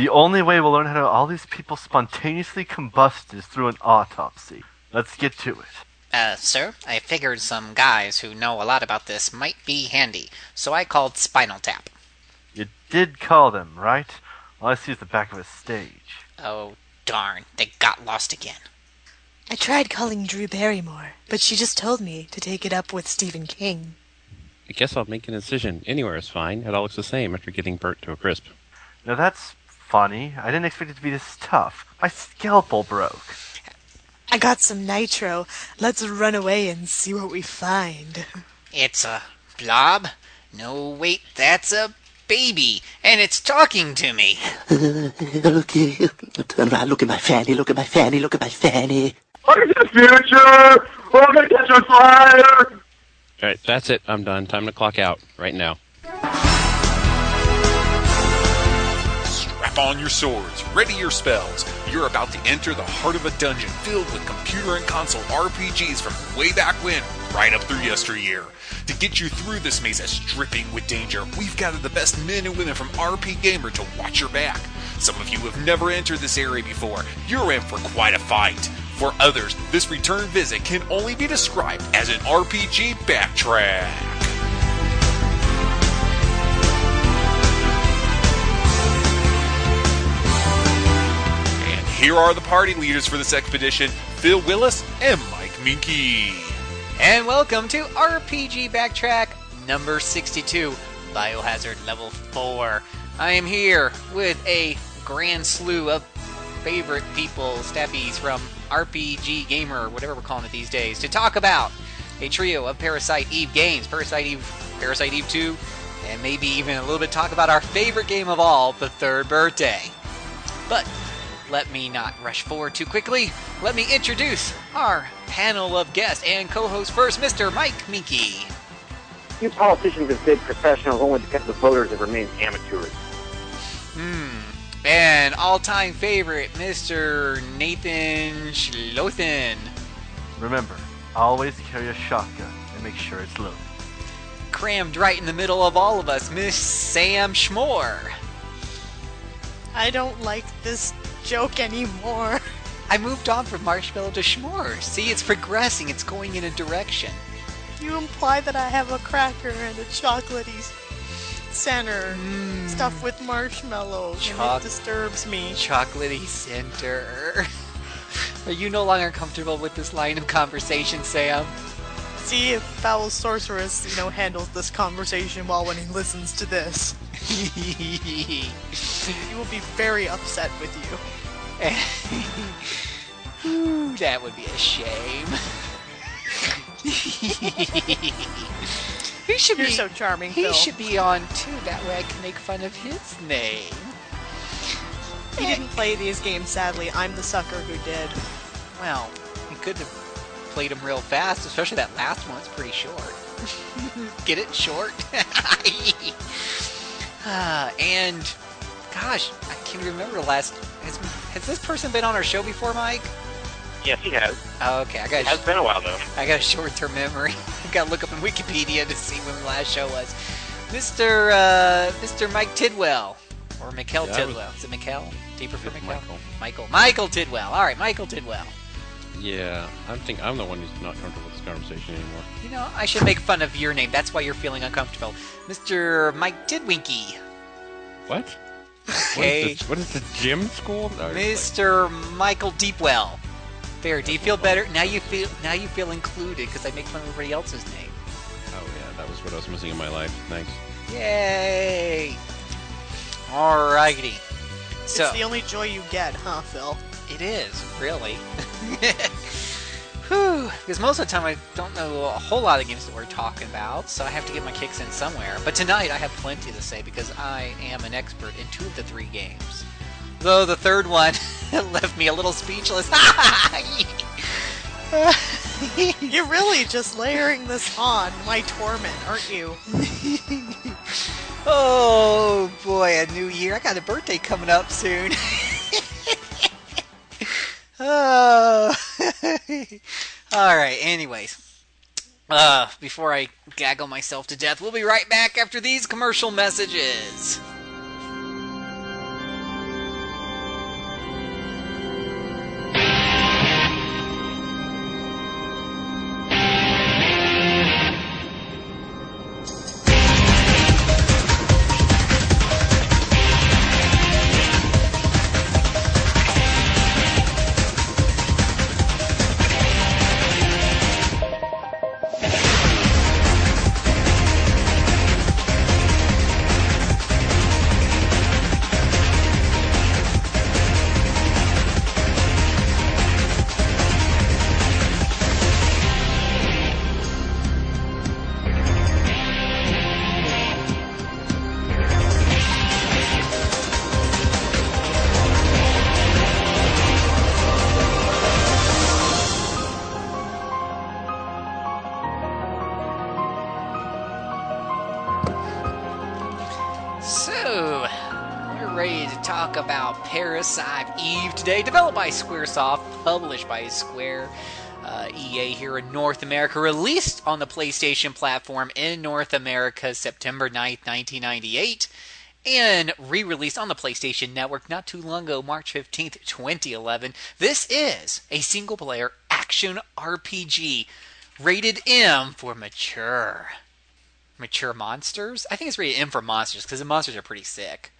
The only way we'll learn how to all these people spontaneously combust is through an autopsy. Let's get to it. Uh, sir, I figured some guys who know a lot about this might be handy, so I called Spinal Tap. You did call them, right? All I see is the back of a stage. Oh, darn, they got lost again. I tried calling Drew Barrymore, but she just told me to take it up with Stephen King. I guess I'll make an incision. Anywhere is fine. It all looks the same after getting burnt to a crisp. Now that's funny. I didn't expect it to be this tough. My scalpel broke. I got some nitro. Let's run away and see what we find. It's a blob? No, wait, that's a baby, and it's talking to me. Okay, turn around, look at my fanny, look at my fanny, look at my fanny. Look at the future! We're gonna catch on fire! Alright, that's it. I'm done. Time to clock out. Right now. Strap on your swords, ready your spells. You're about to enter the heart of a dungeon filled with computer and console RPGs from way back when, right up through yesteryear. To get you through this maze that's dripping with danger, we've gathered the best men and women from RPGamer to watch your back. Some of you have never entered this area before. You're in for quite a fight. For others, this return visit can only be described as an RPG backtrack. Here are the party leaders for this expedition Phil Willis and Mike Minky. And welcome to RPG Backtrack number 62, Biohazard Level 4. I am here with a grand slew of favorite people, staffies from RPG Gamer, whatever we're calling it these days, to talk about a trio of Parasite Eve games Parasite Eve, Parasite Eve 2, and maybe even a little bit talk about our favorite game of all, The Third Birthday. But let me not rush forward too quickly. Let me introduce our panel of guests and co-host first, Mr. Mike Minky. You politicians have been professionals only because the voters have remained amateurs. Hmm. And all-time favorite, Mr. Nathan Schlothen. Remember, always carry a shotgun and make sure it's loaded. Crammed right in the middle of all of us, Miss Sam Schmore. I don't like this joke anymore. I moved on from Marshmallow to Schmore. See, it's progressing. It's going in a direction. You imply that I have a cracker and a chocolatey center mm. stuff with marshmallows, and it disturbs me. Chocolatey center. Are you no longer comfortable with this line of conversation, Sam? See if Foul Sorceress, you know, handles this conversation well when he listens to this. He will be very upset with you. That would be a shame. he should You're be so charming, He Phil. should be on too. That way I can make fun of his name. He didn't play these games, sadly. I'm the sucker who did. Well, he could have played him real fast, especially that last one. It's pretty short. Get it? Short? Ah, and, gosh, I can't remember the last. Has, has this person been on our show before, Mike? Yes, he has. Oh, okay, I got It has been a while, though. I got a short-term memory. I got to look up in Wikipedia to see when the last show was. Mr. Uh, Mr. Mike Tidwell or Mikkel Yeah, I was- Tidwell. Is it Mikkel? Do you prefer Mikkel? Michael. Michael. Michael Tidwell. All right, Michael Tidwell. Yeah, I think I'm the one who's not comfortable with this conversation anymore. You know, I should make fun of your name. That's why you're feeling uncomfortable, Mr. Mike Tidwinky. What? Okay. What is, this, what is the gym school? Or, like, Mr. Michael Deepwell. Fair. Do you feel better now? You feel now you feel included because I make fun of everybody else's name. oh yeah, that was what I was missing in my life. Thanks. Yay! Alrighty. So it's the only joy you get, huh, Phil? It is, really. Because most of the time I don't know a whole lot of games that we're talking about, so I have to get my kicks in somewhere. But tonight I have plenty to say because I am an expert in two of the three games. Though the third one left me a little speechless. You're really just layering this on my torment, aren't you? oh boy, a new year. I got a birthday coming up soon. oh. Alright, anyways. Uh, before I gaggle myself to death, we'll be right back after these commercial messages. Parasite Eve today, developed by Squaresoft, published by Square. Uh, EA here in North America, released on the PlayStation platform in North America September 9th, 1998, and re released on the PlayStation Network not too long ago, March 15th, 2011. This is a single player action RPG rated M for mature. Mature monsters? I think it's rated M for monsters because the monsters are pretty sick.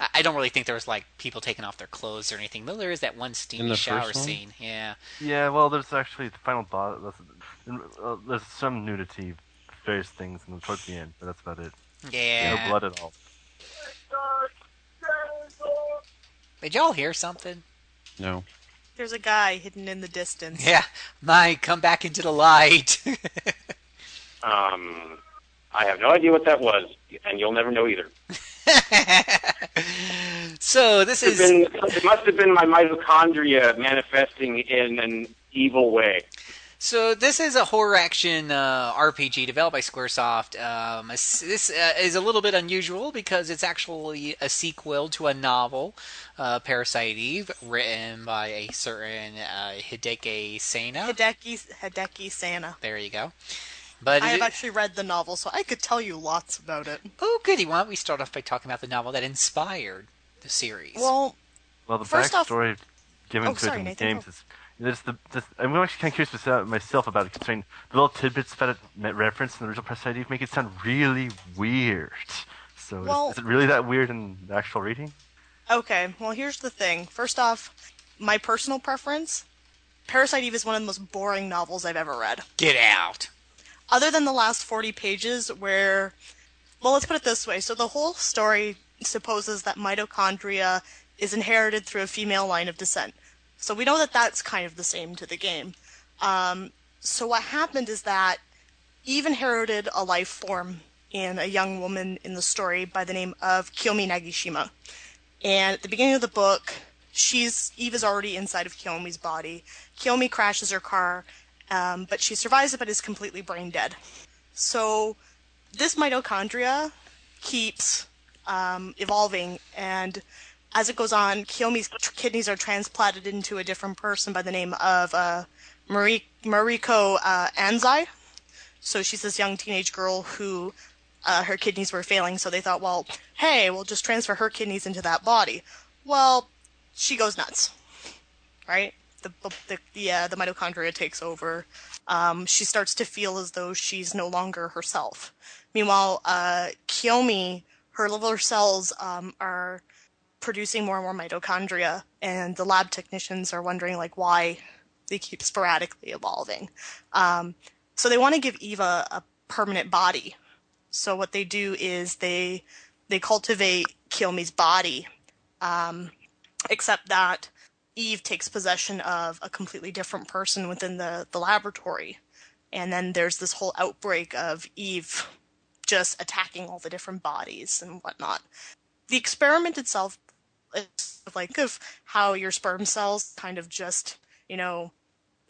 I I don't really think there was like people taking off their clothes or anything, though there is that one steamy shower scene. Yeah. Yeah, well, there's actually the final boss. that's- Uh, there's some nudity, various things, and towards the end, but that's about it. Yeah. No blood at all. Did y'all hear something? No. There's a guy hidden in the distance. Yeah. Mike, come back into the light. Um, I have no idea what that was, and you'll never know either. so this It's is been, it must have been my mitochondria manifesting in an evil way. So this is a horror action uh, RPG developed by SquareSoft. Um, this this, uh, is a little bit unusual because it's actually a sequel to a novel, uh, Parasite Eve, written by a certain uh, Hideki Sena. Hideki Hideki Santa. There you go. But I it- have actually read the novel, so I could tell you lots about it. oh, goody! Why don't we start off by talking about the novel that inspired the series? Well, Well, the First off- backstory given Oh, to sorry, it in the Nathan, games go. is. There's the, the, I'm actually kind of curious myself- myself about it, considering the little tidbits that it met reference in the original Parasite Eve make it sound really weird. So is- is, it really that weird in the actual reading? okay. Well, here's the thing. First off, my personal preference: Parasite Eve is one of the most boring novels I've ever read. Get out! Other than the last 40 pages where well let's put it this way. So the whole story supposes that mitochondria is inherited through a female line of descent. So we know that that's kind of the same to the game. Um, so what happened is that eve inherited a life form in a young woman in the story by the name of kiyomi nagashima. And at the beginning of the book she's eve is already inside of kiyomi's body. Kiyomi crashes her car um, but she survives it but is completely brain dead. So this mitochondria keeps um, evolving, and as it goes on, Kiyomi's kidneys are transplanted into a different person by the name of uh, Marie, Mariko uh, Anzai. So she's this young teenage girl who uh, her kidneys were failing, so they thought, well, hey, we'll just transfer her kidneys into that body. Well, she goes nuts, right? The the uh, the mitochondria takes over. Um, she starts to feel as though she's no longer herself. Meanwhile, uh, Kiyomi, her liver cells um, are producing more and more mitochondria, and the lab technicians are wondering like why they keep sporadically evolving. Um, so they want to give Eva a permanent body. So what they do is they they cultivate Kiyomi's body, um, except that Eve takes possession of a completely different person within the, the laboratory. And then there's this whole outbreak of Eve just attacking all the different bodies and whatnot. The experiment itself is like of how your sperm cells kind of just, you know,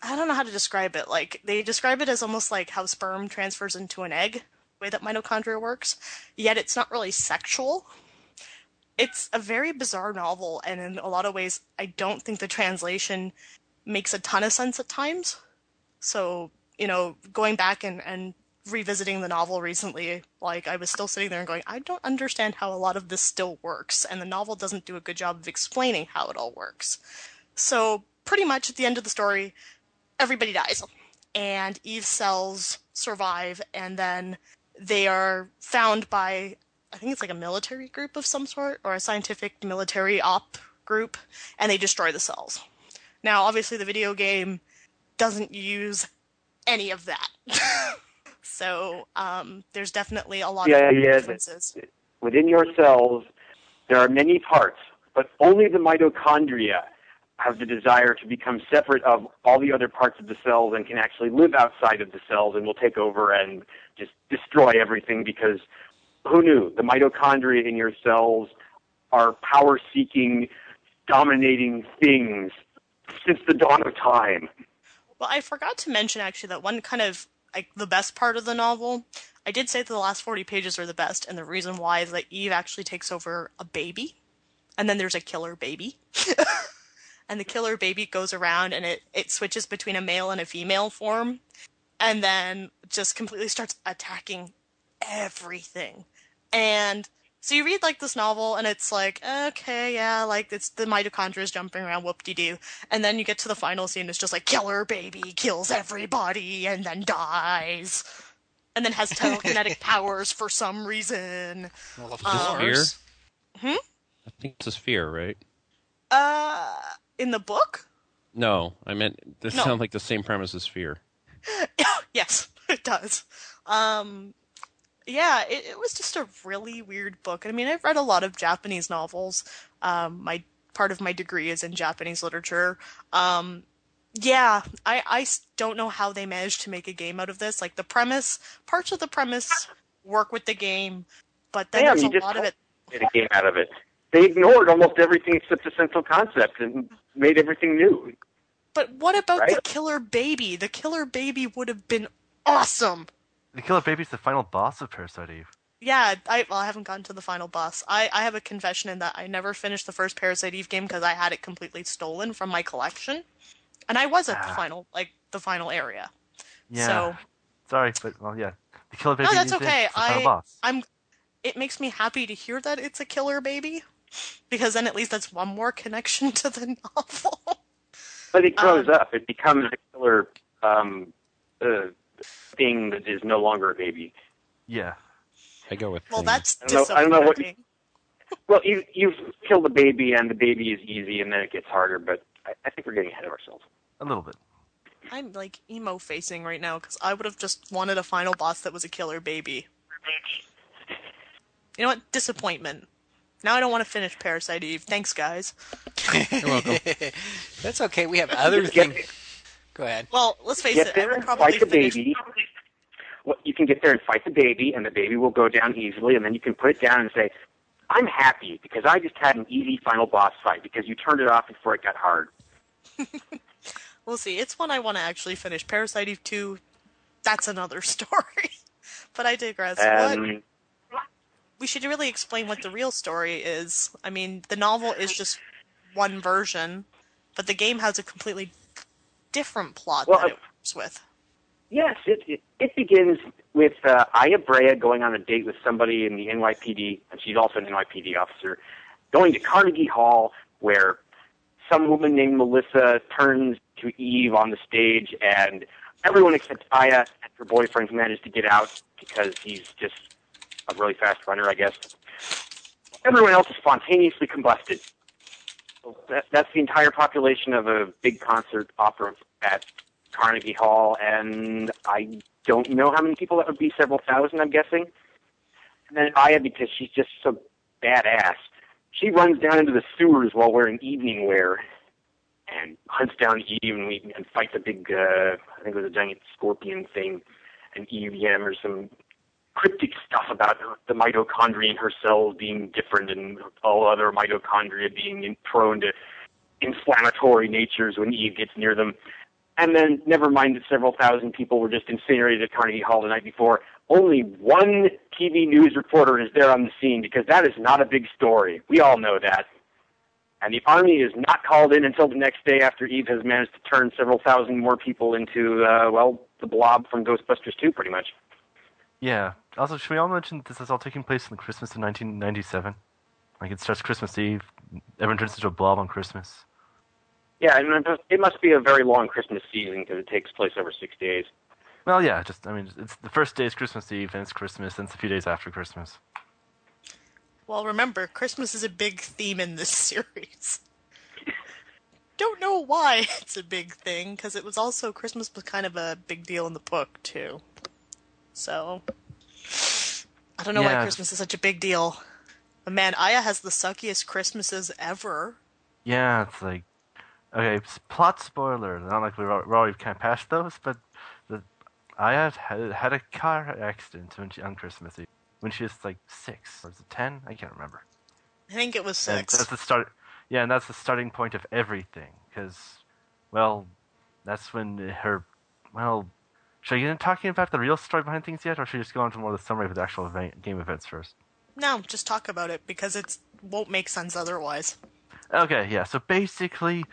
I don't know how to describe it. Like they describe it as almost like how sperm transfers into an egg, the way that mitochondria works. Yet it's not really sexual it's a very bizarre novel, and in a lot of ways, I don't think the translation makes a ton of sense at times. So, you know, going back and, and revisiting the novel recently, like, I was still sitting there and going, I don't understand how a lot of this still works, and the novel doesn't do a good job of explaining how it all works. So, pretty much at the end of the story, everybody dies, and Eve's cells survive, and then they are found by I think it's like a military group of some sort, or a scientific military op group, and they destroy the cells. Now, obviously, the video game doesn't use any of that. so, um, there's definitely a lot Yeah, of yeah, differences. Within your cells, there are many parts, but only the mitochondria have the desire to become separate of all the other parts of the cells and can actually live outside of the cells and will take over and just destroy everything because who knew? The mitochondria in your cells are power seeking, dominating things since the dawn of time. Well, I forgot to mention actually that one kind of like the best part of the novel. I did say that the last 40 pages are the best, and the reason why is that Eve actually takes over a baby. and then there's a killer baby. and the killer baby goes around and it, it switches between a male and a female form and then just completely starts attacking everything. And so you read like this novel and it's like, okay, yeah, like it's the mitochondria is jumping around, whoop de doo. And then you get to the final scene, it's just like killer baby kills everybody and then dies. And then has telekinetic powers for some reason. Well, of Just fear? course. Hmm? I think it's is fear, right? Uh, in the book? No, I meant this No. sounds like the same premise as fear. yes, it does. Um, yeah, it, it was just a really weird book. I mean, I've read a lot of Japanese novels. Um, my part of my degree is in Japanese literature. Um, yeah, I, I don't know how they managed to make a game out of this. Like the premise, parts of the premise work with the game, but then Damn, there's a lot of it. made a game out of it. They ignored almost everything except the central concept and made everything new. But what about the killer baby? The killer baby would have been awesome. The killer baby's the final boss of Parasite Eve. Yeah, I well, I haven't gotten to the final boss. I, I have a confession in that I never finished the first Parasite Eve game because I had it completely stolen from my collection, and I was at the Ah. final like the final area. Yeah. So Sorry, but well, yeah. The killer baby. no, that's okay. I boss. I'm. It makes me happy to hear that it's a killer baby, because then at least that's one more connection to the novel. But it grows Um, up. It becomes a killer um, uh, thing that is no longer a baby. Yeah. I go with. well, thing. that's I don't know- I don't know what- disappointing. Well, you you kill the baby, and the baby is easy, and then it gets harder. But I, I think we're getting ahead of ourselves. A little bit. I'm like emo facing right now because I would have just wanted a final boss that was a killer baby. You know what? Disappointment. Now I don't want to finish Parasite Eve. Thanks, guys. You're welcome. That's okay. We have other things. Go ahead. Well, let's face Get it. I there would and probably fight the finish. baby. Well, you can get there and fight the baby, and the baby will go down easily, and then you can put it down and say, "I'm happy because I just had an easy final boss fight because you turned it off before it got hard." We'll see. It's one I want to actually finish. Parasite Eve 2, that's another story. but I digress. what? Um, We should really explain what the real story is. I mean, the novel is just one version, but the game has a completely different plot Well, that it works with. Yes, it, it, it begins with uh, Aya Brea going on a date with somebody in the NYPD, and she's also an NYPD officer, going to Carnegie Hall, where some woman named Melissa turns to Eve on the stage, and everyone except Aya and her boyfriend manage to get out because he's just a really fast runner, I guess. Everyone else is spontaneously combusted. That, that's the entire population of a big concert opera at Carnegie Hall, and I don't know how many people that would be, several thousand, I'm guessing. And then Aya, because she's just so badass, she runs down into the sewers while wearing evening wear and hunts down Eve and, we, and fights a big, uh, I think it was a giant scorpion thing, and Eve yammers some cryptic stuff about the mitochondria in her cells being different and all other mitochondria being in, prone to inflammatory natures when Eve gets near them. And then, never mind that several thousand people were just incinerated at Carnegie Hall the night before. Only one TV news reporter is there on the scene because that is not a big story. We all know that. And the army is not called in until the next day after Eve has managed to turn several thousand more people into, uh, well, the blob from Ghostbusters 2, pretty much. Yeah. Also, should we all mention that this is all taking place in Christmas of 1997? Like it starts Christmas Eve. Everyone turns into a blob on Christmas. Yeah, and it must- it must be a very long Christmas season because it takes place over six days. Well, yeah. Just I mean, it's the first day is Christmas Eve, and it's Christmas, and it's a few days after Christmas. Well, remember, Christmas is a big theme in this series. Don't know why it's a big thing, because it was also Christmas was kind of a big deal in the book too. So I don't know Yeah. why Christmas is such a big deal. But man, Aya has the suckiest Christmases ever. Yeah, it's like okay, s- plot spoiler. Not like we're, already kind of past those, but the I had had, a car accident when she, on Christmas Eve when she was like six or was it ten? I can't remember. I think it was And six. that's the start. Yeah, and that's the starting point of everything. Because, well, that's when her. Well, should I get into talking about the real story behind things yet, or should we just go on to more of the summary of the actual event, game events first? No, just talk about it because it won't make sense otherwise. Okay, yeah. So basically,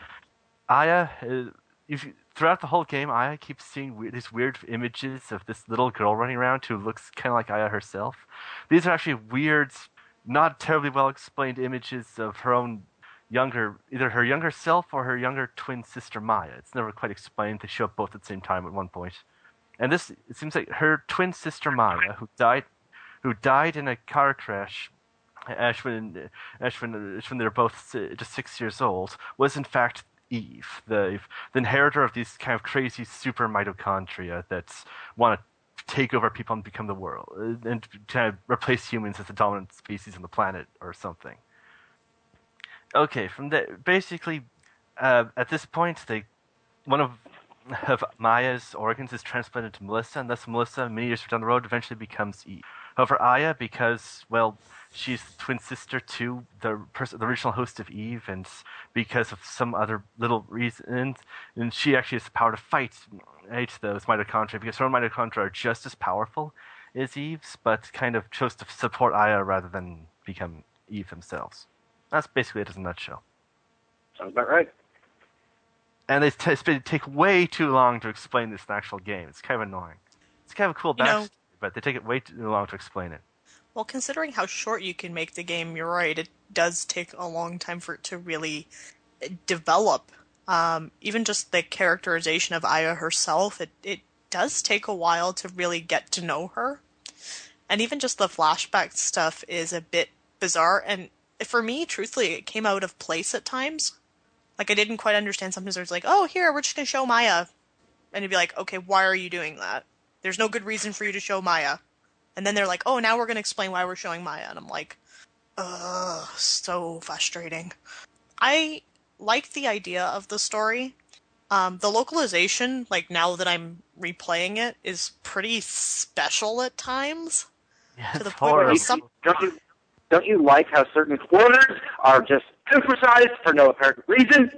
Aya, uh, if you, throughout the whole game, Aya keeps seeing we- these weird images of this little girl running around who looks kind of like Aya herself. These are actually weird, not terribly well explained images of her own younger, either her younger self or her younger twin sister Maya. It's never quite explained. They show up both at the same time at one point. And this, it seems like her twin sister Maya, who died, who died in a car crash Ashwin, Ashwin, Ashwin, they're both just six years old, was in fact Eve, the the inheritor of these kind of crazy super mitochondria that want to take over people and become the world, uh, and kind of replace humans as the dominant species on the planet or something. Okay, from there, basically, uh, at this point, they one of of Maya's organs is transplanted to Melissa, and thus Melissa, many years down the road, eventually becomes Eve. However, Aya, because well, she's twin sister to the person, the original host of Eve, and because of some other little reasons, and she actually has the power to fight, fight those mitochondria because her mitochondria are just as powerful as Eve's, but kind of chose to support Aya rather than become Eve themselves. That's basically it in a nutshell. Sounds about right. And they t- they take way too long to explain this in the actual game. It's kind of annoying. It's kind of a cool You know- but they take it way too long to explain it. Well, considering how short you can make the game, you're right. It does take a long time for it to really uh, develop. Um, even just the characterization of Aya herself, it, it does take a while to really get to know her. And even just the flashback stuff is a bit bizarre. And for me, truthfully, it came out of place at times. Like, I didn't quite understand. Sometimes it's like, oh, here, we're just going to show Maya. And you'd be like, okay, why are you doing that? There's no good reason for you to show Maya. And then they're like, oh, now we're going to explain why we're showing Maya. And I'm like, ugh, so frustrating. I like the idea of the story. Um, the localization, like now that I'm replaying it, is pretty special at times. Yeah, To the it's point where horrible. some- Don't you don't you like how certain quarters are just emphasized for no apparent reason?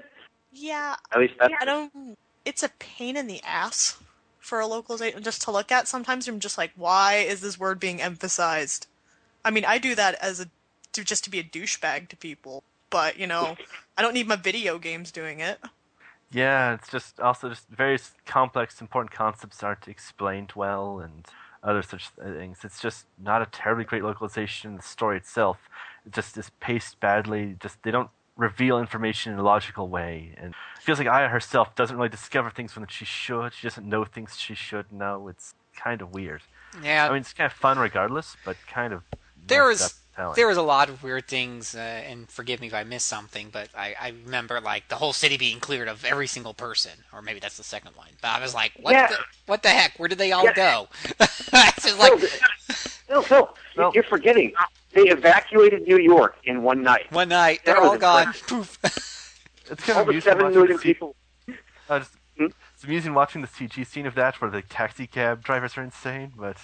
Yeah, At least that's I don't. It's a pain in the ass for a localization just to look at. Sometimes I'm just like, why is this word being emphasized? I mean, I do that as a to just to be a douchebag to people, but you know, I don't need my video games doing it. Yeah, it's just also just various complex, important concepts aren't explained well, and other such things. It's just not a terribly great localization. The story itself it just is paced badly. Just they don't reveal information in a logical way, and it feels like Aya herself doesn't really discover things when she should. She doesn't know things she should know. It's kind of weird. Yeah, I mean, it's kind of fun regardless, but kind of there was there was a lot of weird things, uh, and forgive me if I missed something, but I, I remember like the whole city being cleared of every single person, or maybe that's the second one. But I was like, what Yeah. the what the heck? Where did they all Yeah. go? it's just like Phil, Phil, No. you're forgetting. They evacuated New York in one night. one night they're That was all gone. Poof. it's kind All of the amusing watching the people. Uh, just, Hmm? It's amusing watching the CG scene of that, where the taxi cab drivers are insane. But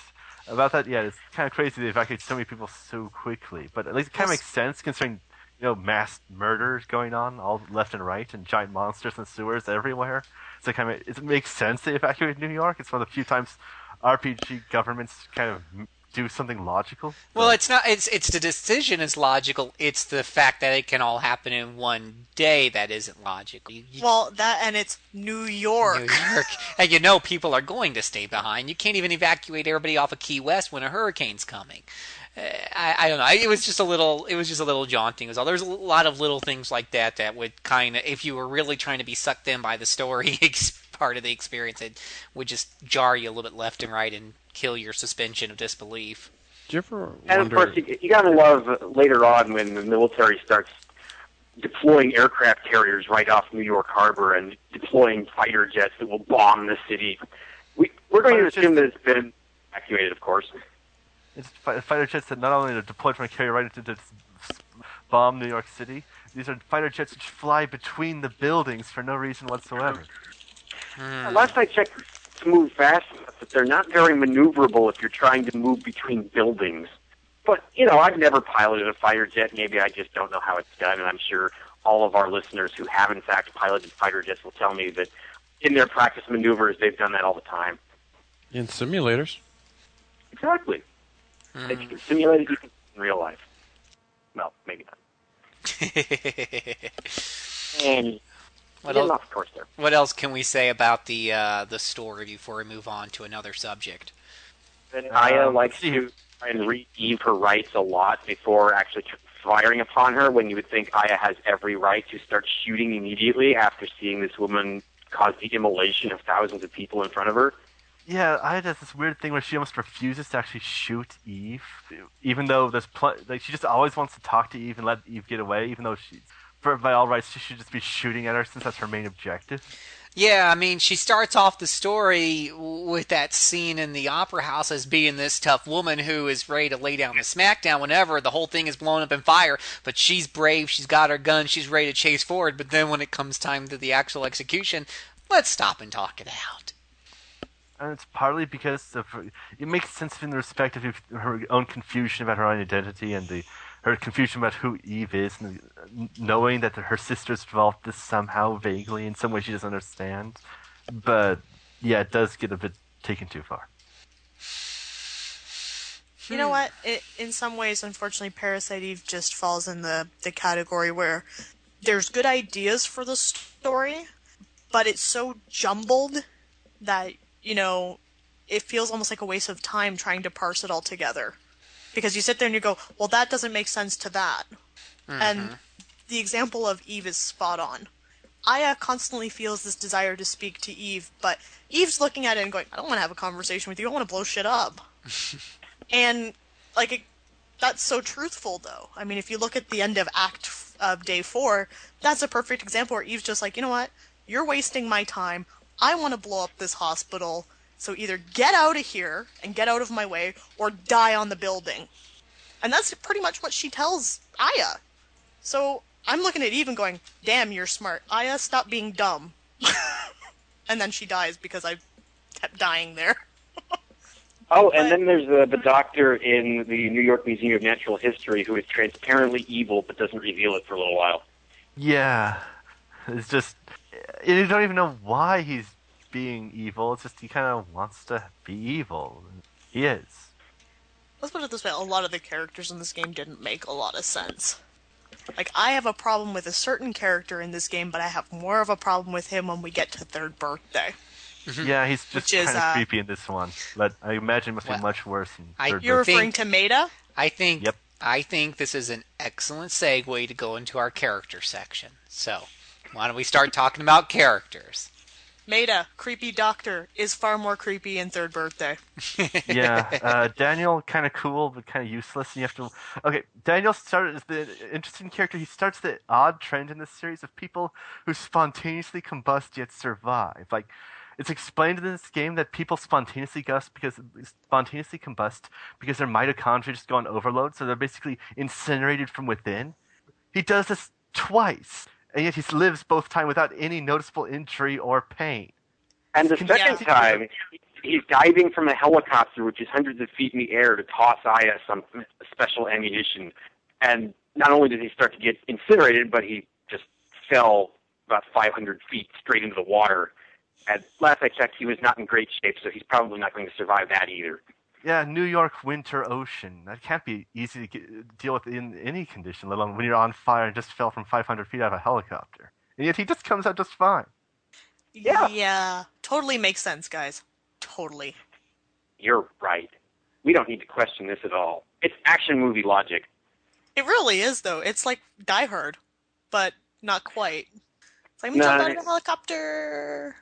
about that, yeah, it's kind of crazy they evacuate so many people so quickly. But at least it kind of makes sense considering you know mass murders going on all left and right, and giant monsters and sewers everywhere. So it kind of it makes sense they evacuated New York. It's one of the few times RPG governments kind of m- do something logical. Well, it's not. It's it's the decision is logical. It's the fact that it can all happen in one day that isn't logical. You, you, Well, that and it's New York. New York, and you know people are going to stay behind. You can't even evacuate everybody off of Key West when a hurricane's coming. Uh, I, I don't know. It was just a little. It was just a little jaunting. It was all. There's a lot of little things like that that would kind of, if you were really trying to be sucked in by the story, ex- part of the experience, it would just jar you a little bit left and right and kill your suspension of disbelief. Do you ever And of course, you, you gotta love later on when the military starts deploying aircraft carriers right off New York Harbor and deploying fighter jets that will bomb the city. We, we're going to Fighter assume that it's been evacuated, of course. It's fighter jets that not only are deployed from a carrier right into to bomb New York City. These are fighter jets which fly between the buildings for no reason whatsoever. Last I checked, to move fast, but they're not very maneuverable if you're trying to move between buildings. But, you know, I've never piloted a fighter jet. Maybe I just don't know how it's done, and I'm sure all of our listeners who have, in fact, piloted fighter jets will tell me that in their practice maneuvers, they've done that all the time. In simulators. Exactly. Hmm. They can simulate it even in real life. Well, maybe not. And what, getting else, course there. what else can we say about the uh, the story before we move on to another subject? Then Aya Um, likes to try and read Eve her rights a lot before actually firing upon her. When you would think Aya has every right to start shooting immediately after seeing this woman cause the immolation of thousands of people in front of her. Yeah, I does this weird thing where she almost refuses to actually shoot Eve, even though there's pl- like she just always wants to talk to Eve and let Eve get away, even though she, for by all rights, she should just be shooting at her since that's her main objective. Yeah, I mean, she starts off the story with that scene in the opera house as being this tough woman who is ready to lay down the smackdown whenever the whole thing is blown up in fire. But she's brave, she's got her gun, she's ready to chase forward. But then when it comes time to the actual execution, let's stop and talk it out. And it's partly because of her, it makes sense in the respect of her own confusion about her own identity and the her confusion about who Eve is, knowing that her sister's developed this somehow vaguely in some way she doesn't understand. But yeah, it does get a bit taken too far. You know what? It, in some ways, unfortunately, Parasite Eve just falls in the, the category where there's good ideas for the story, but it's so jumbled that, you know, it feels almost like a waste of time trying to parse it all together. Because you sit there and you go, well, that doesn't make sense to that. And mm-hmm. the example of Eve is spot on. Aya constantly feels this desire to speak to Eve, but Eve's looking at it and going, I don't want to have a conversation with you. I want to blow shit up. and, like, it, that's so truthful, though. I mean, if you look at the end of Act f- of Day 4, that's a perfect example where Eve's just like, you know what? You're wasting my time. I want to blow up this hospital. So either get out of here and get out of my way, or die on the building. And that's pretty much what she tells Aya. So I'm looking at Eve and going, damn, you're smart. Aya, stop being dumb. and then she dies because I kept dying there. Oh, and But- then there's the, the doctor in the New York Museum of Natural History who is transparently evil but doesn't reveal it for a little while. Yeah, it's just you don't even know why he's being evil. It's just he kind of wants to be evil. He is. Let's put it this way: a lot of the characters in this game didn't make a lot of sense. Like I have a problem with a certain character in this game, but I have more of a problem with him when we get to third birthday. Yeah, he's just Which is, kind of uh, creepy in this one, but I imagine it must Well, be much worse in I- third You're birthday. referring to Maeda? I think Yep. I think this is an excellent segue to go into our character section. So, why don't we start talking about characters? Maeda, creepy doctor, is far more creepy in third birthday. yeah, uh, Daniel kind of cool but kind of useless. And you have to okay. Daniel started is the interesting character. He starts the odd trend in this series of people who spontaneously combust yet survive. Like it's explained in this game that people spontaneously combust because spontaneously combust because their mitochondria just go on overload, so they're basically incinerated from within. He does this twice, and yet he lives both time without any noticeable injury or pain. And the second time, he's diving from a helicopter, which is hundreds of feet in the air, to toss Aya some special ammunition. And not only did he start to get incinerated, but he just fell about 500 feet straight into the water. At last I checked, he was not in great shape, so he's probably not going to survive that either. Yeah, New York winter ocean. That can't be easy to get, deal with in any condition, let alone when you're on fire and just fell from 500 feet out of a helicopter. And yet he just comes out just fine. Yeah. Yeah, totally makes sense, guys. Totally. You're right. We don't need to question this at all. It's action movie logic. It really is, though. It's like Die Hard, but not quite. It's like, I'm No, jumping out of a helicopter.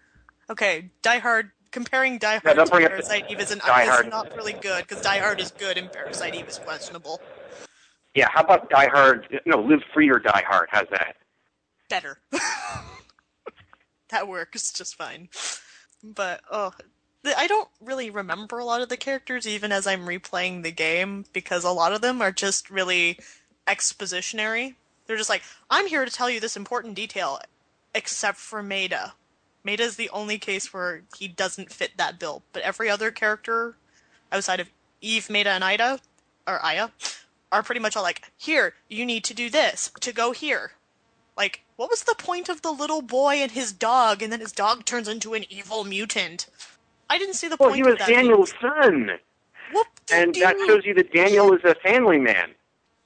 Okay, Die Hard. Comparing Die Hard Yeah, to bring up the- Parasite Eve is, an, is not really good because Die Hard is good and Parasite Eve is questionable. Yeah, how about Die Hard? No, Live Free or Die Hard. How's that? Better. that works just fine. But oh, I don't really remember a lot of the characters even as I'm replaying the game because a lot of them are just really expositionary. They're just like, I'm here to tell you this important detail, except for Maeda. Maeda is the only case where he doesn't fit that bill, but every other character outside of Eve, Maeda, and Ida, or Aya, are pretty much all like, here, you need to do this to go here. Like, what was the point of the little boy and his dog, and then his dog turns into an evil mutant? I didn't see the Well, point Well, he was. Daniel's son, Whoop-de-doo. and that shows you that Daniel is a family man.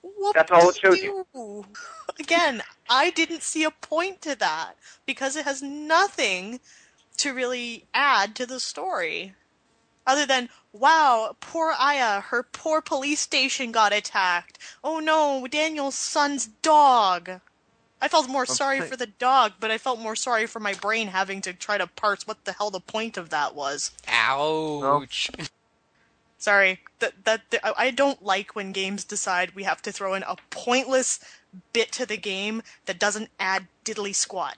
Whoop-de-doo. that's all it shows you. again, I didn't see a point to that because it has nothing to really add to the story. Other than, wow, poor Aya, her poor police station got attacked. Oh no, Daniel's son's dog. I felt more sorry Okay. for the dog, but I felt more sorry for my brain having to try to parse what the hell the point of that was. Ouch. Sorry, that that th- I I don't like when games decide we have to throw in a pointless bit to the game that doesn't add diddly squat,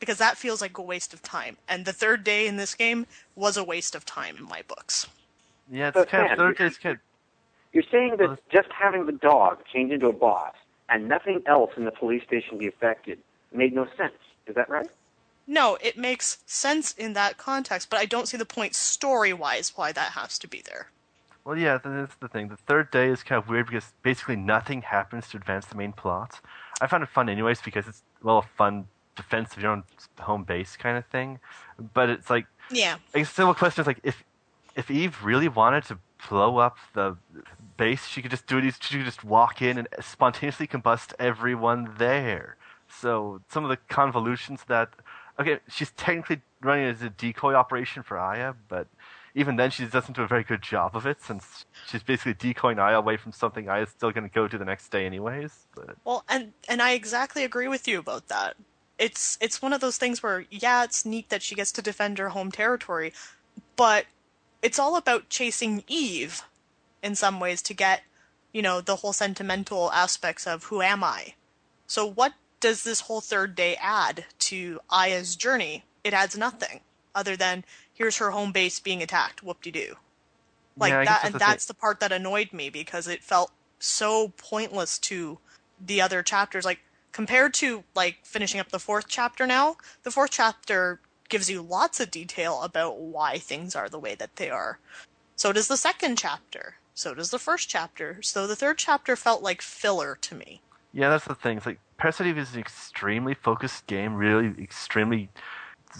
because that feels like a waste of time. And the third day in this game was a waste of time in my books. Yeah, it's But kind of third it's kind You're saying Well, that just having the dog change into a boss and nothing else in the police station be affected made no sense. Is that right? No, it makes sense in that context, but I don't see the point story wise why that has to be there. Well, yeah, that's the thing. The third day is kind of weird because basically nothing happens to advance the main plot. I found it fun anyways because it's well a fun defense of your own home base kind of thing. But it's like Yeah. The simple question is like if if Eve really wanted to blow up the base, she could just do it. She could just walk in and spontaneously combust everyone there. So some of the convolutions that okay, she's technically running as a decoy operation for Aya, but even then she doesn't do a very good job of it since she's basically decoying Aya away from something Aya's still going to go to the next day anyways. But Well, and and I exactly agree with you about that. It's it's one of those things where yeah, it's neat that she gets to defend her home territory, but it's all about chasing Eve in some ways to get, you know, the whole sentimental aspects of who am I. So what does this whole third day add to Aya's journey? It adds nothing other than here's her home base being attacked. Whoop de doo. Like Yeah, that, that's and the thing. that's the part that annoyed me because it felt so pointless to the other chapters. Like compared to like finishing up the fourth chapter now, the fourth chapter gives you lots of detail about why things are the way that they are. So does the second chapter. So does the first chapter. So the third chapter felt like filler to me. Yeah, that's the thing. It's like Parasite Eve is an extremely focused game, really extremely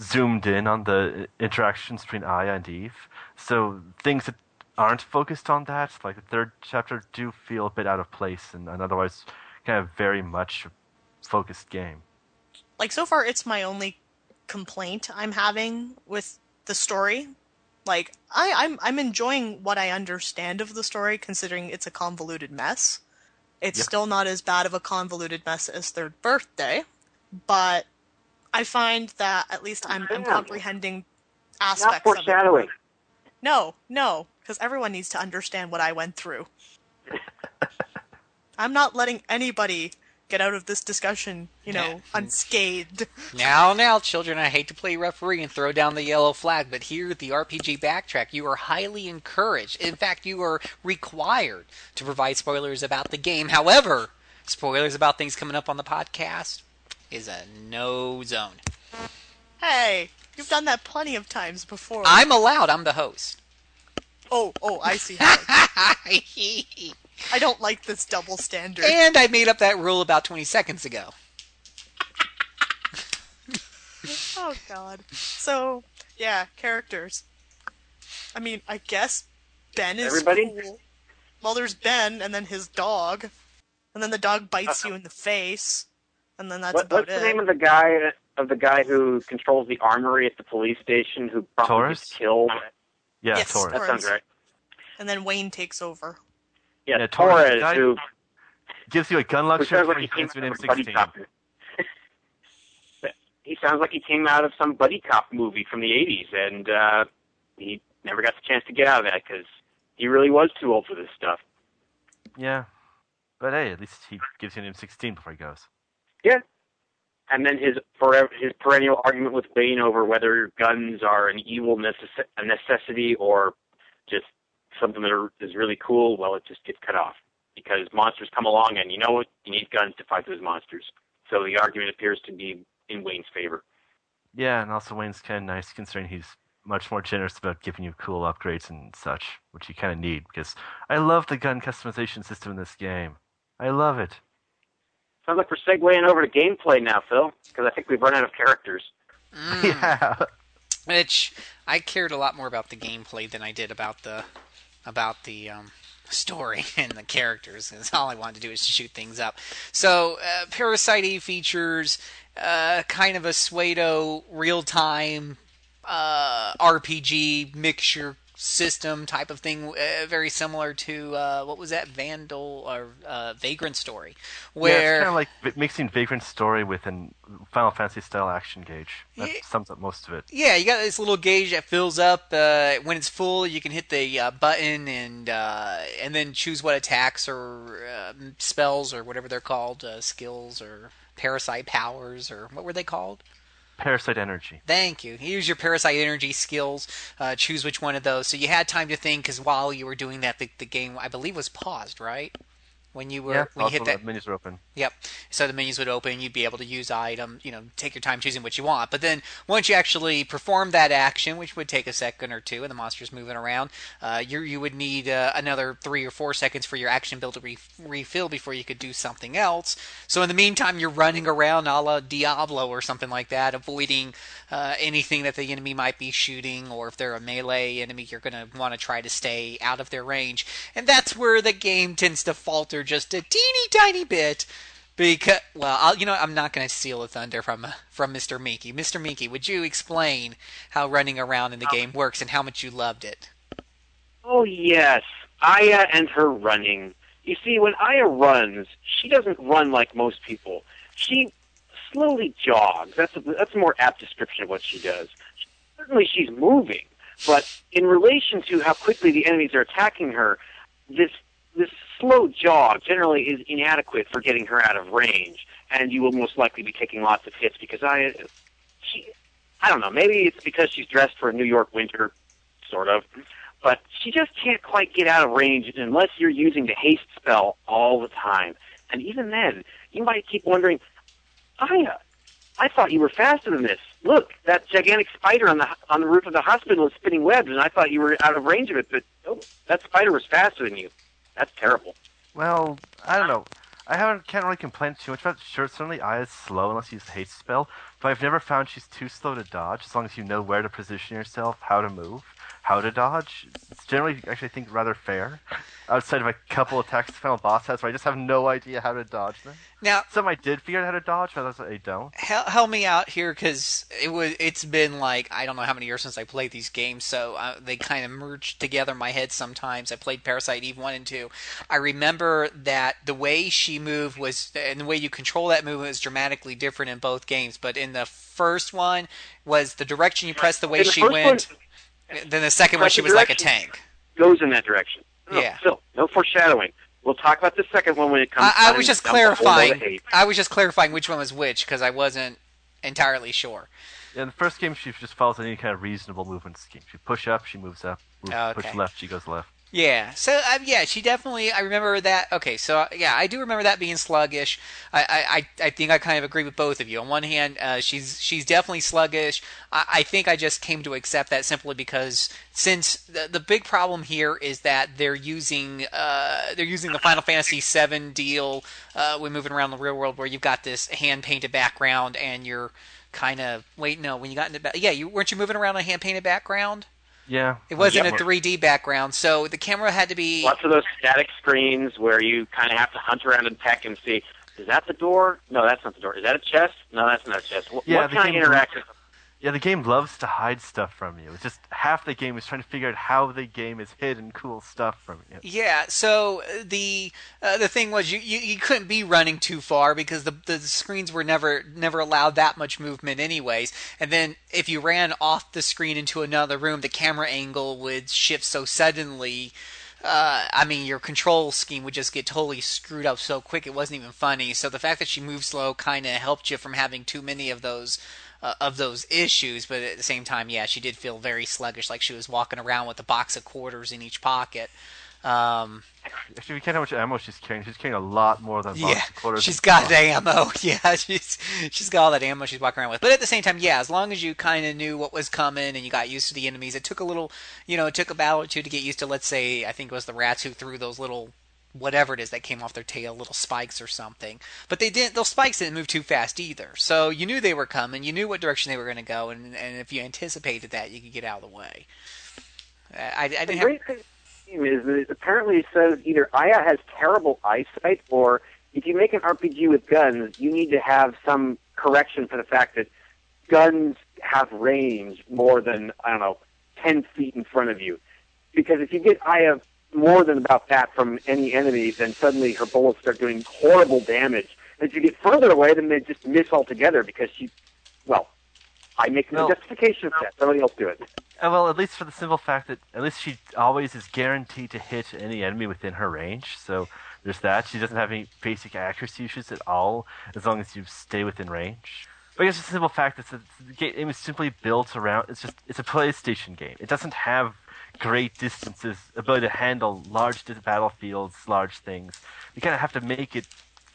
zoomed in on the interactions between Aya and Eve. So things that aren't focused on that, like the third chapter, do feel a bit out of place in an otherwise kind of very much focused game. Like so far it's my only complaint I'm having with the story. Like I, I'm I'm enjoying what I understand of the story considering it's a convoluted mess. It's Yep. still not as bad of a convoluted mess as Third Birthday, but I find that at least I'm, I'm Yeah. comprehending Not aspects of it. foreshadowing. No, no, because everyone needs to understand what I went through. I'm not letting anybody get out of this discussion, you know, Yeah. unscathed. Now, now, children, I hate to play referee and throw down the yellow flag, but here at the RPG Backtrack, you are highly encouraged. In fact, you are required to provide spoilers about the game. However, spoilers about things coming up on the podcast is a no zone. Hey, you've done that plenty of times before. I'm allowed, I'm the host. Oh, oh, I see how. I don't like this double standard. and I made up that rule about 20 seconds ago. Oh God. So yeah, characters. I mean, I guess Ben is Everybody? cool. Well, there's Ben, and then his dog, and then the dog bites uh-huh. you in the face, and then that's What, about what's it. the name of the guy of the guy who controls the armory at the police station who probably Torres? killed? Yeah, Yes, Torres. That sounds right. and then Wayne takes over. Yeah, Yeah, Torres, the Torres, who, Gives you a gun who lecture sounds for like he came defense with out of a buddy M16. he sounds like he came out of some buddy cop movie from the '80s, and uh, he never got the chance to get out of that because he really was too old for this stuff. Yeah. But hey, at least he gives you an M16 before he goes. Yeah. And then his forever his perennial argument with Wayne over whether guns are an evil necess- a necessity or just something that is really cool. Well, it just gets cut off because monsters come along, and you know what? You need guns to fight those monsters. So the argument appears to be in Wayne's favor. Yeah, and also Wayne's kind of nice considering he's much more generous about giving you cool upgrades and such, which you kind of need because I love the gun customization system in this game. I love it. Sounds like we're segueing over to gameplay now, Phil, because I think we've run out of characters. Yeah. Which I cared a lot more about the gameplay than I did about the about the um, story and the characters. Because all I wanted to do is to shoot things up. So, uh, Parasite Eve features uh, kind of a pseudo real time uh, RPG mixture system type of thing, uh, very similar to uh, what was that Vandal or uh, Vagrant story, yeah, where it's kind of like mixing Vagrant story with an Final Fantasy style action gauge. That Yeah. sums up most of it. Yeah, you got this little gauge that fills up. Uh, when it's full, you can hit the uh, button and uh, and then choose what attacks or uh, spells or whatever they're called, uh, skills or parasite powers or what were they called? Parasite Energy. Thank you. Use your parasite energy skills. Uh, choose which one of those. So you had time to think because while you were doing that, the, the game I believe was paused, right? When you were yeah, when you hit also that the menus are open. Yep. So the menus would open. You'd be able to use item. You know, take your time choosing what you want. But then once you actually perform that action, which would take a second or two, and the monster's moving around, uh, you you would need uh, another three or four seconds for your action build to re- refill before you could do something else. So in the meantime, you're running around a la Diablo or something like that, avoiding uh, anything that the enemy might be shooting, or if they're a melee enemy, you're going to want to try to stay out of their range. And that's where the game tends to falter just a teeny tiny bit. Because well, I'll, you know, I'm not going to steal the thunder from from Mr. Minky. Mr. Minky, would you explain how running around in the game works and how much you loved it? Oh yes, Aya and her running. You see, when Aya runs, she doesn't run like most people. She slowly jogs. That's a, that's a more apt description of what she does. Certainly, she's moving, but in relation to how quickly the enemies are attacking her, this this slow jog generally is inadequate for getting her out of range, and you will most likely be taking lots of hits because I, she, I don't know, maybe it's because she's dressed for a New York winter, sort of but she just can't quite get out of range unless you're using the haste spell all the time. And even then, you might keep wondering, Aya, I thought you were faster than this. Look, that gigantic spider on the on the roof of the hospital is spinning webs, and I thought you were out of range of it. But nope, that spider was faster than you. That's terrible. Well, I don't know. Aya haven't can't really complain too much about. Sure, certainly I is slow unless you use haste spell, but I've never found she's too slow to dodge as long as you know where to position yourself, how to move, how to dodge. It's generally actually I think rather fair. Outside of a couple attacks the final boss has where I just have no idea how to dodge them. Now, Some I did figure out how to dodge, but others I don't. help, help me out here because it was it's been like I don't know how many years since I played these games, so uh, they kind of merged together in my head. Sometimes I played Parasite Eve one and two. I remember that the way she moved was and the way you control that movement was dramatically different in both games. But in the first one was the direction you pressed the way In the she first went. one, then the second one she was like a tank. goes in that direction. No, Yeah. Phil, no foreshadowing. We'll talk about the second one when it comes. I, I was just dump a whole load of clarifying. I was just clarifying which one was which because I wasn't entirely sure. Yeah, in the first game she just follows any kind of reasonable movement scheme. She push up, she moves up. Move, oh, Okay. Push left, she goes left. Yeah. So uh, yeah, she definitely. I remember that. Okay. So uh, yeah, I do remember that being sluggish. I I, I think I kind of agree with both of you. On one hand, uh, she's she's definitely sluggish. I, I think I just came to accept that simply because since the the big problem here is that they're using uh they're using the Final Fantasy VII deal. Uh, when moving around the real world, where you've got this hand painted background and you're kind of wait no when you got into ba- yeah you weren't you moving around a hand painted background. Yeah. It wasn't Yeah. a 3D background, so the camera had to be. Lots of those static screens where you kind of have to hunt around and peck and see. Is that the door? No, that's not the door. Is that a chest? No, that's not a chest. What, Yeah, what kind of game- interaction? Yeah, the game loves to hide stuff from you. It's just half the game is trying to figure out how the game is hidden cool stuff from you. Yeah, so uh, the uh, the thing was you, you, you couldn't be running too far because the the screens were never never allowed that much movement anyways. And then if you ran off the screen into another room, the camera angle would shift so suddenly. Uh, I mean, your control scheme would just get totally screwed up so quick it wasn't even funny. So the fact that she moved slow kind of helped you from having too many of those uh, of those issues. But at the same time, yeah, she did feel very sluggish, like she was walking around with a box of quarters in each pocket. Um, Actually, we can't know how much ammo she's carrying. She's carrying a lot more than a box yeah, of quarters. she's got the ammo. Yeah, she's she's got all that ammo she's walking around with. But at the same time, yeah, as long as you kind of knew what was coming and you got used to the enemies, it took a little, you know, it took a battle or two to get used to. Let's say, I think it was the rats who threw those little whatever it is that came off their tail, little spikes or something. But they didn't; those spikes didn't move too fast either. So you knew they were coming. You knew what direction they were going to go, and and if you anticipated that, you could get out of the way. I, I didn't have. Great thing- is that it apparently says either Aya has terrible eyesight or if you make an RPG with guns, you need to have some correction for the fact that guns have range more than, I don't know, 10 feet in front of you. Because if you get Aya more than about that from any enemy, then suddenly her bullets start doing horrible damage. And if you get further away, then they just miss altogether because she, well, I make the Well- justification for that. Somebody else do it. Uh, well, at least for the simple fact that at least she always is guaranteed to hit any enemy within her range. So there's that. She doesn't have any basic accuracy issues at all, as long as you stay within range. But I guess the simple fact that the game is simply built around. It's just it's a PlayStation game. It doesn't have great distances, ability to handle large battlefields, large things. You kind of have to make it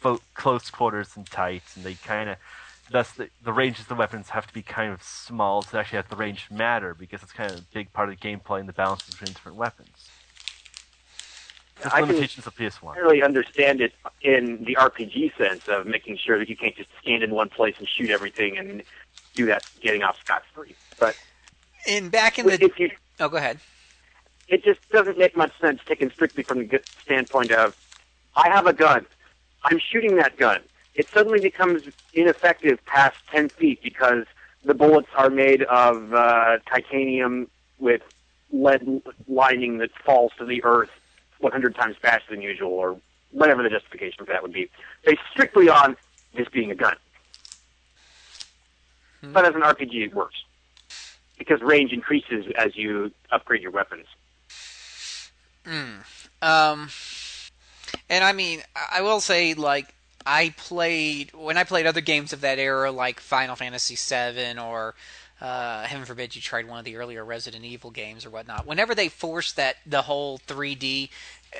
fo- close quarters and tight, and they kind of thus the, the ranges of the weapons have to be kind of small to actually have the range matter because it's kind of a big part of the gameplay and the balance between different weapons. There's I can- limitations of PS1. I really understand it in the RPG sense of making sure that you can't just stand in one place and shoot everything and do that getting off scot free. But In back in the if you, oh, go ahead. It just doesn't make much sense taken strictly from the standpoint of I have a gun, I'm shooting that gun. It suddenly becomes ineffective past ten feet because the bullets are made of uh, titanium with lead lining that falls to the earth 100 times faster than usual, or whatever the justification for that would be. Based strictly on this being a gun. But as an RPG, it works because range increases as you upgrade your weapons. Um, and I mean, I I will say, like, I played when I played other games of that era, like Final Fantasy VII or uh, heaven forbid you tried one of the earlier Resident Evil games or whatnot. Whenever they forced that the whole 3D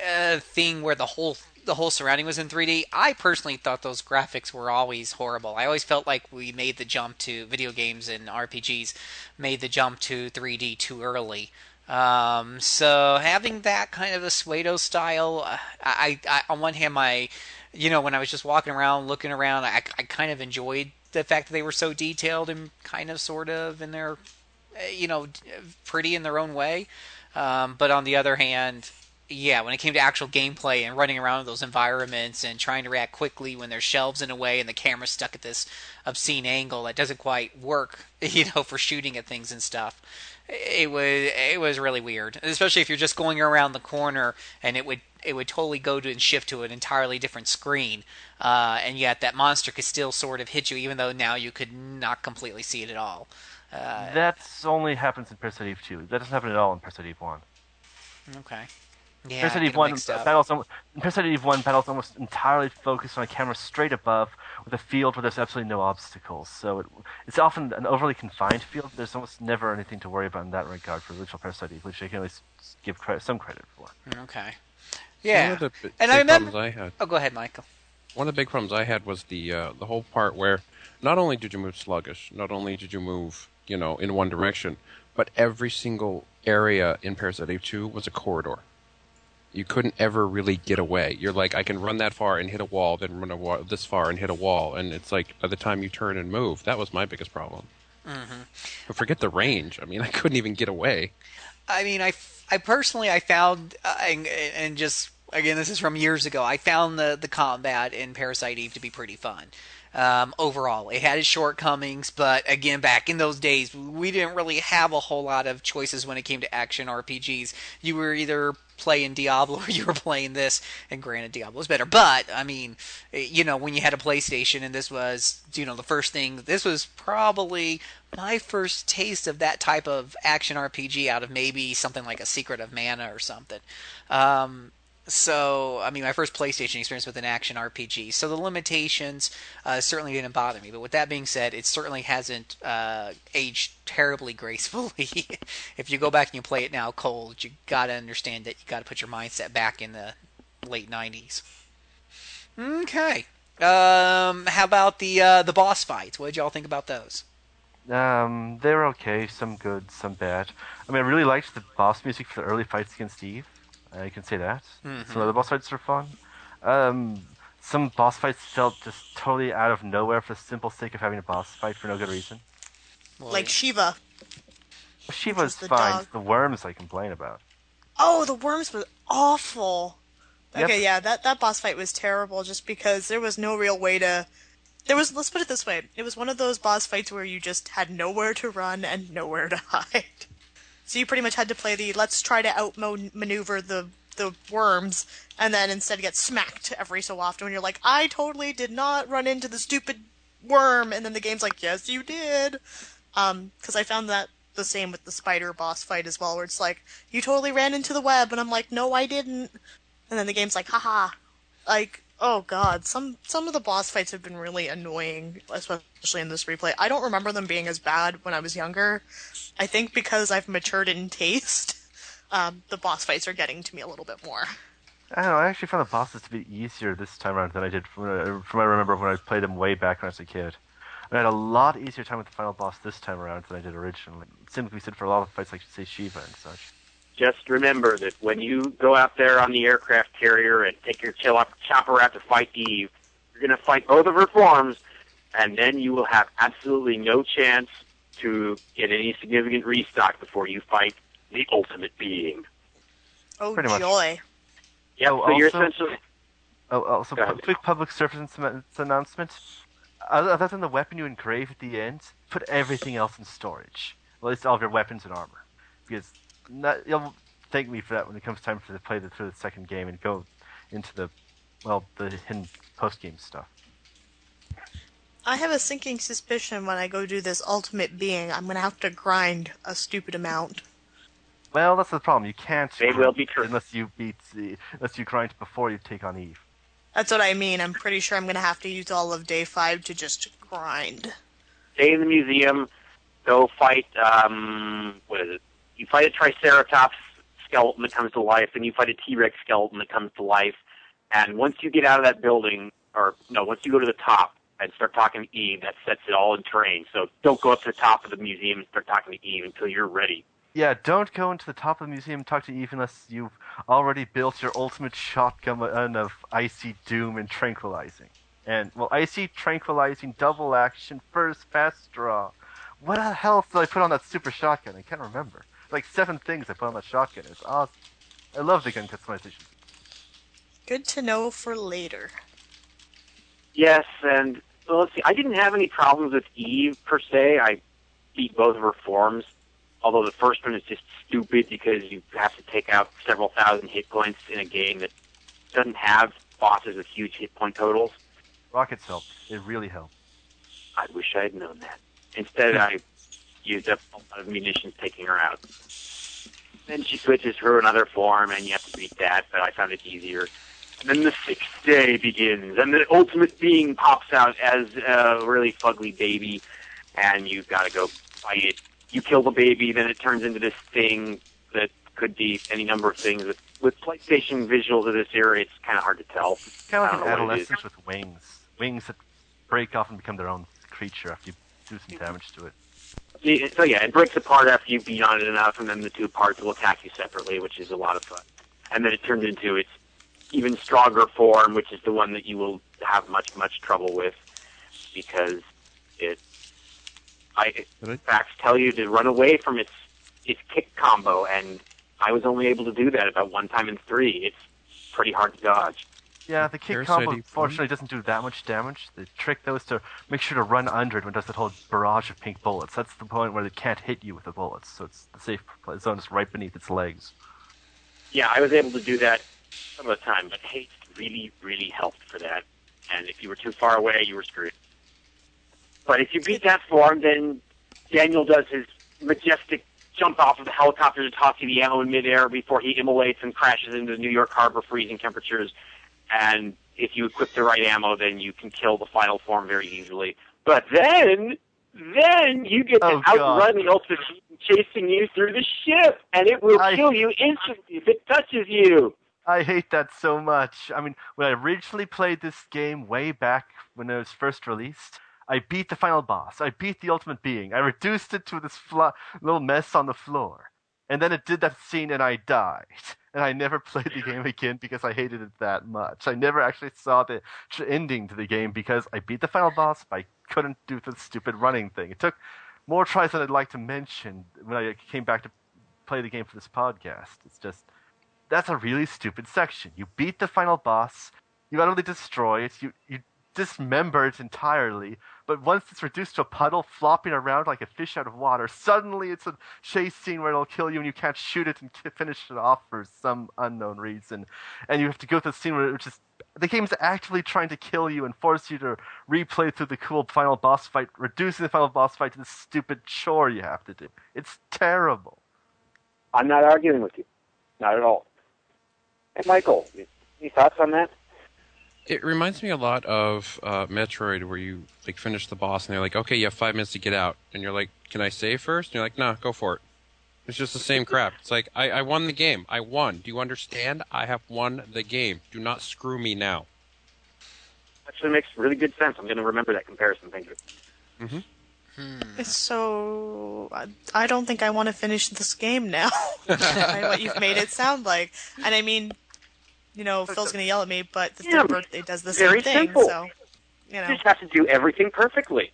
uh, thing where the whole the whole surrounding was in 3D, I personally thought those graphics were always horrible. I always felt like we made the jump to video games and RPGs made the jump to 3D too early. Um, so having that kind of a Suedo style, uh, I, I on one hand, my, you know, when I was just walking around, looking around, I, I kind of enjoyed the fact that they were so detailed and kind of sort of in their, uh, you know, pretty in their own way. Um, but on the other hand, yeah, when it came to actual gameplay and running around in those environments and trying to react quickly when there's shelves in a way and the camera's stuck at this obscene angle that doesn't quite work, you know, for shooting at things and stuff. It was it was really weird, especially if you're just going around the corner and it would it would totally go to and shift to an entirely different screen, uh, and yet that monster could still sort of hit you, even though now you could not completely see it at all. Uh, That's only happens in Eve 2. That doesn't happen at all in Eve 1. okay. Yeah, I Parasite Eve 1 mixed battles almost, in Parasite Eve 1 battles almost entirely focused on a camera straight above with a field where there's absolutely no obstacles. So it, it's often an overly confined field. There's almost never anything to worry about in that regard for the original Parasite Eve, which I can at least give credit, some credit for. Okay. One Yeah. of the b- And I remember. problems I had. Oh, go ahead, Michael. One of the big problems I had was the uh, the whole part where not only did you move sluggish, not only did you move, you know, in one direction, but every single area in Parasite Eve 2 was a corridor. You couldn't ever really get away. You're like, I can run that far and hit a wall, then run a wall, this far and hit a wall, and it's like by the time you turn and move, that was my biggest problem. Mm-hmm. But forget the range. I mean, I couldn't even get away. I mean, I, I personally I found uh, and, and just again this is from years ago. I found the the combat in Parasite Eve to be pretty fun. Um, overall, it had its shortcomings, but again, back in those days, we didn't really have a whole lot of choices when it came to action RPGs. You were either playing Diablo or you were playing this, and granted, Diablo was better. But I mean, eh, you know, when you had a PlayStation and this was, you know, the first thing, this was probably my first taste of that type of action RPG out of maybe something like a Secret of Mana or something. Um, so, I mean, my first PlayStation experience with an action RPG. So the limitations uh, certainly didn't bother me. But with that being said, it certainly hasn't uh, aged terribly gracefully. if you go back and you play it now cold, you got to understand that you got to put your mindset back in the late 90s. Okay. Um, how about the uh, the boss fights? What did y'all think about those? Um, they're okay, some good, some bad. I mean, I really liked the boss music for the early fights against Eve. I can say that. Some other boss fights were fun. Um, some boss fights felt just totally out of nowhere for the simple sake of having a boss fight for no good reason. Well, Like Shiva. Shiva's the fine. dog. It's the worms I complain about. Oh, the worms were awful. Yep. Okay, yeah, that that boss fight was terrible just because there was no real way to there was let's put it this way. It was one of those boss fights where you just had nowhere to run and nowhere to hide. So you pretty much had to play the let's try to outmaneuver the the worms and then instead get smacked every so often when you're like, I totally did not run into the stupid worm and then the game's like, Yes you did. Um, because I found that the same with the spider boss fight as well, where it's like, you totally ran into the web and I'm like, No I didn't and then the game's like, haha. Like, oh god, some some of the boss fights have been really annoying, especially in this replay. I don't remember them being as bad when I was younger. I think because I've matured in taste, um, the boss fights are getting to me a little bit more. I don't know. I actually found the bosses to be easier this time around than I did from, from I remember when I played them way back when I was a kid. I had a lot easier time with the final boss this time around than I did originally. Simply said for a lot of fights like say Shiva and such. Just remember that when you go out there on the aircraft carrier and take your chill chopper out to fight Eve, you're going to fight both of her forms, and then you will have absolutely no chance to get any significant restock before you fight the ultimate being. Oh Pretty joy! Yep, Oh, so you're also- essentially Oh, oh also, Go quick public service annou- announcement. Other other than the weapon you engrave at the end, put everything else in storage. At least all of your weapons and armor. Because not, you'll thank me for that when it comes time for to play the, through the second game and go into the, well, the hidden post-game stuff. I have a sinking suspicion when I go do this ultimate being, I'm gonna have to grind a stupid amount. Well, that's the problem. You can't They will be true. unless you beat the, unless you grind before you take on Eve. That's what I mean. I'm pretty sure I'm gonna have to use all of day five to just grind. stay in the museum, go fight, um, what is it? You fight a Triceratops skeleton that comes to life, and you fight a T-Rex skeleton that comes to life. And once you get out of that building, or no, once you go to the top and start talking to Eve, that sets it all in train. So don't go up to the top of the museum and start talking to Eve until you're ready. Yeah, don't go into the top of the museum and talk to Eve unless you've already built your ultimate shotgun of icy doom and tranquilizing. And well, icy tranquilizing double action first fast draw. What the hell did I put on that super shotgun? I can't remember. Like seven things I put on that shotgun. It's awesome. I love the gun customization. Good to know for later. Yes, and well, let's see. I didn't have any problems with Eve per se. I beat both of her forms. Although the first one is just stupid because you have to take out several thousand hit points in a game that doesn't have bosses with huge hit point totals. Rockets help. It really helped. I wish I had known that. Instead, I used up a lot of munitions taking her out. Then she switches to another form, and you have to beat that, but I found it easier. And then the sixth day begins, and the ultimate being pops out as a really fugly baby, and you've got to go fight it. You kill the baby, then it turns into this thing that could be any number of things. With, with PlayStation visuals of this era, it's kind of hard to tell. Kind of like an know what it is. adolescence with wings. Wings that break off and become their own creature after you do some damage to it. Yeah, So yeah, it breaks apart after you beat on it enough, and then the two parts will attack you separately, which is a lot of fun. And then it turns into its even stronger form, which is the one that you will have much much trouble with, because it. I Really? facts tell you to run away from its its kick combo, and I was only able to do that about one time in three. It's pretty hard to dodge. Yeah, the kick combo Eve fortunately doesn't do that much damage. The trick though is to make sure to run under it when it does that whole barrage of pink bullets. That's the point where it can't hit you with the bullets, so it's the safe zone is right beneath its legs. Yeah, I was able to do that some of the time, but haste really, really helped for that. And if you were too far away, you were screwed. But if you beat that form, then Daniel does his majestic jump off of the helicopter to toss you the ammo in midair before he immolates and crashes into New York Harbor freezing temperatures. And if you equip the right ammo, then you can kill the final form very easily. But then, then you get to Oh, God. outrun the ultimate being chasing you through the ship, and it will I- kill you instantly if it touches you. I hate that so much. I mean, when I originally played this game way back when it was first released, I beat the final boss. I beat the ultimate being. I reduced it to this fla- little mess on the floor. And then it did that scene and I died. And I never played the game again because I hated it that much. I never actually saw the ending to the game because I beat the final boss, but I couldn't do the stupid running thing. It took more tries than I'd like to mention when I came back to play the game for this podcast. It's just that's a really stupid section. You beat the final boss, you not only destroy it, you you dismember it entirely. But once it's reduced to a puddle flopping around like a fish out of water, suddenly it's a chase scene where it'll kill you and you can't shoot it and finish it off for some unknown reason. And you have to go through the scene where it's just the game's actively trying to kill you and force you to replay through the cool final boss fight, reducing the final boss fight to this stupid chore you have to do. It's terrible. I'm not arguing with you. Not at all. Hey, Michael, any thoughts on that? It reminds me a lot of uh, Metroid, where you like finish the boss and they're like, "Okay, you have five minutes to get out," and you're like, "Can I save first? And you're like, "Nah, go for it." It's just the same crap. It's like I, I won the game. I won. Do you understand? I have won the game. Do not screw me now. Actually makes really good sense. I'm going to remember that comparison. Thank you. It's so I- I don't think I want to finish this game now. by what you've made it sound like, and I mean, you know, Phil's gonna yell at me, but the Yeah, third birthday does the very same thing. simple. So, you know. You know. just have to do everything perfectly.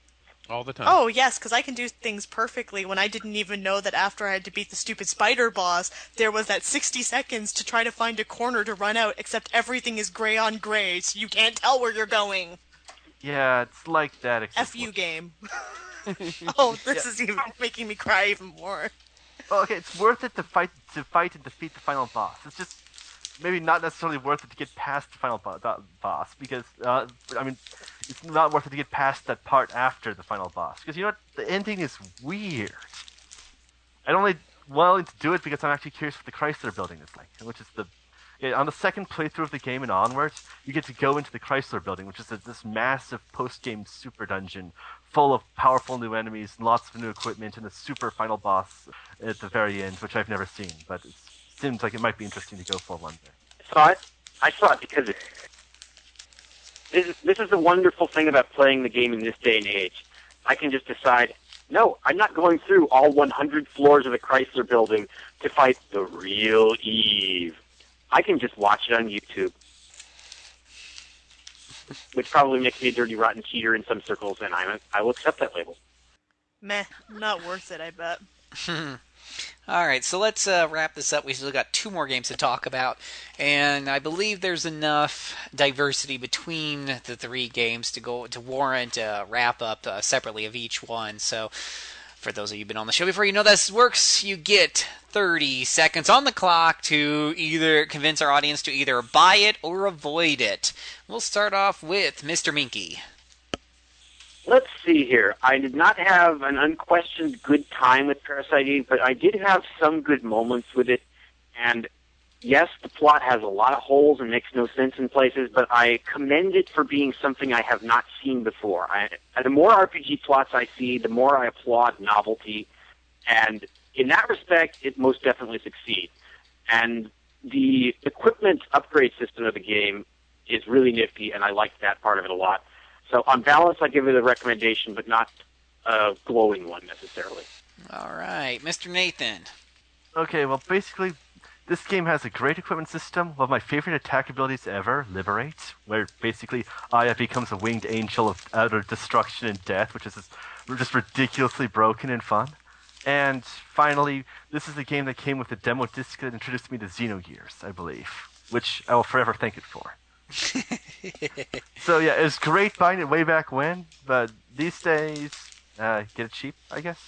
All the time. Oh yes, because I can do things perfectly when I didn't even know that after I had to beat the stupid spider boss, there was that 60 seconds to try to find a corner to run out, except everything is gray on gray, so you can't tell where you're going. Yeah, it's like that. except F you game. oh, this is even making me cry even more. Well, okay, it's worth it to fight to fight and defeat the final boss. It's just maybe not necessarily worth it to get past the final bo- boss because uh, I mean, it's not worth it to get past that part after the final boss because you know what? The ending is weird. I'm only willing to do it because I'm actually curious what the Chrysler Building is like, which is the yeah, on the second playthrough of the game and onwards, you get to go into the Chrysler Building, which is a, this massive post-game super dungeon full of powerful new enemies, and lots of new equipment, and a super final boss at the very end, which I've never seen, but it seems like it might be interesting to go for one day. I saw it. I saw it because it, this, is, this is the wonderful thing about playing the game in this day and age. I can just decide, no, I'm not going through all 100 floors of the Chrysler building to fight the real Eve. I can just watch it on YouTube. Which probably makes me a dirty, rotten cheater in some circles, and I'm, I will accept that label. Meh, not worth it, I bet. All right, so let's uh, wrap this up. We still got two more games to talk about, and I believe there's enough diversity between the three games to go to warrant a wrap up uh, separately of each one. So, for those of you who've been on the show before, you know this works. You get 30 seconds on the clock to either convince our audience to either buy it or avoid it. We'll start off with Mr. Minky. Let's see here. I did not have an unquestioned good time with Parasite Eve, but I did have some good moments with it. And yes, the plot has a lot of holes and makes no sense in places, but I commend it for being something I have not seen before. I, the more RPG plots I see, the more I applaud novelty. And in that respect, it most definitely succeeds. And the equipment upgrade system of the game is really nifty, and I like that part of it a lot. So on balance, I give it a recommendation, but not a glowing one necessarily. All right, Mr. Nathan. Okay, well, basically, this game has a great equipment system. One of my favorite attack abilities ever, Liberate, where basically Aya becomes a winged angel of utter destruction and death, which is just, just ridiculously broken and fun. And finally, this is the game that came with the demo disc that introduced me to Xenogears, I believe, which I will forever thank it for. so yeah, it's great buying it way back when, but these days, uh, get it cheap, I guess.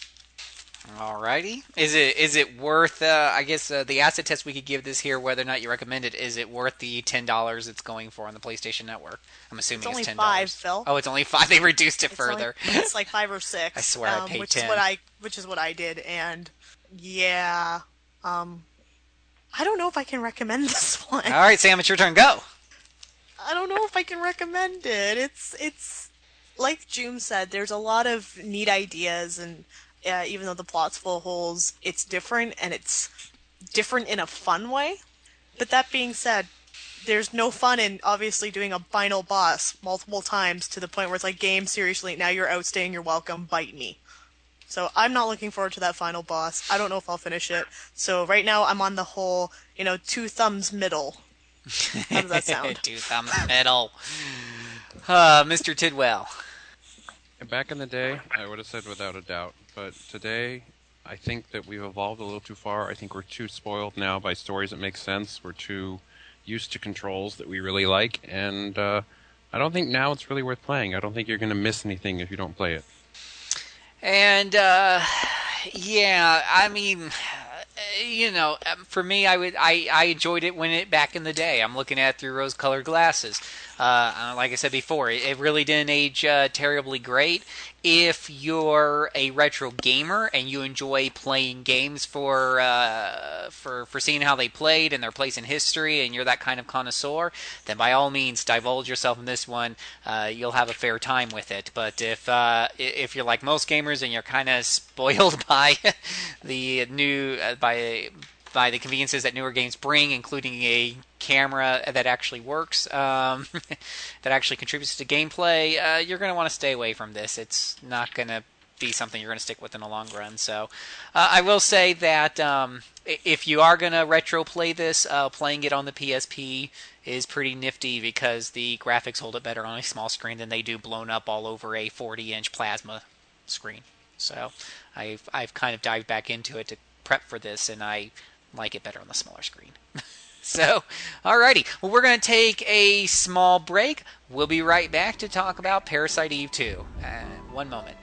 Alrighty. Is it is it worth? Uh, I guess uh, the acid test we could give this here, whether or not you recommend it. Is it worth the ten dollars it's going for on the PlayStation Network? I'm assuming It's only ten five, dollars. Phil. Oh, it's only five. They reduced it It's only- further. it's like five or six. I swear I um, paid which 10. is what I which is what I did, and yeah, um, I don't know if I can recommend this one. All right, Sam, it's your turn. Go. Don't know if I can recommend it. It's it's like June said. There's a lot of neat ideas, and uh, even though the plot's full of holes, it's different, and it's different in a fun way. But that being said, there's no fun in obviously doing a final boss multiple times to the point where it's like, game, seriously, now you're outstaying your welcome, bite me. So I'm not looking forward to that final boss. I don't know if I'll finish it. So right now I'm on the whole, you know, two thumbs middle. How does that sound? Two thumbs middle. Uh, Mr. Tidwell. Back in the day, I would have said without a doubt, but today, I think that we've evolved a little too far. I think we're too spoiled now by stories that make sense. We're too used to controls that we really like, and uh, I don't think now it's really worth playing. I don't think you're going to miss anything if you don't play it. And uh, yeah, I mean, you know, um, for me, I would I, I enjoyed it when it back in the day. I'm looking at it through rose-colored glasses. Uh, like I said before, it, really didn't age uh, terribly great. If you're a retro gamer and you enjoy playing games for uh, for for seeing how they played and their place in history, and you're that kind of connoisseur, then by all means divulge yourself in this one. Uh, you'll have a fair time with it. But if uh, if you're like most gamers and you're kind of spoiled by the new uh, by by the conveniences that newer games bring, including a camera that actually works, um, that actually contributes to gameplay, uh, you're going to want to stay away from this. It's not going to be something you're going to stick with in the long run. So, uh, I will say that um, if you are going to retro play this, uh, playing it on the PSP is pretty nifty because the graphics hold it better on a small screen than they do blown up all over a 40 inch plasma screen. So, I've I've kind of dived back into it to prep for this, and I like it better on the smaller screen. so, alrighty. Well, we're going to take a small break. We'll be right back to talk about Parasite Eve 2. Uh, one moment.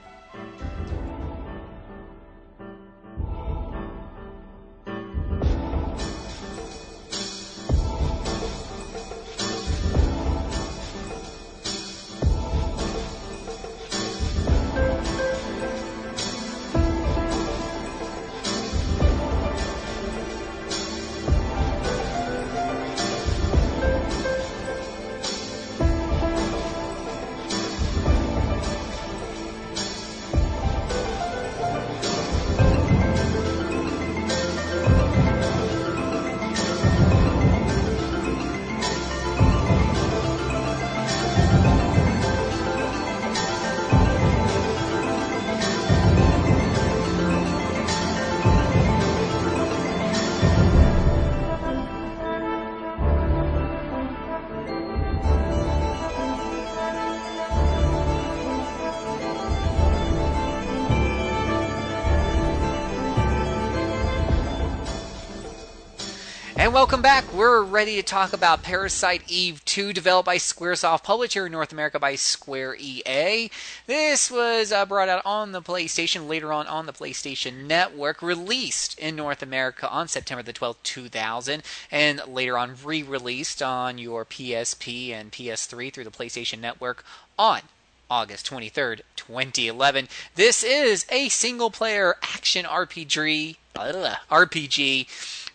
And welcome back. We're ready to talk about Parasite Eve 2, developed by Squaresoft, published here in North America by Square EA. This was uh, brought out on the PlayStation, later on on the PlayStation Network, released in North America on September the 12th, 2000, and later on re released on your PSP and PS3 through the PlayStation Network on August 23rd, 2011. This is a single player action RPG. uh, RPG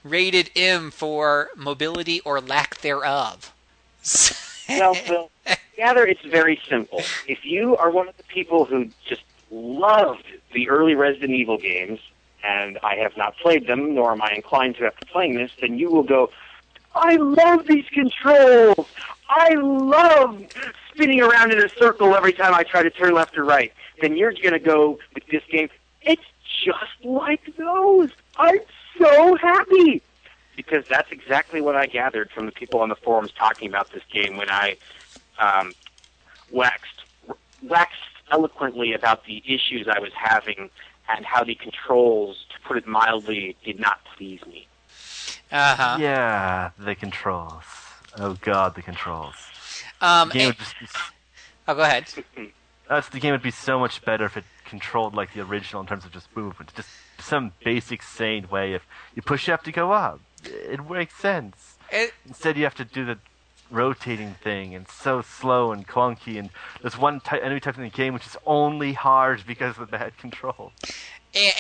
rated M for mobility or lack thereof. Well, Phil, gather it's very simple. If you are one of the people who just loved the early Resident Evil games, and I have not played them, nor am I inclined to after playing this, then you will go, I love these controls! I love spinning around in a circle every time I try to turn left or right. Then you're going to go with this game, it's just like those! I'm so happy! Because that's exactly what I gathered from the people on the forums talking about this game when I um, waxed waxed eloquently about the issues I was having and how the controls, to put it mildly, did not please me. Uh huh. Yeah, the controls. Oh god, the controls. Um, The game and- would just be, oh, go ahead. that's, the game would be so much better if it controlled like the original in terms of just movement. Just some basic sane way. If you push up to go up, it makes sense. It, Instead, you have to do the rotating thing, and so slow and clunky. And there's one ty- enemy type in the game which is only hard because of the bad control.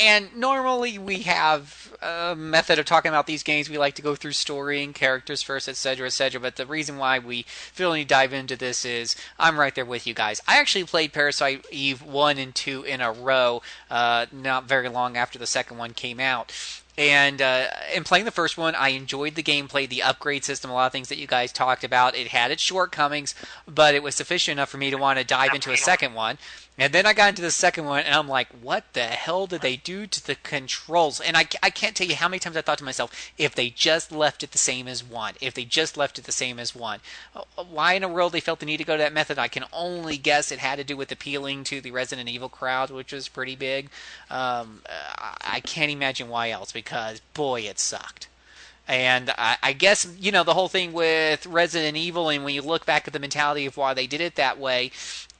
And normally we have a method of talking about these games. We like to go through story and characters first, etc., etc. But the reason why we the dive into this is I'm right there with you guys. I actually played Parasite Eve 1 and 2 in a row, uh, not very long after the second one came out. And uh, in playing the first one, I enjoyed the gameplay, the upgrade system, a lot of things that you guys talked about. It had its shortcomings, but it was sufficient enough for me to want to dive into a second one. And then I got into the second one, and I'm like, what the hell did they do to the controls? And I, I can't tell you how many times I thought to myself, if they just left it the same as one, if they just left it the same as one. Why in the world they felt the need to go to that method, I can only guess it had to do with appealing to the Resident Evil crowd, which was pretty big. Um, I can't imagine why else, because boy, it sucked. And I, I guess, you know, the whole thing with Resident Evil, and when you look back at the mentality of why they did it that way,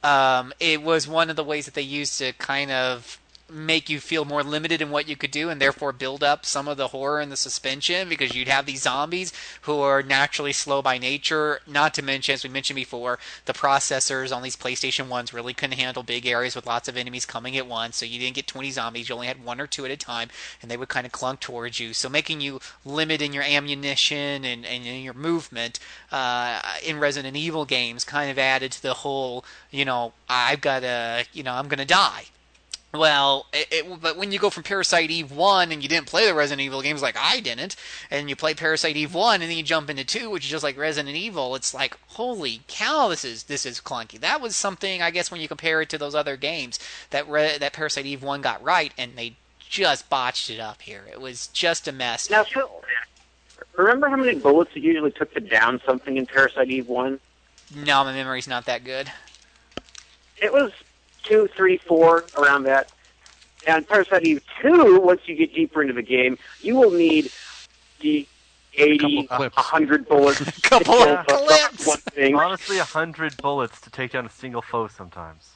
um, it was one of the ways that they used to kind of make you feel more limited in what you could do and therefore build up some of the horror and the suspension because you'd have these zombies who are naturally slow by nature not to mention as we mentioned before the processors on these PlayStation 1s really couldn't handle big areas with lots of enemies coming at once so you didn't get 20 zombies you only had one or two at a time and they would kind of clunk towards you. So making you limit in your ammunition and, and in your movement uh, in Resident Evil games kind of added to the whole you know I've got to you know I'm going to die well, it, it, but when you go from Parasite Eve 1 and you didn't play the Resident Evil games like I didn't, and you play Parasite Eve 1 and then you jump into 2, which is just like Resident Evil, it's like, holy cow, this is this is clunky. That was something, I guess, when you compare it to those other games that Re- that Parasite Eve 1 got right, and they just botched it up here. It was just a mess. Now, Phil, remember how many bullets it usually took to down something in Parasite Eve 1? No, my memory's not that good. It was two, three, four, around that. And Parasite Eve 2, once you get deeper into the game, you will need the 80, Couple clips. 100 bullets. to Couple kill of clips. One thing. Honestly, a hundred bullets to take down a single foe sometimes.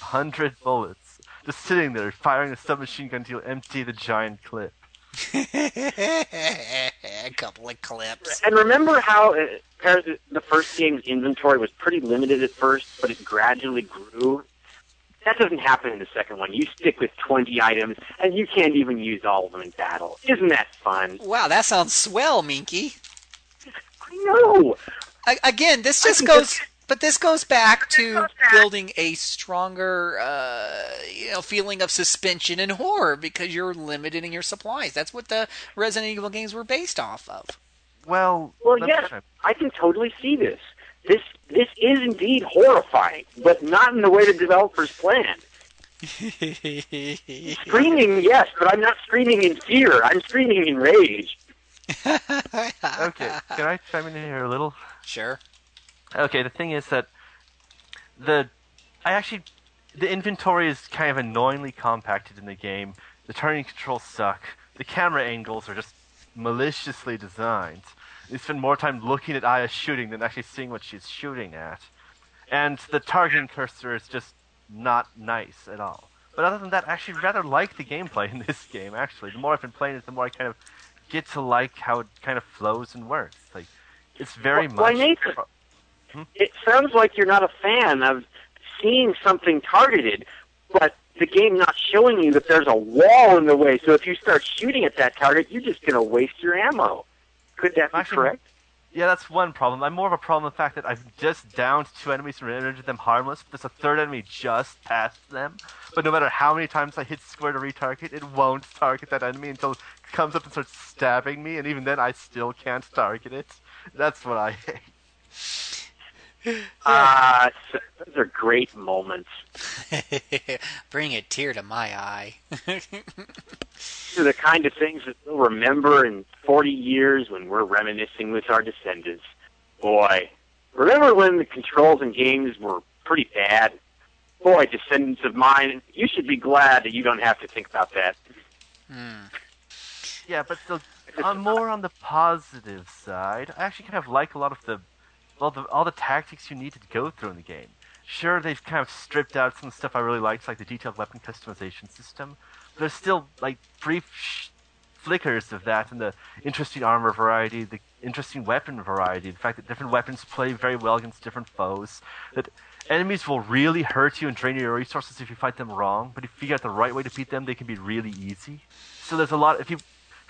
A hundred bullets. Just sitting there, firing a submachine gun until you empty the giant clip. a couple of clips. And remember how uh, the first game's inventory was pretty limited at first, but it gradually grew? That doesn't happen in the second one. You stick with 20 items, and you can't even use all of them in battle. Isn't that fun? Wow, that sounds swell, Minky. I know! I, again, this just think goes, but this goes back to building a stronger, uh, you know, feeling of suspension and horror because you're limited in your supplies. That's what the Resident Evil games were based off of. Well, Well, let yes, I can totally see this. This this is indeed horrifying, but not in the way the developers planned. Screaming, yes, but I'm not screaming in fear. I'm screaming in rage. Okay, can I chime in here a little? Sure. Okay, the thing is that the I actually the inventory is kind of annoyingly compacted in the game. The turning controls suck. The camera angles are just maliciously designed. You spend more time looking at Aya shooting than actually seeing what she's shooting at. And the targeting cursor is just not nice at all. But other than that, I actually rather like the gameplay in this game, actually. The more I've been playing it, the more I kind of get to like how it kind of flows and works. Like, it's very Why, much... Nathan? Hmm? It sounds like you're not a fan of seeing something targeted, but the game not showing you that there's a wall in the way. So if you start shooting at that target, you're just going to waste your ammo. Could that be Actually, correct? Yeah, that's one problem. I'm more of a problem with the fact that I've just downed two enemies and rendered them harmless, but there's a third enemy just past them. But no matter how many times I hit square to retarget, it won't target that enemy until it comes up and starts stabbing me, and even then I still can't target it. That's what I hate. Ah, so- those are great moments. Bring a tear to my eye. These are the kind of things that we'll remember in 40 years when we're reminiscing with our descendants. Boy, remember when the controls in games were pretty bad? Boy, descendants of mine, you should be glad that you don't have to think about that. Hmm. Yeah, but still, on more on the positive side, I actually kind of like a lot of the, well, the, all the tactics you need to go through in the game. Sure, they've kind of stripped out some stuff I really liked, like the detailed weapon customization system. But there's still like brief sh- flickers of that, and the interesting armor variety, the interesting weapon variety, the fact that different weapons play very well against different foes. That enemies will really hurt you and drain your resources if you fight them wrong, but if you figure out the right way to beat them, they can be really easy. So there's a lot. If you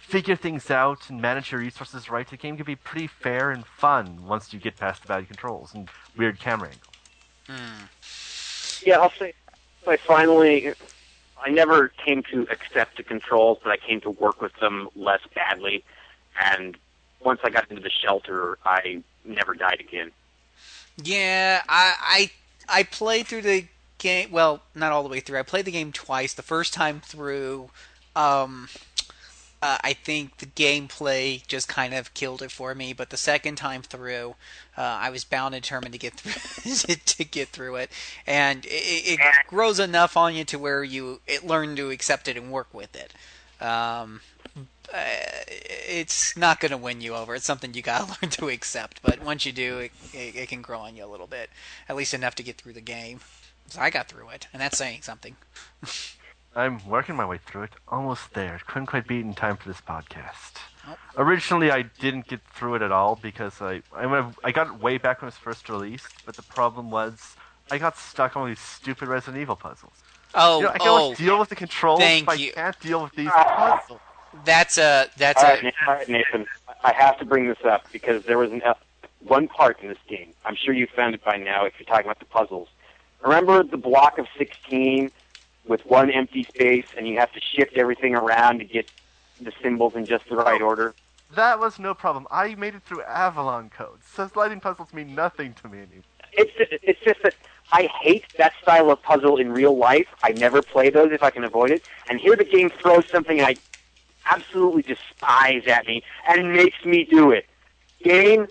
figure things out and manage your resources right, the game can be pretty fair and fun once you get past the bad controls and weird camera angles. Yeah, I'll say I finally, I never came to accept the controls, but I came to work with them less badly. And once I got into the shelter, I never died again. Yeah, I I I played through the game. Well, not all the way through. I played the game twice. The first time through, um, uh, I think the gameplay just kind of killed it for me. But the second time through, uh, I was bound and determined to get through to get through it, and it, it grows enough on you to where you it learn to accept it and work with it. Um, uh, it's not going to win you over. It's something you got to learn to accept. But once you do, it, it, it can grow on you a little bit, at least enough to get through the game. So I got through it, and that's saying something. I'm working my way through it. Almost there. Couldn't quite beat it in time for this podcast. Oh. Originally, I didn't get through it at all because I I, I got it way back when it was first released. But the problem was I got stuck on these stupid Resident Evil puzzles. Oh, You know, I can oh, always deal with the controls, thank but you. I can't deal with these ah. puzzles. that's a that's All a all right, Nathan. I have to bring this up because there was an F- one part in this game. I'm sure you found it by now if you're talking about the puzzles. Remember the block of 16 with one empty space, and you have to shift everything around to get the symbols in just the right order. That was no problem. I made it through Avalon code, so sliding puzzles mean nothing to me anymore. It's it's just that I hate that style of puzzle in real life. I never play those if I can avoid it. And here the game throws something I absolutely despise at me and makes me do it. Game,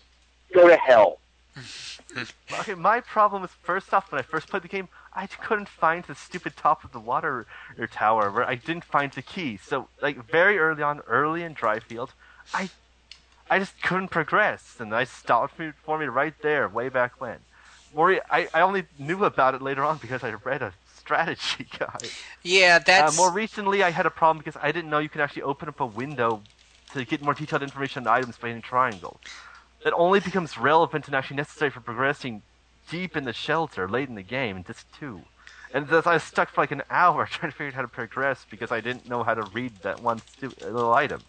go to hell. Okay, my problem was first off when I first played the game, I couldn't find the stupid top of the water er, tower where I didn't find the key. So like very early on, early in Dryfield, I I just couldn't progress, and I stopped me, for me right there, way back when. More, I, I only knew about it later on because I read a strategy guide. yeah Uh, more recently, I had a problem because I didn't know you could actually open up a window to get more detailed information on items by hitting triangle. It only becomes relevant and actually necessary for progressing deep in the shelter late in the game in disc two. And thus I was stuck for like an hour trying to figure out how to progress because I didn't know how to read that one stu- little item.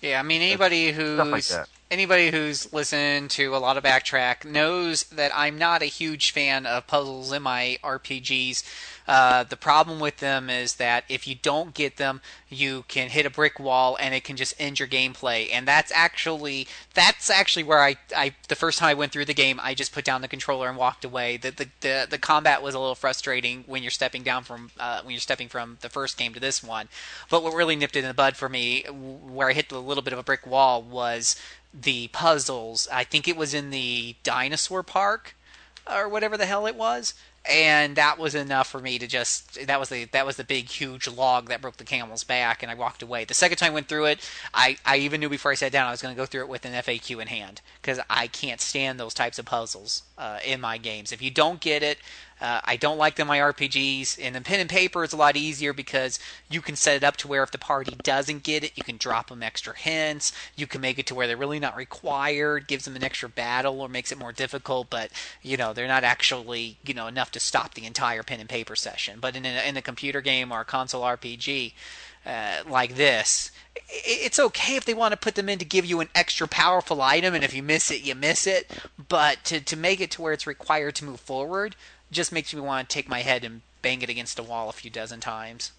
Yeah, I mean anybody who's stuff like that. Anybody who's listened to a lot of backtrack knows that I'm not a huge fan of puzzles in my RPGs. Uh, the problem with them is that if you don't get them, you can hit a brick wall and it can just end your gameplay. And that's actually that's actually where I, I the first time I went through the game, I just put down the controller and walked away. The the the, the combat was a little frustrating when you're stepping down from uh, when you're stepping from the first game to this one. But what really nipped it in the bud for me, where I hit a little bit of a brick wall, was the puzzles. I think it was in the dinosaur park or whatever the hell it was. And that was enough for me to just that was the that was the big huge log that broke the camel's back and I walked away. The second time I went through it, I, I even knew before I sat down I was going to go through it with an FAQ in hand because I can't stand those types of puzzles uh, in my games. If you don't get it, uh, I don't like them my RPGs. And in pen and paper, it's a lot easier because you can set it up to where if the party doesn't get it, you can drop them extra hints. You can make it to where they're really not required, gives them an extra battle, or makes it more difficult. But you know, they're not actually you know enough to stop the entire pen and paper session. But in a, in a computer game or a console RPG uh, like this, it's okay if they want to put them in to give you an extra powerful item, and if you miss it, you miss it. But to to make it to where it's required to move forward just makes me want to take my head and bang it against a wall a few dozen times.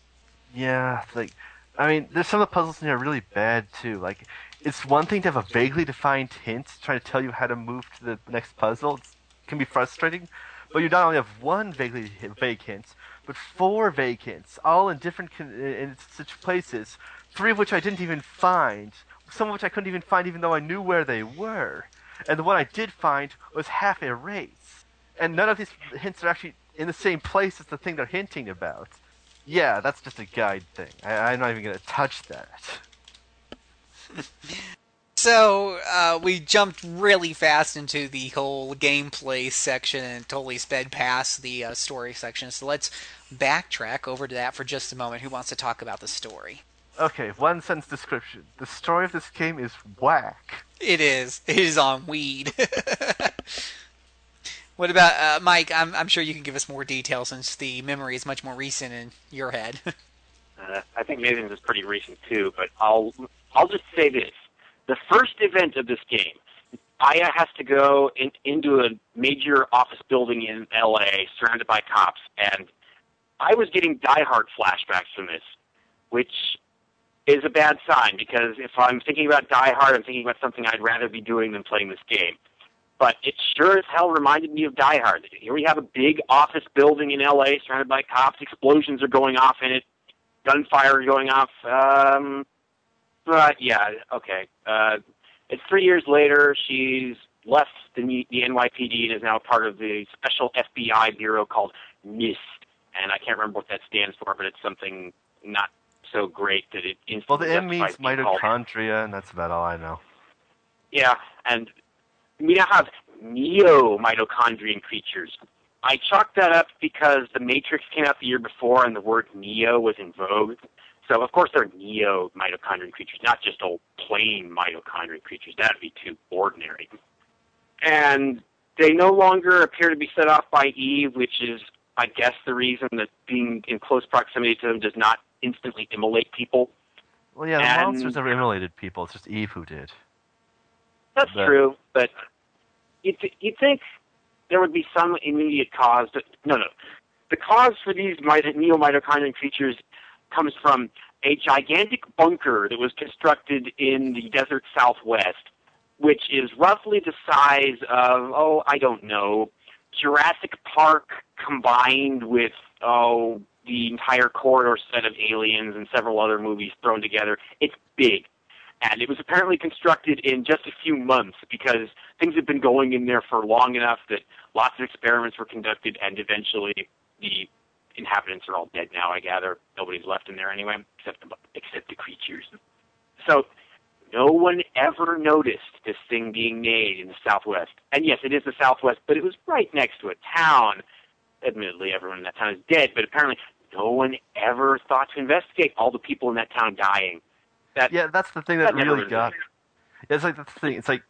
Yeah, like, I mean, there's some of the puzzles in here really bad too. Like, it's one thing to have a vaguely defined hint trying to tell you how to move to the next puzzle. It can be frustrating, but you not only have one vaguely vague hint, but four vague hints, all in different con- in such places. Three of which I didn't even find. Some of which I couldn't even find, even though I knew where they were. And the one I did find was half erased. And none of these hints are actually in the same place as the thing they're hinting about. Yeah, that's just a guide thing. I, I'm not even going to touch that. So uh, we jumped really fast into the whole gameplay section and totally sped past the uh, story section. So let's backtrack over to that for just a moment. Who wants to talk about the story? Okay, one sentence description. The story of this game is whack. It is. It is on weed. what about uh, Mike? I'm, I'm sure you can give us more detail since the memory is much more recent in your head. Uh, I think Nathan's is pretty recent too, but I'll I'll just say this: the first event of this game, Aya has to go in, into a major office building in L.A. surrounded by cops, and I was getting Die Hard flashbacks from this, which is a bad sign because if I'm thinking about Die Hard, I'm thinking about something I'd rather be doing than playing this game. But it sure as hell reminded me of Die Hard. Here we have a big office building in L.A. surrounded by cops. Explosions are going off in it. Gunfire is going off. Um, but yeah, okay. Uh, it's three years later. She's left the, the NYPD and is now part of the special FBI bureau called MIST. And I can't remember what that stands for, but it's something not so great that it Well, the M means justifies being called mitochondria, and that's about all I know. yeah, and we now have neo mitochondrian creatures. I chalked that up because the Matrix came out the year before and the word neo was in vogue. So of course they're neo mitochondrian creatures, not just old plain mitochondrian creatures. That'd be too ordinary. And they no longer appear to be set off by Eve, which is, I guess, the reason that being in close proximity to them does not instantly immolate people. Well, yeah, the And- monsters have immolated people. It's just Eve who did. That's But- true, but you'd, th- you'd think there would be some immediate cause. But no, no. The cause for these mit- neomitochondrian creatures comes from a gigantic bunker that was constructed in the desert southwest, which is roughly the size of, oh, I don't know, Jurassic Park combined with, oh, the entire corridor set of aliens and several other movies thrown together. It's big and it was apparently constructed in just a few months because things had been going in there for long enough that lots of experiments were conducted, and eventually the inhabitants are all dead now. I gather nobody's left in there anyway, except the, except the creatures. So no one ever noticed this thing being made in the Southwest. And yes, it is the Southwest, but it was right next to a town. Admittedly, everyone in that town is dead, but apparently no one ever thought to investigate all the people in that town dying. That Yeah, that's the thing that That really got. It's like the thing. It's like,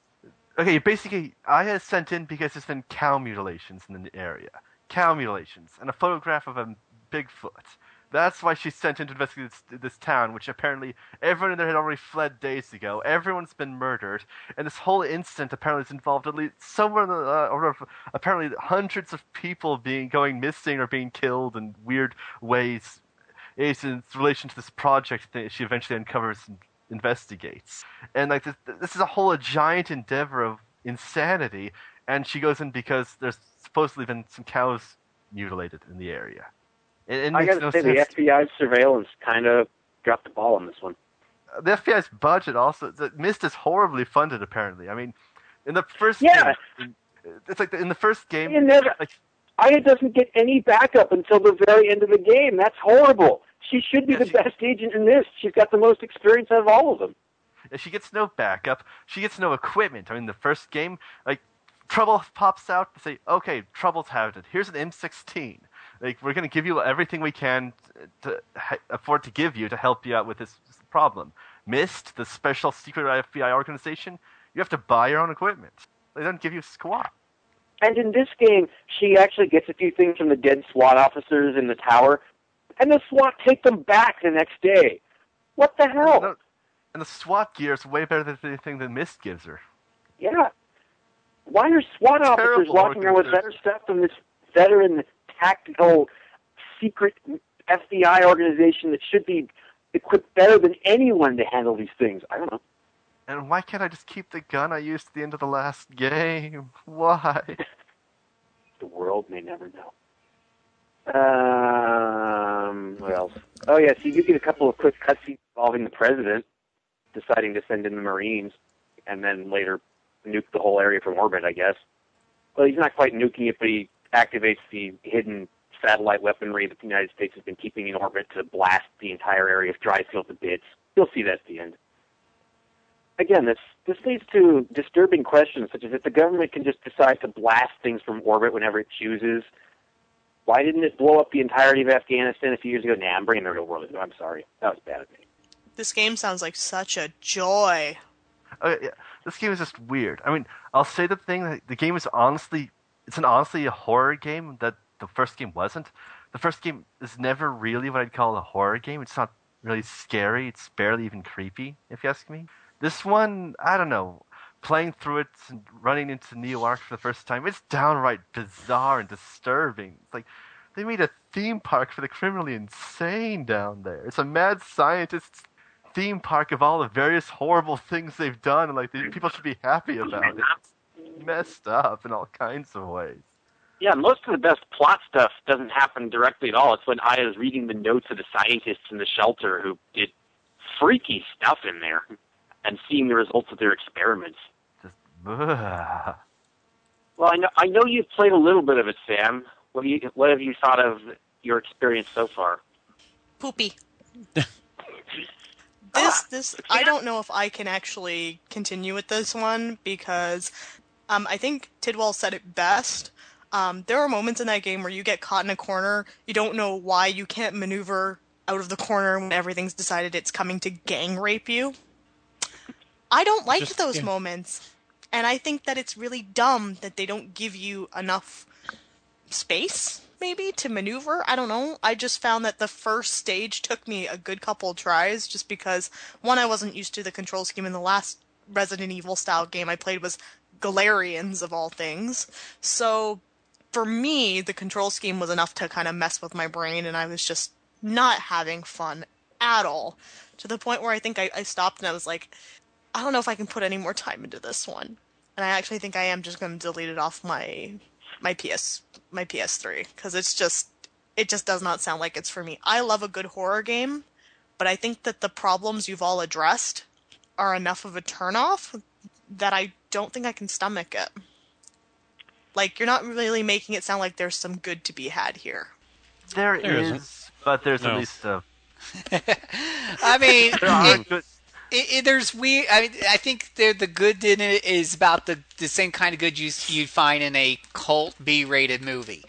okay, basically, I had sent in because there's been cow mutilations in the area, cow mutilations, and a photograph of a Bigfoot. That's why she sent in to investigate this, this town, which apparently everyone in there had already fled days ago. Everyone's been murdered, and this whole incident apparently has involved at least somewhere in the uh, order of apparently hundreds of people being going missing or being killed in weird ways is in relation to this project that she eventually uncovers and investigates. And like this, this is a whole a giant endeavor of insanity. And she goes in because there's supposedly been some cows mutilated in the area. It, it I gotta no say, sense. the FBI's surveillance kind of dropped the ball on this one. Uh, the FBI's budget also the Mist is horribly funded. Apparently, I mean, in the first Yeah. game, it's like in the first game, never, like Aya doesn't get any backup until the very end of the game. That's horrible. She should be Yeah, the she- best agent in this. She's got the most experience out of all of them. She gets no backup. She gets no equipment. I mean, the first game, like, Trouble pops out to say, okay, Trouble's having it. Here's an M16. Like, we're going to give you everything we can to ha- afford to give you to help you out with this problem. Mist, the special secret FBI organization, you have to buy your own equipment. They don't give you squat. And in this game, she actually gets a few things from the dead SWAT officers in the tower, and the SWAT take them back the next day. What the hell? And the SWAT gear is way better than anything that Mist gives her. Yeah. Why are SWAT officers walking around with better stuff than this veteran, tactical, secret FBI organization that should be equipped better than anyone to handle these things? I don't know. And why can't I just keep the gun I used at the end of the last game? Why? The world may never know. Um, what else? Oh yes, you do get a couple of quick cutscenes involving the president deciding to send in the Marines, and then later nuke the whole area from orbit. I guess. Well, he's not quite nuking it, but he activates the hidden satellite weaponry that the United States has been keeping in orbit to blast the entire area of Dryfield to bits. You'll see that at the end. Again, this this leads to disturbing questions such as if the government can just decide to blast things from orbit whenever it chooses. Why didn't it blow up the entirety of Afghanistan a few years ago? Nah, I'm bringing the real world. I'm sorry. That was bad of me. This game sounds like such a joy. Oh, okay, yeah, this game is just weird. I mean, I'll say the thing that the game is honestly, it's an honestly a horror game that the first game wasn't. The first game is never really what I'd call a horror game. It's not really scary. It's barely even creepy, if you ask me. This one, I don't know. Playing through it and running into Neo Ark for the first time, it's downright bizarre and disturbing. It's like they made a theme park for the criminally insane down there. It's a mad scientist's theme park of all the various horrible things they've done, and like people should be happy about it. It's messed up in all kinds of ways. Yeah, most of the best plot stuff doesn't happen directly at all. It's when Aya's reading the notes of the scientists in the shelter who did freaky stuff in there and seeing the results of their experiments. Just ugh. Well, I know I know you've played a little bit of it, Sam. What do you what have you thought of your experience so far? Poopy. this this I don't know if I can actually continue with this one because um, I think Tidwell said it best. Um, there are moments in that game where you get caught in a corner, you don't know why you can't maneuver out of the corner when everything's decided it's coming to gang rape you. I don't like Just- those yeah. moments. And I think that it's really dumb that they don't give you enough space, maybe, to maneuver. I don't know. I just found that the first stage took me a good couple tries just because, one, I wasn't used to the control scheme in the last Resident Evil style game I played was Galerians, of all things. So, for me, the control scheme was enough to kind of mess with my brain, and I was just not having fun at all. To the point where I think I, I stopped and I was like, I don't know if I can put any more time into this one. And I actually think I am just going to delete it off my my PS my PS3 because it's just it just does not sound like it's for me. I love a good horror game, but I think that the problems you've all addressed are enough of a turnoff that I don't think I can stomach it. Like you're not really making it sound like there's some good to be had here. There There is, isn't. but there's No. at least uh, a I mean, there are it- good. It, it, there's we. I, mean, I think the the good in it is about the the same kind of good you you'd find in a cult B-rated movie.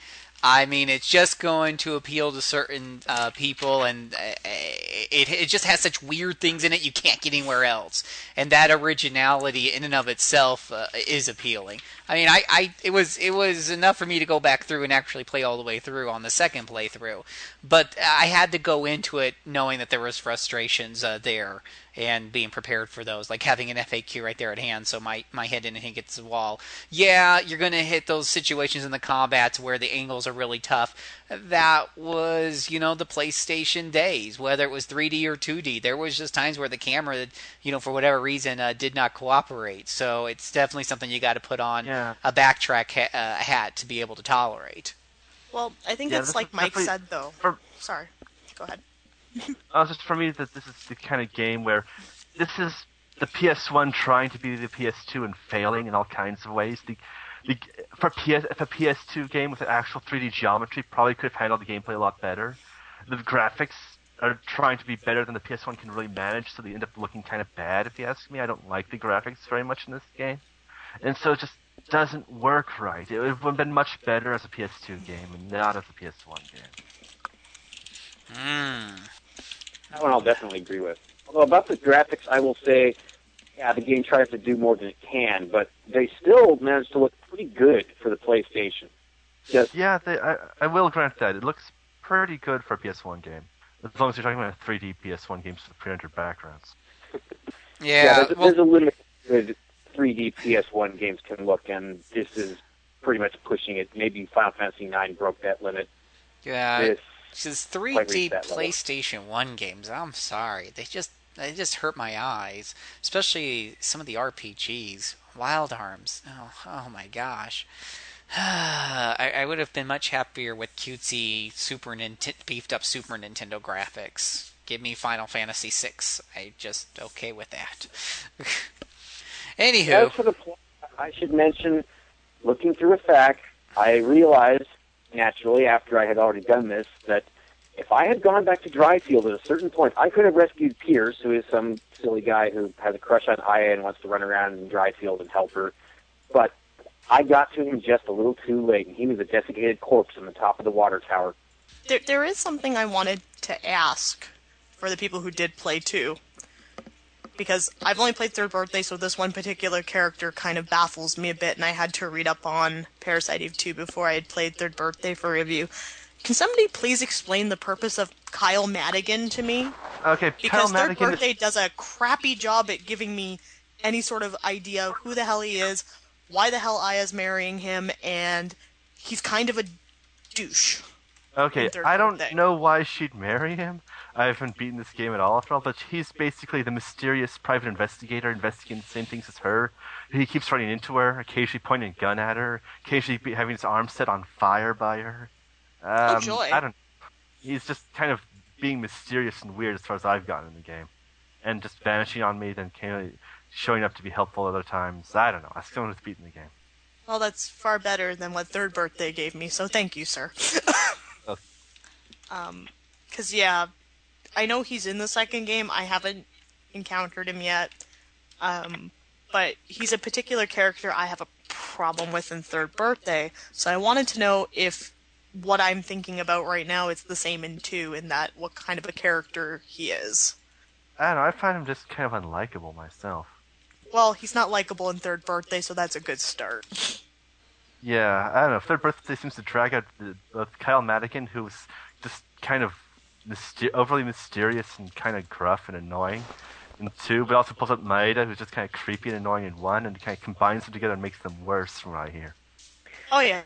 I mean, it's just going to appeal to certain uh, people, and uh, it it just has such weird things in it you can't get anywhere else. And that originality, in and of itself, uh, is appealing. I mean, I, I it was it was enough for me to go back through and actually play all the way through on the second playthrough, but I had to go into it knowing that there was frustrations uh, there and being prepared for those, like having an FAQ right there at hand, so my, my head didn't hit the wall. Yeah, you're to hit those situations in the combats where the angles are really tough. That was, you know, the PlayStation days, whether it was 3D or 2D. There was just times where the camera, you know, for whatever reason, uh, did not cooperate. So it's definitely something you got to put on Yeah. a backtrack ha- uh, hat to be able to tolerate. Well, I think Yeah, it's like Mike said though. for- Sorry. Go ahead. Uh, just for me, that this is the kind of game where this is the PS1 trying to be the PS2 and failing in all kinds of ways. The, the for PS if a PS2 game with an actual 3D geometry probably could have handled the gameplay a lot better. The graphics are trying to be better than the PS1 can really manage, so they end up looking kind of bad. If you ask me, I don't like the graphics very much in this game, and so it just doesn't work right. It would have been much better as a PS2 game and not as a PS1 game. Mm. That one I'll definitely agree with. Although about the graphics, I will say, yeah, the game tries to do more than it can, but they still manage to look pretty good for the PlayStation. Just Yeah, they, I, I will grant that. It looks pretty good for a PS1 game. As long as you're talking about 3D PS1 games with pre-rendered backgrounds. Yeah, there's, well, there's a limit to good 3D PS1 games can look, and this is pretty much pushing it. Maybe Final Fantasy IX broke that limit. yeah. This Just quite 3D reach that level. PlayStation One games. I'm sorry, they just they just hurt my eyes, especially some of the RPGs. Wild Arms. Oh, oh my gosh. I, I would have been much happier with cutesy Super beefed up Super Nintendo graphics. Give me Final Fantasy VI. I just okay with that. Anywho, As for the plot, I should mention, looking through a FAQ, I realized naturally after I had already done this that if I had gone back to Dryfield at a certain point, I could have rescued Pierce, who is some silly guy who has a crush on Aya and wants to run around in Dryfield and help her. But I got to him just a little too late, and he was a desiccated corpse on the top of the water tower. There, there is something I wanted to ask for the people who did play too. Because I've only played Third Birthday, so this one particular character kind of baffles me a bit, and I had to read up on Parasite Eve 2 before I had played Third Birthday for review. Can somebody please explain the purpose of Kyle Madigan to me? Okay, Kyle Because Third Madigan is- Birthday does a crappy job at giving me any sort of idea of who the hell he is, why the hell Aya's marrying him, and he's kind of a douche. Okay, I don't Birthday. know why she'd marry him. I haven't beaten this game at all after all, but he's basically the mysterious private investigator investigating the same things as her. He keeps running into her, occasionally pointing a gun at her, occasionally having his arm set on fire by her. Um, joy. I don't. He's just kind of being mysterious and weird as far as I've gotten in the game, and just vanishing on me, then of showing up to be helpful other times. I don't know. I still haven't beaten the game. Well, that's far better than what Third Birthday gave me, so thank you, sir. Oh. um, cause yeah, I know he's in the second game. I haven't encountered him yet. Um, but he's a particular character I have a problem with in Third Birthday, so I wanted to know if what I'm thinking about right now is the same in two, in that what kind of a character he is. I don't know. I find him just kind of unlikable myself. Well, he's not likable in Third Birthday, so that's a good start. Yeah, I don't know. Third birthday seems to drag out the, both Kyle Madigan, who's just kind of myster- overly mysterious and kind of gruff and annoying in two, but also pulls up Maeda, who's just kind of creepy and annoying in one, and kind of combines them together and makes them worse, from what I hear. Oh yeah,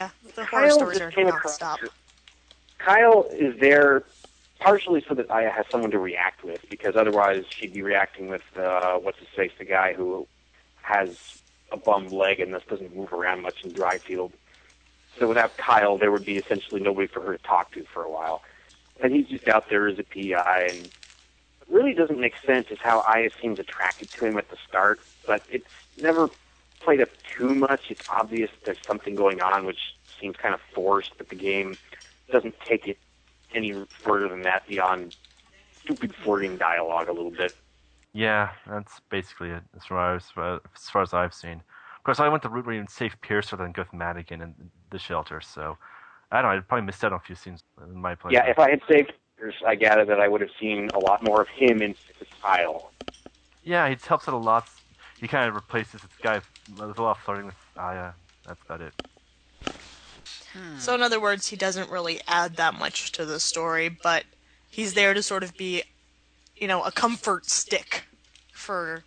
yeah. The horror Kyle stories are nonstop. Kyle is there partially so that Aya has someone to react with, because otherwise she'd be reacting with uh, what's his face, the guy who has a bum leg and thus doesn't move around much in Dryfield. So without Kyle, there would be essentially nobody for her to talk to for a while. And he's just out there as a PI, and it really doesn't make sense is how Aya seems attracted to him at the start, but it's never played up too much. It's obvious there's something going on, which seems kind of forced, but the game doesn't take it any further than that beyond stupid flirting dialogue a little bit. Yeah, that's basically it, as far as, as far as I've seen. Of course, I went the route where save Pierce rather than go with Madigan in the shelter, so I don't know. I probably missed out on a few scenes in my play. Yeah, if I had saved Pierce, I gather that I would have seen a lot more of him in his style. Yeah, it helps out a lot. He kind of replaces this guy with a lot of flirting with Aya. That's about it. So in other words, he doesn't really add that much to the story, but he's there to sort of be, you know, a comfort stick for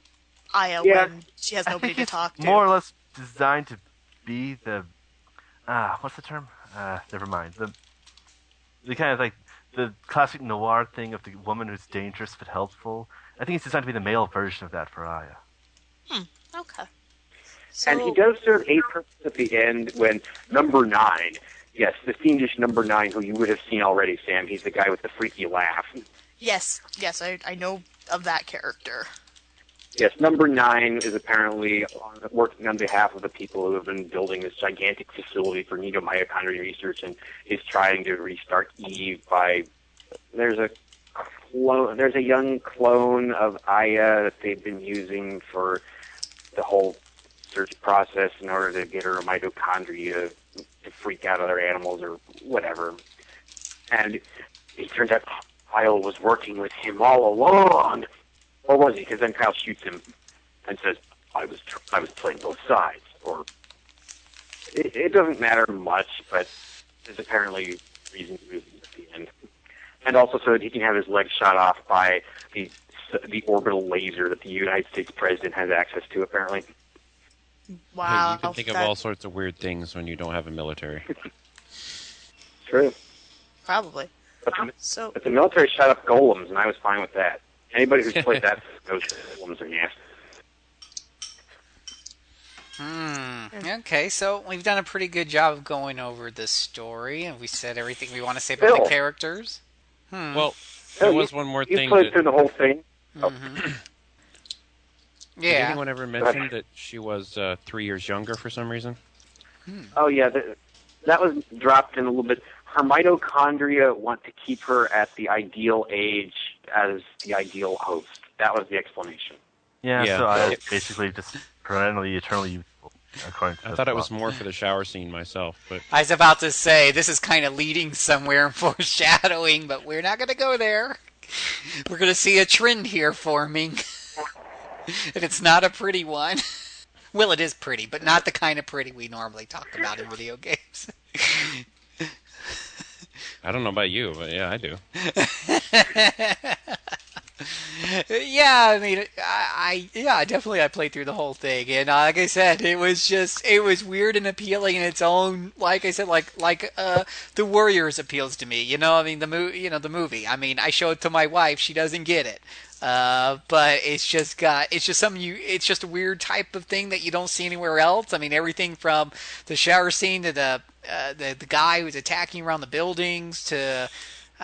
Aya Yeah. when she has nobody to talk to. more or less designed to be the ah, what's the term? Uh, never mind. The the kind of like the classic noir thing of the woman who's dangerous but helpful. I think it's designed to be the male version of that for Aya. Okay. So, And he does serve eight purpose at the end when number nine, yes, the fiendish number nine, who you would have seen already, Sam. He's the guy with the freaky laugh. yes, yes, I, I know of that character. Yes, number nine is apparently on, working on behalf of the people who have been building this gigantic facility for neomitochondria research, and is trying to restart Eve by. There's a clone. There's a young clone of Aya that they've been using for the whole search process in order to get her mitochondria to freak out other animals or whatever. And it turns out Kyle was working with him all along. Or was he? Because then Kyle shoots him and says, "I was tr- I was playing both sides." Or it, it doesn't matter much, but there's apparently reason reasons at the end, and also so that he can have his leg shot off by the the orbital laser that the United States president has access to. Apparently, Wow. you can think of all sorts of weird things when you don't have a military. true. Probably. But the, So, but the military shot up golems, and I was fine with that. Anybody who's played that knows golems are nasty. Hmm. Okay, so we've done a pretty good job of going over the story, and we said everything we want to say about Bill. the characters. Hmm. Well, Oh, there you- was one more You thing. played That, through the whole thing. Mhm. Did yeah. anyone ever mention that she was uh, three years younger for some reason? Oh yeah, the, that was dropped in a little bit. Her mitochondria want to keep her at the ideal age as the ideal host. That was the explanation. Yeah, Yeah. so I basically just perennially, eternally youthful. According to I the thought it was more for the shower scene myself, but I was about to say this is kind of leading somewhere and foreshadowing, but we're not going to go there. We're going to see a trend here forming, and it's not a pretty one. Well, it is pretty, but not the kind of pretty we normally talk about in video games. I don't know about you, but yeah, I do. Yeah, I mean, I, I yeah, definitely I played through the whole thing, and uh, like I said, it was just it was weird and appealing in its own. Like I said, like like uh, the Warriors appeals to me. You know, I mean the movie. You know the movie. I mean, I show it to my wife, she doesn't get it. Uh, but it's just got it's just something you it's just a weird type of thing that you don't see anywhere else. I mean everything from the shower scene to the uh, the the guy who's attacking around the buildings to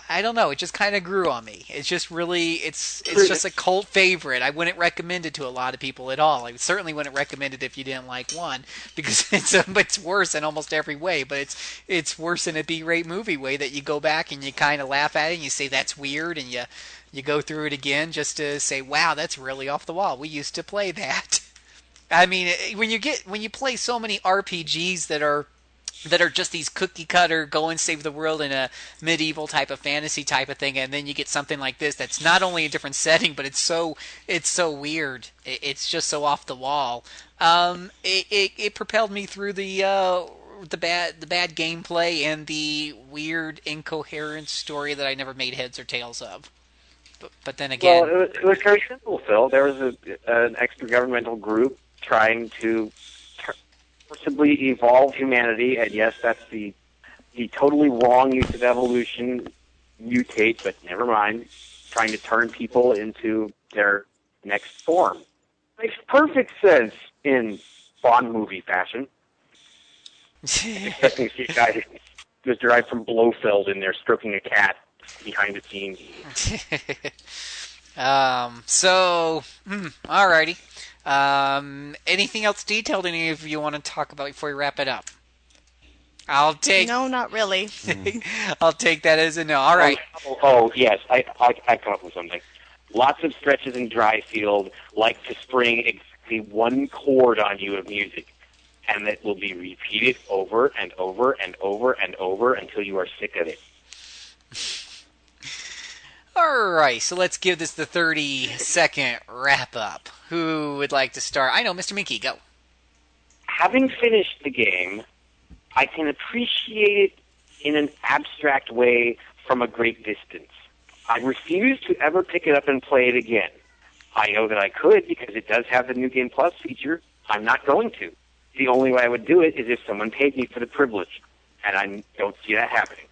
I don't know. It just kind of grew on me. It's just really, it's it's just a cult favorite. I wouldn't recommend it to a lot of people at all. I certainly wouldn't recommend it if you didn't like one because it's um, it's worse in almost every way. But it's it's worse in a B-rate movie way that you go back and you kind of laugh at it and you say that's weird and you you go through it again just to say wow that's really off the wall. We used to play that. I mean, when you get when you play so many RPGs that are that are just these cookie cutter go and save the world in a medieval type of fantasy type of thing and then you get something like this that's not only a different setting but it's so it's so weird. It's just so off the wall. Um, it, it, it propelled me through the uh, the bad the bad gameplay and the weird incoherent story that I never made heads or tails of. But, but then again well, it was, it was very simple, Phil. There was a, an extra governmental group trying to forcibly evolve humanity, and yes, that's the the totally wrong use of evolution. Mutate, but never mind. Trying to turn people into their next form makes perfect sense in Bond movie fashion. Expecting to see a guy who's derived from Blofeld in there stroking a cat behind the scenes. um. So, mm, alrighty. Um, anything else detailed any of you want to talk about before we wrap it up? I'll take. No, not really. I'll take that as a no. All right. Oh, oh yes, I, I I come up with something. Lots of stretches in Dryfield, like to spring exactly one chord on you of music, and that will be repeated over and over and over and over until you are sick of it. All right, so let's give this the 30 second wrap up. Who would like to start? I know, Mr. Minky, go. Having finished the game, I can appreciate it in an abstract way from a great distance. I refuse to ever pick it up and play it again. I know that I could because it does have the New Game Plus feature. I'm not going to. The only way I would do it is if someone paid me for the privilege, and I don't see that happening.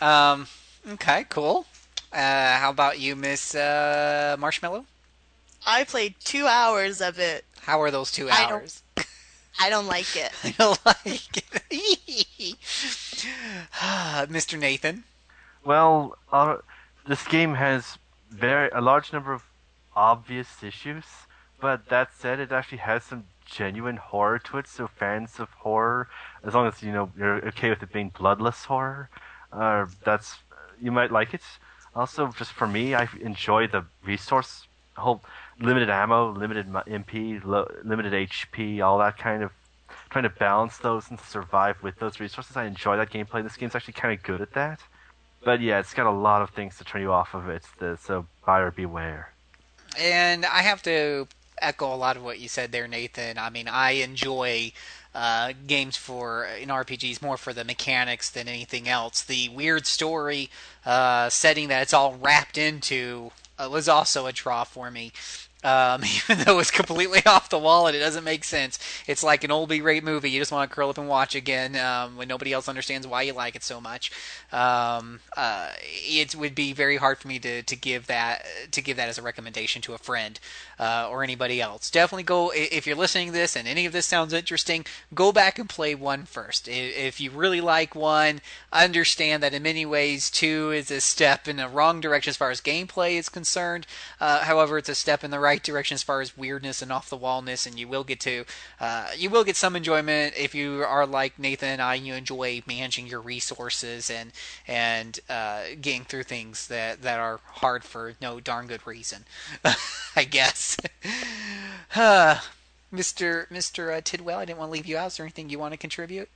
Um. Okay. Cool. Uh, how about you, Miss uh, Marshmallow? I played two hours of it. How are those two I don't- hours? I don't like it. I don't like it. Mr. Nathan. Well, uh, this game has very a large number of obvious issues, but that said, it actually has some genuine horror to it. So fans of horror, as long as you know you're okay with it being bloodless horror, uh, that's you might like it. Also, just for me, I enjoy the resource whole limited ammo, limited MP, lo- limited HP, all that kind of trying to balance those and survive with those resources. I enjoy that gameplay. This game's actually kind of good at that. But yeah, it's got a lot of things to turn you off of it. So buyer beware. And I have to echo a lot of what you said there, Nathan. I mean, I enjoy uh, games for in RPGs more for the mechanics than anything else. The weird story uh, setting that it's all wrapped into uh, was also a draw for me. Um, even though it's completely off the wall and it doesn't make sense, it's like an old B-rate movie. You just want to curl up and watch again um, when nobody else understands why you like it so much. Um, uh, it would be very hard for me to, to give that to give that as a recommendation to a friend uh, or anybody else. Definitely go if you're listening to this and any of this sounds interesting. Go back and play one first. If you really like one, understand that in many ways two is a step in the wrong direction as far as gameplay is concerned. Uh, however, it's a step in the right direction as far as weirdness and off the wallness, and you will get to uh, you will get some enjoyment if you are like Nathan and I. You enjoy managing your resources and and uh, getting through things that that are hard for no darn good reason. I guess. Uh, Mr. Mr. Uh, Tidwell, I didn't want to leave you out. Is there anything you want to contribute?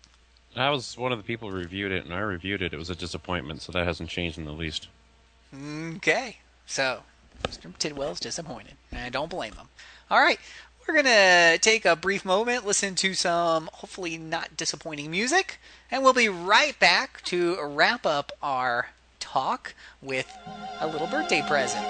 I was one of the people who reviewed it, and I reviewed it. It was a disappointment, so that hasn't changed in the least. Okay. So, Mr. Tidwell's disappointed, I don't blame him. All right. We're going to take a brief moment, listen to some hopefully not disappointing music, and we'll be right back to wrap up our talk with a little birthday present.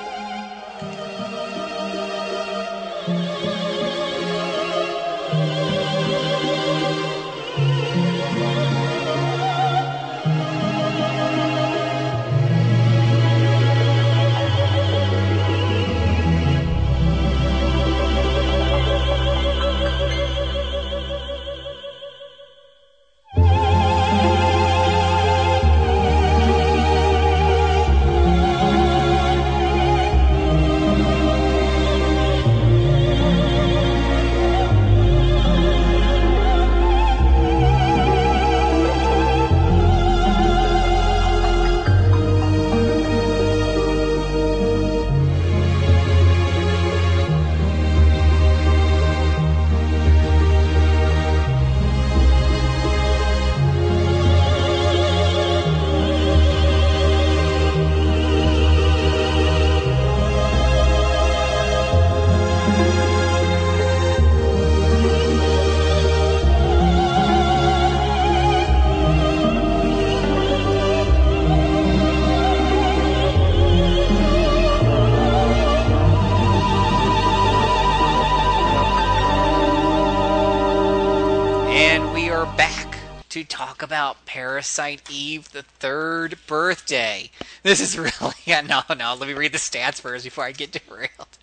Parasite Eve, the third birthday. This is really yeah, no, no. Let me read the stats first before I get derailed.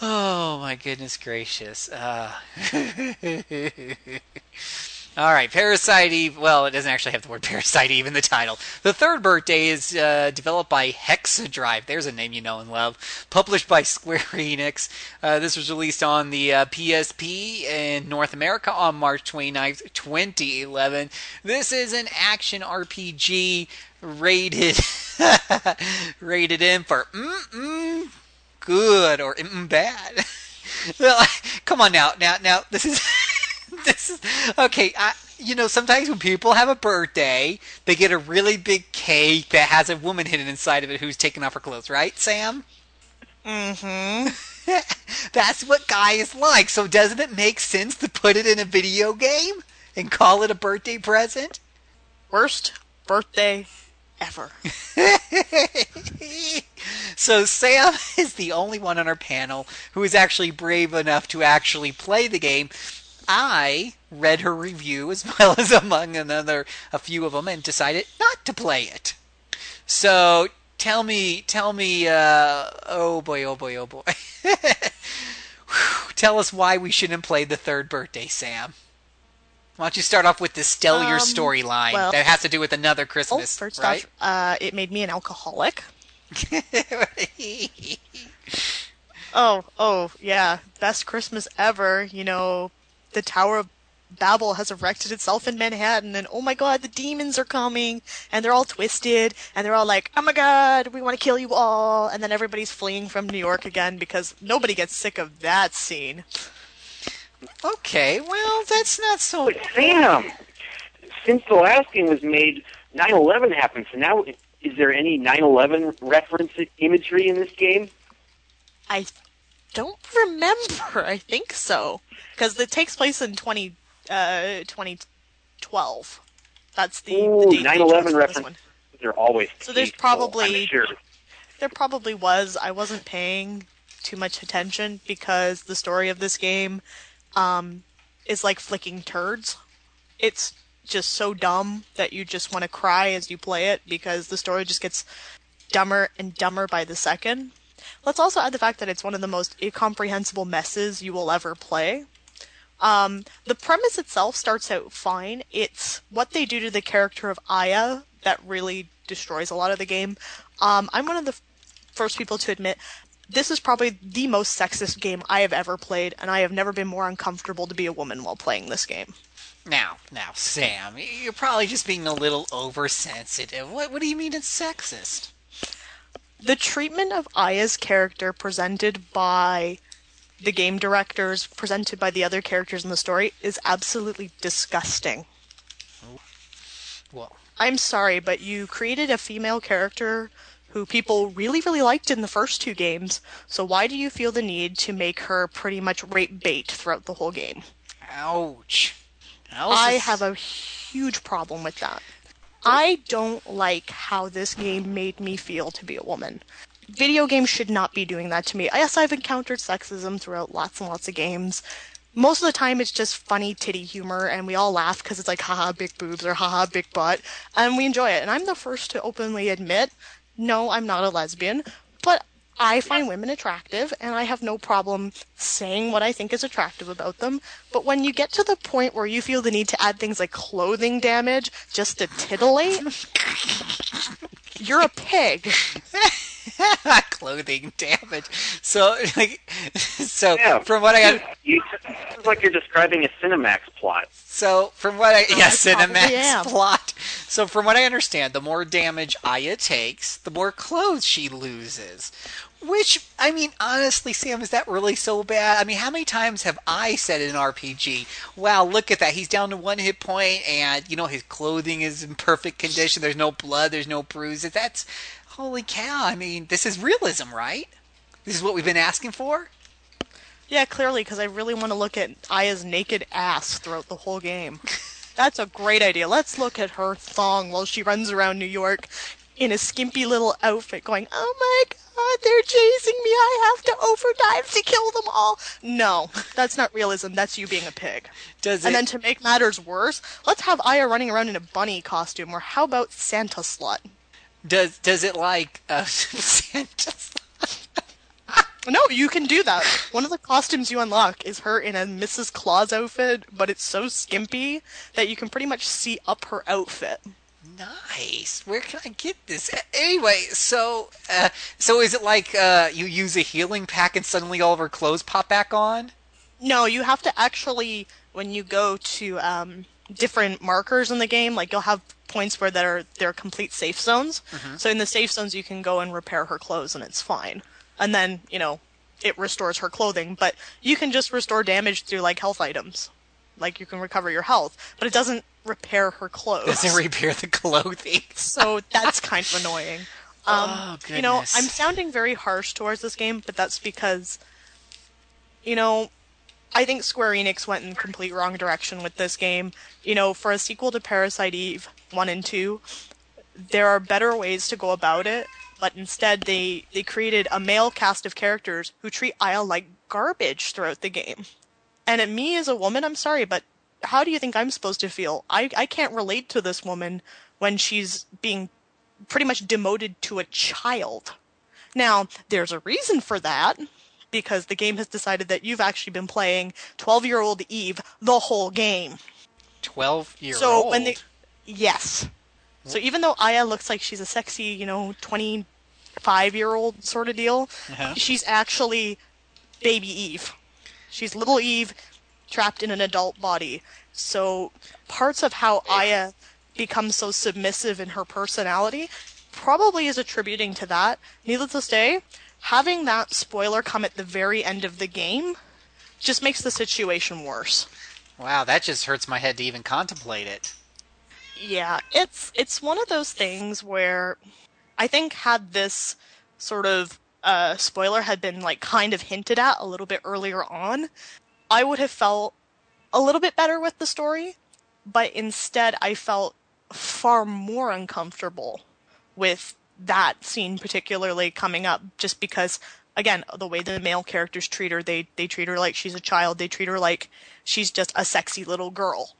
Oh my goodness gracious. Uh, all right, Parasite Eve. Well, it doesn't actually have the word Parasite Eve in the title. The third birthday is uh, developed by Hexadrive. There's a name you know and love. Published by Square Enix. Uh, this was released on the uh, PSP in North America on March 29th, 2011. This is an action RPG rated rated in for mm-mm good or mm bad. well, come on now, now, now. This is this is okay. I, you know, sometimes when people have a birthday, they get a really big cake that has a woman hidden inside of it who's taking off her clothes, right, Sam? Mm-hmm. That's what guy is like. So doesn't it make sense to put it in a video game and call it a birthday present? Worst birthday ever. so Sam is the only one on our panel who is actually brave enough to actually play the game. I read her review as well as among another a few of them and decided not to play it. So tell me, tell me, uh, oh boy, oh boy, oh boy. tell us why we shouldn't play the third birthday, Sam. Why don't you start off with the stellar Um, storyline well- that has to do with another Well, Christmas, first right? off, uh, it made me an alcoholic. Oh, oh, yeah. Best Christmas ever. You know, the Tower of Babel has erected itself in Manhattan, and oh my god, the demons are coming, and they're all twisted, and they're all like, oh my god, we want to kill you all, and then everybody's fleeing from New York again because nobody gets sick of that scene. okay, well, that's not so. But Sam, since the last game was made, 9/11 happened. So now, is there any 9/11 reference imagery in this game? I don't remember. I think so. Because it takes place in 20, uh, 2012. That's the, Ooh, the date they 9/11 chose for this reference. They're always So there's probably- sure. There probably was. I wasn't paying too much attention because the story of this game um, is like flicking turds. It's just so dumb that you just want to cry as you play it because the story just gets dumber and dumber by the second. Let's also add the fact that it's one of the most incomprehensible messes you will ever play. Um, the premise itself starts out fine. It's what they do to the character of Aya that really destroys a lot of the game. Um, I'm one of the f- first people to admit this is probably the most sexist game I have ever played, and I have never been more uncomfortable to be a woman while playing this game. Now, now, Sam, you're probably just being a little oversensitive. What, what do you mean it's sexist? The treatment of Aya's character presented by the game directors, presented by the other characters in the story, is absolutely disgusting. Well, I'm sorry, but you created a female character who people really, really liked in the first two games, so why do you feel the need to make her pretty much rape bait throughout the whole game? ouch. I have a huge problem with that. I don't like how this game made me feel to be a woman. Video games should not be doing that to me. Yes, I've encountered sexism throughout lots and lots of games. Most of the time, it's just funny titty humor, and we all laugh because it's like, haha, big boobs or haha, big butt, and we enjoy it. And I'm the first to openly admit, no, I'm not a lesbian, but I find women attractive, and I have no problem saying what I think is attractive about them. But when you get to the point where you feel the need to add things like clothing damage just to titillate, you're a pig. clothing damage. So, like, so Yeah, from what I got, you, it's like you're describing a Cinemax plot. So from what I oh, yes, I Cinemax plot. So from what I understand, the more damage Aya takes, the more clothes she loses. Which I mean, honestly, Sam, is that really so bad? I mean, how many times have I said in an RPG, "Wow, look at that! He's down to one hit point, and you know his clothing is in perfect condition. There's no blood, there's no bruises. That's holy cow! I mean, this is realism, right? This is what we've been asking for. Yeah, clearly, because I really want to look at Aya's naked ass throughout the whole game. That's a great idea. Let's look at her thong while she runs around New York in a skimpy little outfit going, oh my god, they're chasing me, I have to overdive to kill them all. No, that's not realism, that's you being a pig. Does And it? then to make matters worse, let's have Aya running around in a bunny costume, or how about Santa slut? does does it like uh, Santa? slut? No, you can do that. One of the costumes you unlock is her in a Mrs. Claus outfit, but it's so skimpy that you can pretty much see up her outfit. Nice. Where can I get this? Anyway, so uh, so is it like uh, you use a healing pack and suddenly all of her clothes pop back on? No, you have to actually, when you go to um, different markers in the game, like you'll have points where there are there are complete safe zones. So in the safe zones, you can go and repair her clothes, and it's fine. And then you know it restores her clothing, but you can just restore damage through like health items, like you can recover your health, but it doesn't repair her clothes. It Doesn't repair the clothing? so that's kind of annoying. Um, Oh, You know. I'm sounding very harsh towards this game, but that's because, you know, I think Square Enix went in complete wrong direction with this game. You know, for a sequel to Parasite Eve 1 and 2, there are better ways to go about it, but instead they, they created a male cast of characters who treat Aya like garbage throughout the game. And at me as a woman, I'm sorry, but how do you think I'm supposed to feel? I, I can't relate to this woman when she's being pretty much demoted to a child. Now, there's a reason for that, because the game has decided that you've actually been playing 12 year old Eve the whole game. Twelve year so old. when they. Yes. So even though Aya looks like she's a sexy, you know, 25 year old sort of deal, Uh-huh. she's actually baby Eve. She's little Eve trapped in an adult body. So parts of how Aya becomes so submissive in her personality probably is attributing to that. Needless to say, having that spoiler come at the very end of the game just makes the situation worse. Wow, that just hurts my head to even contemplate it. Yeah, it's it's one of those things where I think had this sort of uh, spoiler had been like kind of hinted at a little bit earlier on, I would have felt a little bit better with the story. But instead, I felt far more uncomfortable with that scene, particularly coming up, just because. Again, the way the male characters treat her, they they treat her like she's a child. They treat her like she's just a sexy little girl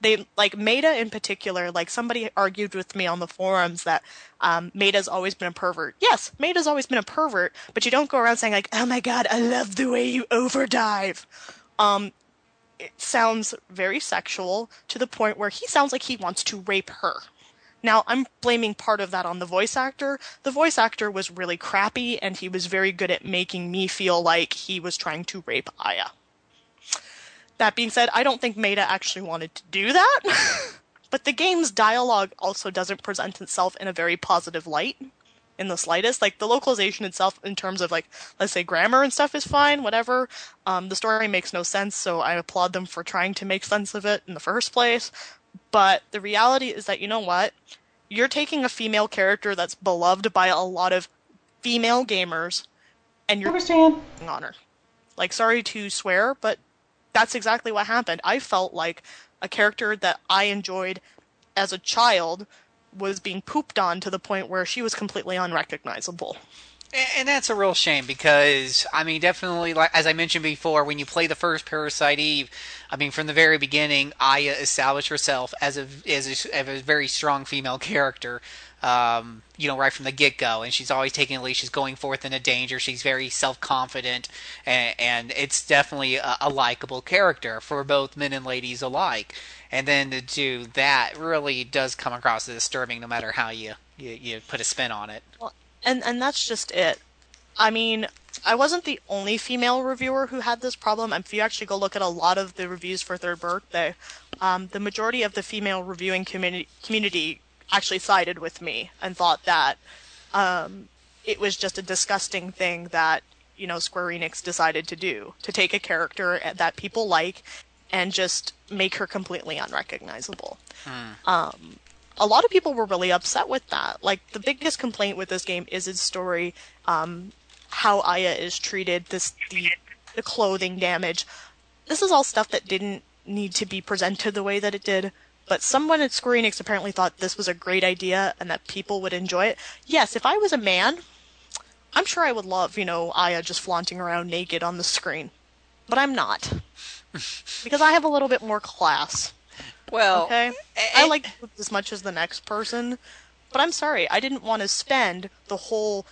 they like Maeda in particular. Like somebody argued with me on the forums that um, Maeda's always been a pervert. Yes, Maeda's always been a pervert, but you don't go around saying like, "Oh my god, I love the way you overdive." Um, it sounds very sexual to the point where he sounds like he wants to rape her. Now, I'm blaming part of that on the voice actor. The voice actor was really crappy, and he was very good at making me feel like he was trying to rape Aya. That being said, I don't think Maeda actually wanted to do that. but the game's dialogue also doesn't present itself in a very positive light in the slightest. Like the localization itself, in terms of like let's say grammar and stuff, is fine. Whatever. Um, the story makes no sense, so I applaud them for trying to make sense of it in the first place. But the reality is that you know what, you're taking a female character that's beloved by a lot of female gamers, and you're on her. Like, sorry to swear, but that's exactly what happened. I felt like a character that I enjoyed as a child was being pooped on to the point where she was completely unrecognizable. And that's a real shame because I mean, definitely, like as I mentioned before, when you play the first Parasite Eve, I mean, from the very beginning, Aya established herself as a as a, as a very strong female character. Um, you know, right from the get go, and she's always taking a lead. She's going forth into danger. She's very self confident, and, and it's definitely a, a likable character for both men and ladies alike. And then to do that really does come across as disturbing, no matter how you you, you put a spin on it. and and that's just it. I mean, I wasn't the only female reviewer who had this problem. If you actually go look at a lot of the reviews for Third Birthday, um, the majority of the female reviewing community community actually sided with me and thought that um, it was just a disgusting thing that you know Square Enix decided to do to take a character that people like and just make her completely unrecognizable a lot of people were really upset with that. Like the biggest complaint with this game is its story, um, how Aya is treated, this the the clothing damage. This is all stuff that didn't need to be presented the way that it did. But someone at Square Enix apparently thought this was a great idea and that people would enjoy it. Yes, if I was a man, I'm sure I would love, you know, Aya just flaunting around naked on the screen. But I'm not. because I have a little bit more class. Well, Okay? I eh, like as much as the next person, but I'm sorry, I didn't want to spend the whole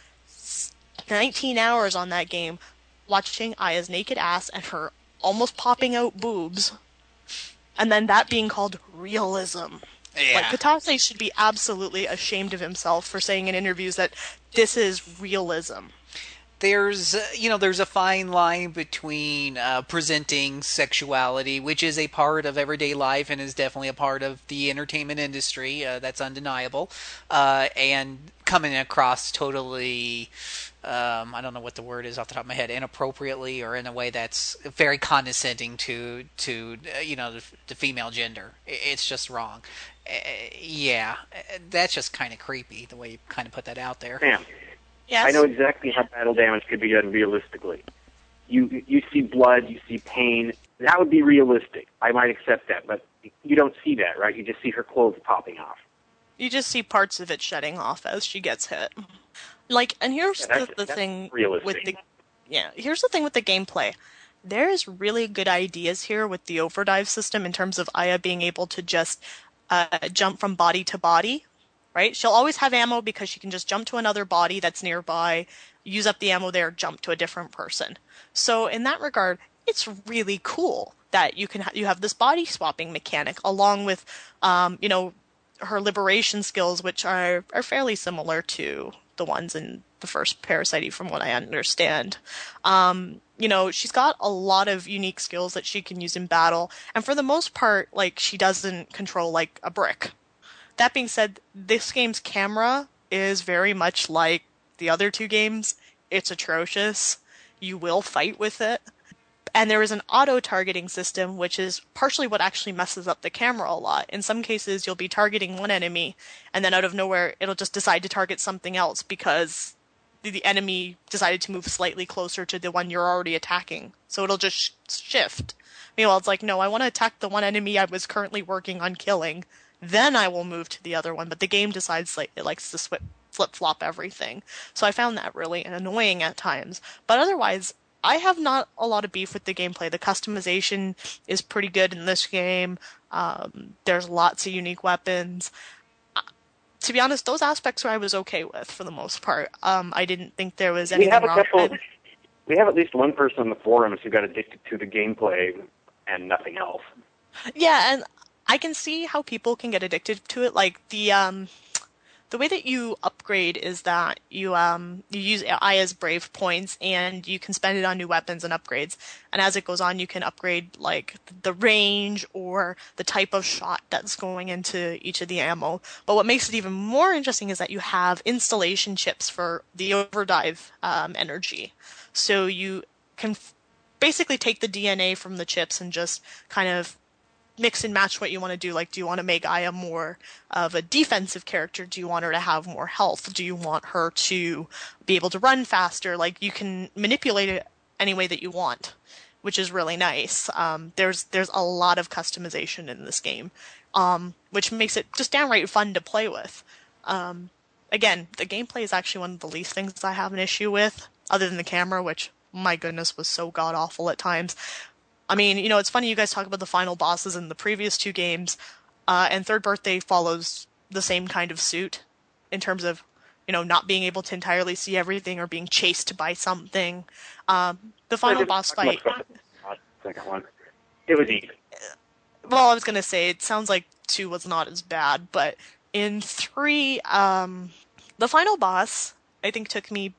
19 hours on that game watching Aya's naked ass and her almost popping out boobs, and then that being called realism. Yeah. Like Kitase should be absolutely ashamed of himself for saying in interviews that this is realism. there's uh, you know there's a fine line between uh, presenting sexuality which is a part of everyday life and is definitely a part of the entertainment industry uh, that's undeniable uh, and coming across totally um, I don't know what the word is off the top of my head inappropriately or in a way that's very condescending to to uh, you know the, the female gender it's just wrong uh, yeah that's just kind of creepy the way you kind of put that out there Sam, Yes. I know exactly how battle damage could be done realistically. You you see blood, you see pain. That would be realistic. I might accept that, but you don't see that, right? You just see her clothes popping off. You just see parts of it shedding off as she gets hit. Like, and here's Yeah, the, the thing realistic. with the yeah. Here's the thing with the gameplay. There's really good ideas here with the overdrive system in terms of Aya being able to just uh, jump from body to body. Right? She'll always have ammo because she can just jump to another body that's nearby, use up the ammo there, jump to a different person. So in that regard, it's really cool that you can ha- you have this body swapping mechanic along with um, you know her liberation skills, which are are fairly similar to the ones in the first Parasite, from what I understand. Um, you know, she's got a lot of unique skills that she can use in battle, and for the most part, like she doesn't control like a brick. That being said, this game's camera is very much like the other two games. It's atrocious. You will fight with it. And there is an auto targeting system, which is partially what actually messes up the camera a lot. In some cases, you'll be targeting one enemy, and then out of nowhere, it'll just decide to target something else because the- enemy decided to move slightly closer to the one you're already attacking. So it'll just sh- shift. Meanwhile, it's like, no, I want to attack the one enemy I was currently working on killing. Then I will move to the other one. But the game decides like it likes to flip flop everything. So I found that really annoying at times. But otherwise, I have not a lot of beef with the gameplay. The customization is pretty good in this game. Um, there's lots of unique weapons. Uh, To be honest, those aspects I was okay with for the most part. Um, I didn't think there was We have a wrong. couple. We have at least one person on the forums who got addicted to the gameplay and nothing else. Yeah, and I can see how people can get addicted to it. Like the um, the way that you upgrade is that you um you use Aya's Brave points and you can spend it on new weapons and upgrades. And as it goes on, you can upgrade like the range or the type of shot that's going into each of the ammo. But what makes it even more interesting is that you have installation chips for the overdrive um, energy. So you can f- basically take the DNA from the chips and just kind of mix and match what you want to do. Like, do you want to make Aya more of a defensive character? Do you want her to have more health? Do you want her to be able to run faster? Like, you can manipulate it any way that you want, which is really nice. Um, there's there's a lot of customization in this game, um, which makes it just downright fun to play with. Um, again, the gameplay is actually one of the least things I have an issue with, other than the camera, which my goodness was so god awful at times. I mean, you know, it's funny you guys talk about the final bosses in the previous two games, uh, and Third Birthday follows the same kind of suit in terms of, you know, not being able to entirely see everything or being chased by something. Um, the final boss fight. Second one. It was easy. well, I was gonna say it sounds like two was not as bad, but in three, um, the final boss I think took me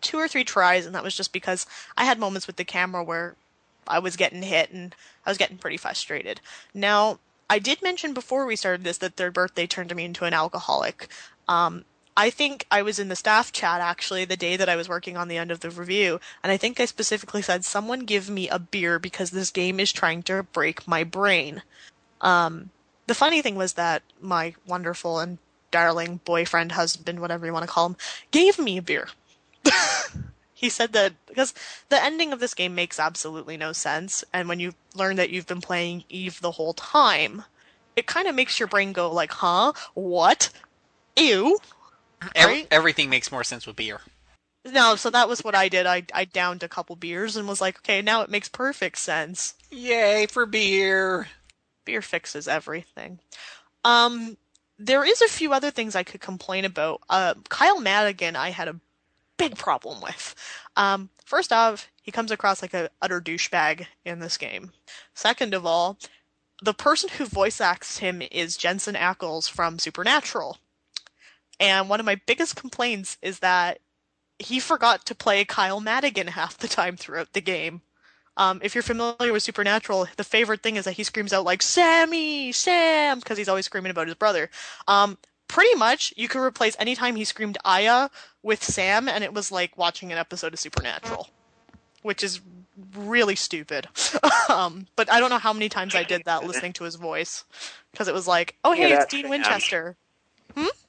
two or three tries, and that was just because I had moments with the camera where I was getting hit and I was getting pretty frustrated. Now, I did mention before we started this that third birthday turned me into an alcoholic. Um, I think I was in the staff chat actually the day that I was working on the end of the review, and I think I specifically said, "Someone give me a beer because this game is trying to break my brain." Um, the funny thing was that my wonderful and darling boyfriend, husband, whatever you want to call him, gave me a beer. he said that because the ending of this game makes absolutely no sense, and when you learn that you've been playing Eve the whole time, it kind of makes your brain go like, huh, what, ew. Ev- Right? everything makes more sense with beer. No, so that was what I did. I I downed a couple beers and was like, okay, now it makes perfect sense. Yay for beer! Beer fixes everything. Um, there is a few other things I could complain about. Uh, Kyle Madigan, I had a big problem with. Um, first off, he comes across like a utter douchebag in this game. Second of all, the person who voice acts him is Jensen Ackles from Supernatural. And one of my biggest complaints is that he forgot to play Kyle Madigan half the time throughout the game. Um, if you're familiar with Supernatural, the favorite thing is that he screams out like "Sammy, Sam" because he's always screaming about his brother. Um, pretty much, you could replace any time he screamed "Aya" with Sam, and it was like watching an episode of Supernatural, which is really stupid. um, but I don't know how many times I did that listening to his voice because it was like, "Oh hey, Yeah, it's Dean. Winchester."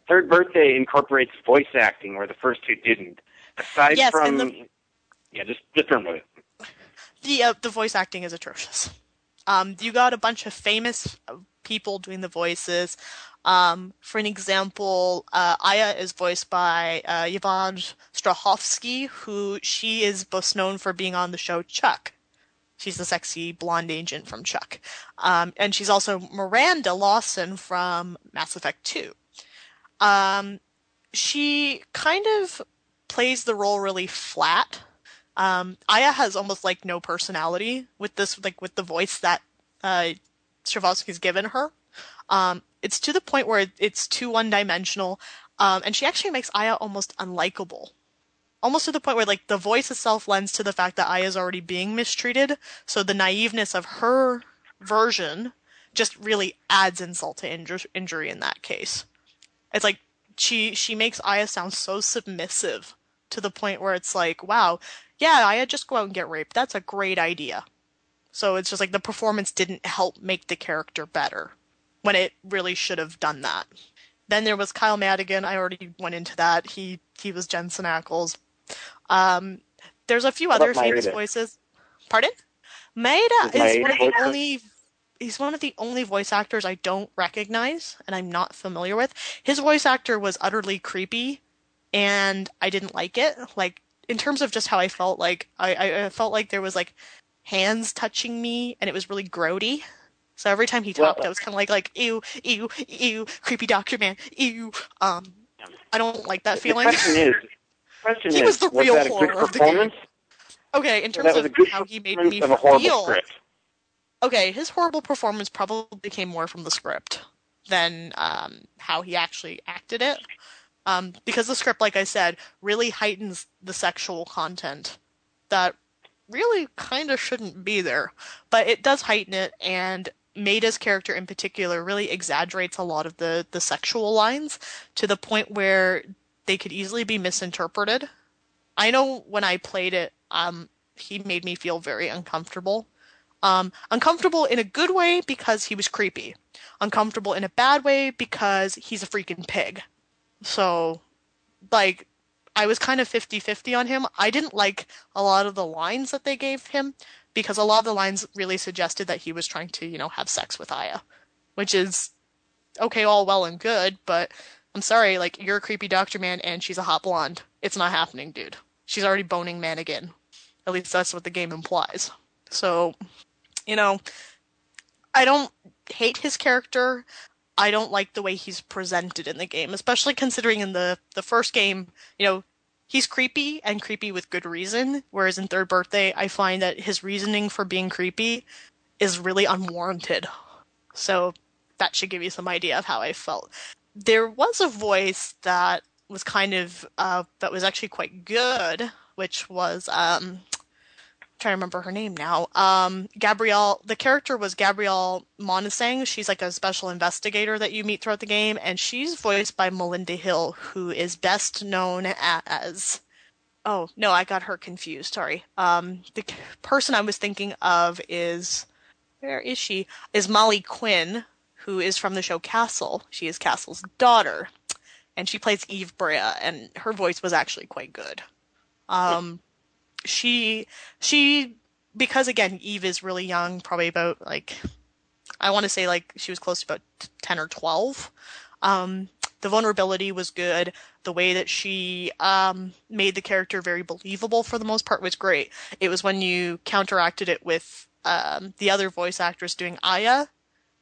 Third Birthday incorporates voice acting, where the first two didn't. Aside Yes, from, the- yeah, just just run with it. the uh, the voice acting is atrocious. Um, you got a bunch of famous uh, people doing the voices. Um, for an example, uh, Aya is voiced by uh, Yvonne Strahovski, who she is best known for being on the show Chuck. She's the sexy blonde agent from Chuck. Um, and she's also Miranda Lawson from Mass Effect 2. Um, she kind of plays the role really flat. Um, Aya has almost like no personality with this, like with the voice that uh, Strahovski's given her. Um, it's to the point where it's too one-dimensional, um, and she actually makes Aya almost unlikable. Almost to the point where like the voice itself lends to the fact that Aya is already being mistreated, so the naiveness of her version just really adds insult to injur- injury in that case. It's like she she makes Aya sound so submissive to the point where it's like, wow, yeah, Aya, just go out and get raped. That's a great idea. So it's just like the performance didn't help make the character better when it really should have done that. Then there was Kyle Madigan. I already went into that. He he was Jensen Ackles. Um, there's a few What other famous Maeda? voices. Pardon? Maeda Is Maeda one of the only he's one of the only voice actors I don't recognize and I'm not familiar with. His voice actor was utterly creepy and I didn't like it. Like in terms of just how I felt like I, I, I felt like there was like hands touching me and it was really grody. So every time he Well- talked I was kinda like like ew, ew, ew, creepy doctor man, ew. Um I don't like that The feeling. question is, question He is, was the real that a good horror of the game. performance? okay, in terms of how he made me of feel script. okay, his horrible performance probably came more from the script than um, how he actually acted it. Um, because the script, like I said, really heightens the sexual content that really kind of shouldn't be there. But it does heighten it, and Maeda's character in particular really exaggerates a lot of the, the sexual lines to the point where they could easily be misinterpreted. I know when I played it, um, he made me feel very uncomfortable. Um, uncomfortable in a good way because he was creepy. Uncomfortable in a bad way because he's a freaking pig. So, like, I was kind of 50 50 on him. I didn't like a lot of the lines that they gave him because a lot of the lines really suggested that he was trying to, you know, have sex with Aya, which is okay, all well and good, but I'm sorry, like, you're a creepy doctor man and she's a hot blonde. It's not happening, dude. She's already boning man again. At least that's what the game implies. So, you know, I don't hate his character. I don't like the way he's presented in the game, especially considering in the the first game, you know, he's creepy and creepy with good reason, whereas in Third Birthday, I find that his reasoning for being creepy is really unwarranted. So, that should give you some idea of how I felt. There was a voice that was kind of uh, that was actually quite good, which was um, trying to remember her name now. Um, Gabrielle, the character was Gabrielle Monsigny. She's like a special investigator that you meet throughout the game, and she's voiced by Melinda Hill, who is best known as. Oh no, I got her confused. Sorry. Um, the person I was thinking of is where is she? Is Molly Quinn, who is from the show Castle. She is Castle's daughter, and she plays Eve Brea, and her voice was actually quite good. Um, she she because again Eve is really young, probably about like I want to say like she was close to about 10 or 12. Um, the vulnerability was good. The way that she um, made the character very believable for the most part was great. It was when you counteracted it with um, the other voice actress doing Aya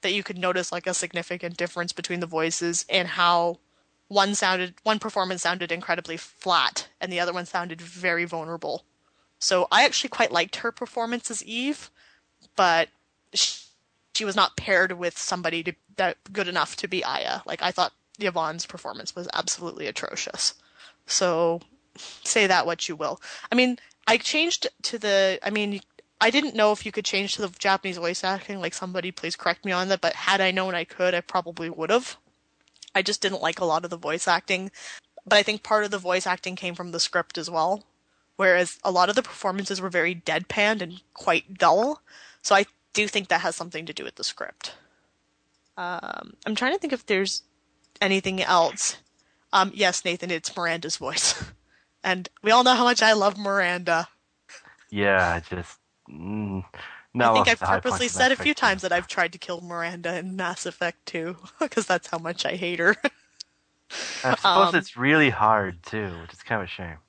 that you could notice like a significant difference between the voices and how one sounded one performance sounded incredibly flat and the other one sounded very vulnerable. So I actually quite liked her performance as Eve, but she, she was not paired with somebody to, that good enough to be Aya. Like I thought Yvonne's performance was absolutely atrocious. So say that what you will. I mean, I changed to the. I mean, I didn't know if you could change to the Japanese voice acting. Like somebody, please correct me on that. But had I known I could, I probably would have. I just didn't like a lot of the voice acting. But I think part of the voice acting came from the script as well. Whereas a lot of the performances were very deadpanned and quite dull. So I do think that has something to do with the script. Um, I'm trying to think if there's anything else. Um, yes, Nathan, it's Miranda's voice. and we all know how much I love Miranda. Yeah, I just. Mm, no, I think I've purposely said a few times that I've tried to kill Miranda in Mass Effect 2, because that's how much I hate her. I suppose um, it's really hard too, which is kind of a shame.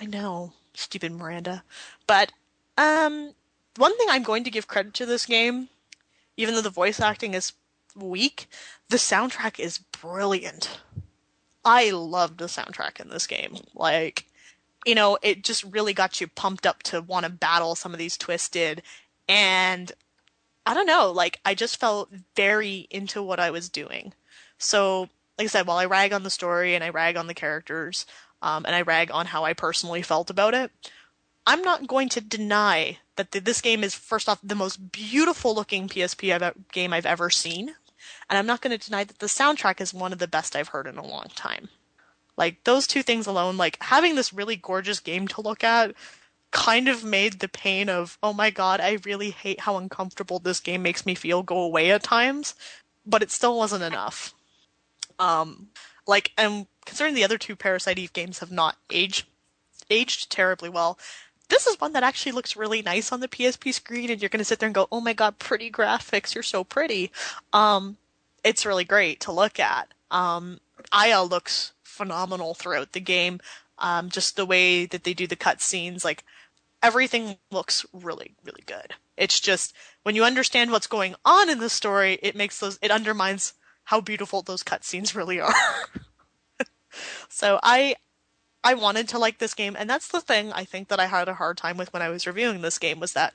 I know, stupid Miranda. But um, one thing I'm going to give credit to this game, even though the voice acting is weak, the soundtrack is brilliant. I loved the soundtrack in this game. Like, you know, it just really got you pumped up to want to battle some of these twisted, and I don't know, like I just felt very into what I was doing. So, like I said, while I rag on the story and I rag on the characters, um, and I rag on how I personally felt about it, I'm not going to deny that th- this game is first off the most beautiful looking PSP I've, game I've ever seen, and I'm not going to deny that the soundtrack is one of the best I've heard in a long time. Like those two things alone, like having this really gorgeous game to look at, kind of made the pain of oh my god, I really hate how uncomfortable this game makes me feel go away at times, but it still wasn't enough. Um, like and considering the other two Parasite Eve games have not aged aged terribly well. This is one that actually looks really nice on the PSP screen, and you're going to sit there and go, "Oh my god, pretty graphics! You're so pretty." Um, it's really great to look at. Um, Aya looks phenomenal throughout the game. Um, just the way that they do the cutscenes, like everything looks really, really good. It's just when you understand what's going on in the story, it makes those it undermines how beautiful those cutscenes really are. So I I wanted to like this game, and that's the thing I think that I had a hard time with when I was reviewing this game was that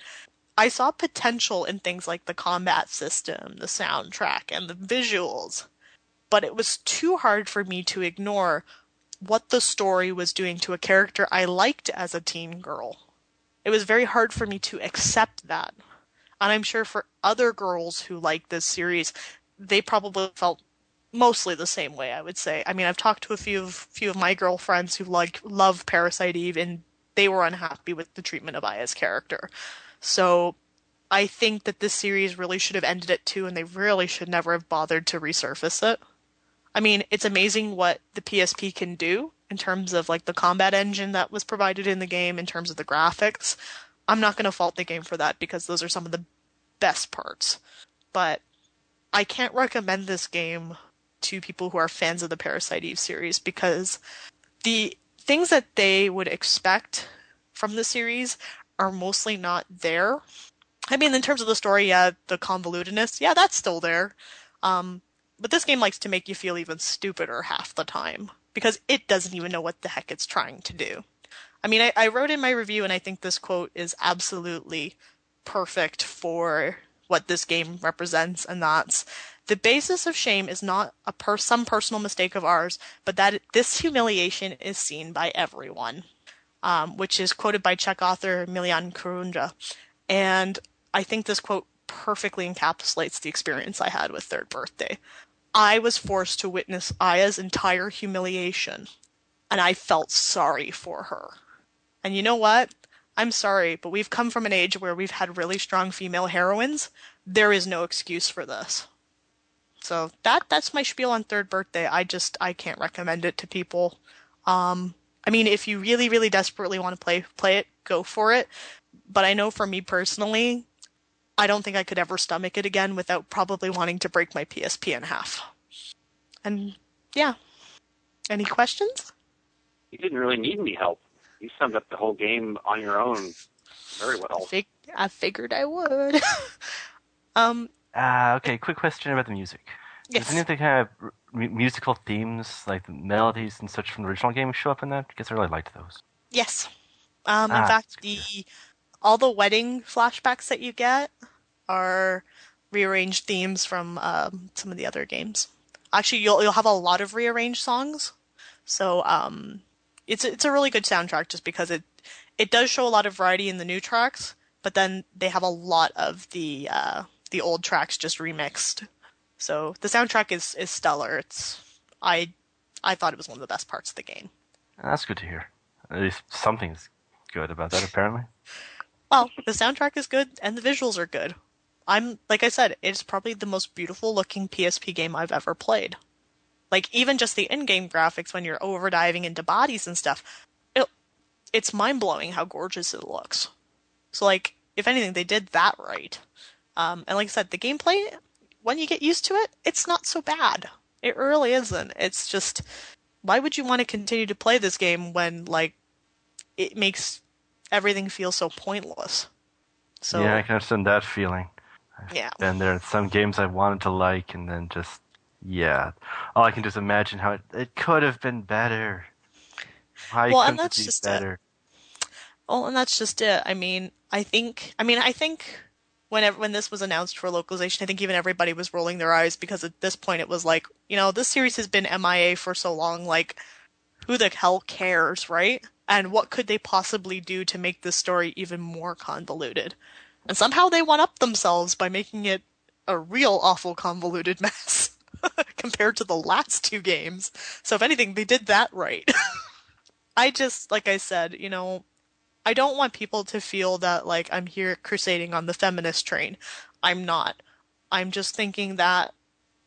I saw potential in things like the combat system, the soundtrack, and the visuals, but it was too hard for me to ignore what the story was doing to a character I liked as a teen girl. It was very hard for me to accept that. And I'm sure for other girls who like this series, they probably felt mostly the same way, I would say. I mean, I've talked to a few of few of my girlfriends who like love Parasite Eve and they were unhappy with the treatment of Aya's character. So I think that this series really should have ended it too and they really should never have bothered to resurface it. I mean, it's amazing what the PSP can do in terms of like the combat engine that was provided in the game, in terms of the graphics. I'm not going to fault the game for that because those are some of the best parts. But I can't recommend this game to people who are fans of the Parasite Eve series because the things that they would expect from the series are mostly not there. I mean, in terms of the story, yeah, the convolutedness, yeah, that's still there. Um, but this game likes to make you feel even stupider half the time because it doesn't even know what the heck it's trying to do. I mean, I, I wrote in my review, and I think this quote is absolutely perfect for what this game represents, and that's the basis of shame is not a per- some personal mistake of ours, but that this humiliation is seen by everyone, um, which is quoted by Czech author Milan Kundera. And I think this quote perfectly encapsulates the experience I had with Third Birthday. I was forced to witness Aya's entire humiliation, and I felt sorry for her. And you know what? I'm sorry, but we've come from an age where we've had really strong female heroines. There is no excuse for this. So that that's my spiel on third birthday. I just I can't recommend it to people. Um, I mean, if you really really desperately want to play play it, go for it. But I know for me personally, I don't think I could ever stomach it again without probably wanting to break my PSP in half. And yeah. Any questions? You didn't really need any help. You summed up the whole game on your own very well. Fig- I figured I would. um, Uh, okay, quick question about the music. yes. Does any of the kind of mu- musical themes, like the melodies and such from the original game, show up in that? Because I really liked those. Yes. Um, in Ah, fact, the all the wedding flashbacks that you get are rearranged themes from um, some of the other games. Actually, you'll you'll have a lot of rearranged songs. So um, it's it's a really good soundtrack just because it it does show a lot of variety in the new tracks, but then they have a lot of the uh, the old tracks just remixed. So the soundtrack is is stellar. It's I I thought it was one of the best parts of the game. Ah, that's good to hear. At least something's good about that, apparently. Well, the soundtrack is good and the visuals are good. I'm like I said, it's probably the most beautiful looking PSP game I've ever played. Like even just the in-game graphics when you're overdiving into bodies and stuff, it, it's mind-blowing how gorgeous it looks. So like if anything they did that right. Um, and like I said, the gameplay when you get used to it, it's not so bad. It really isn't. It's just why would you want to continue to play this game when like it makes everything feel so pointless? So yeah, I can understand that feeling. yeah. Been there. Are some games I wanted to like, and then just yeah. All I can just imagine how it, it could have been better. Why Well, and that's it be just it. better? Well, and that's just it. I mean, I think, I mean, I think whenever when this was announced for localization, I think even everybody was rolling their eyes because at this point it was like, you know, this series has been MIA for so long. Like, who the hell cares, right? And what could they possibly do to make this story even more convoluted? And somehow they one up themselves by making it a real awful convoluted mess compared to the last two games. So if anything, they did that right. I just, like I said, you know, I don't want people to feel that like I'm here crusading on the feminist train. I'm not. I'm just thinking that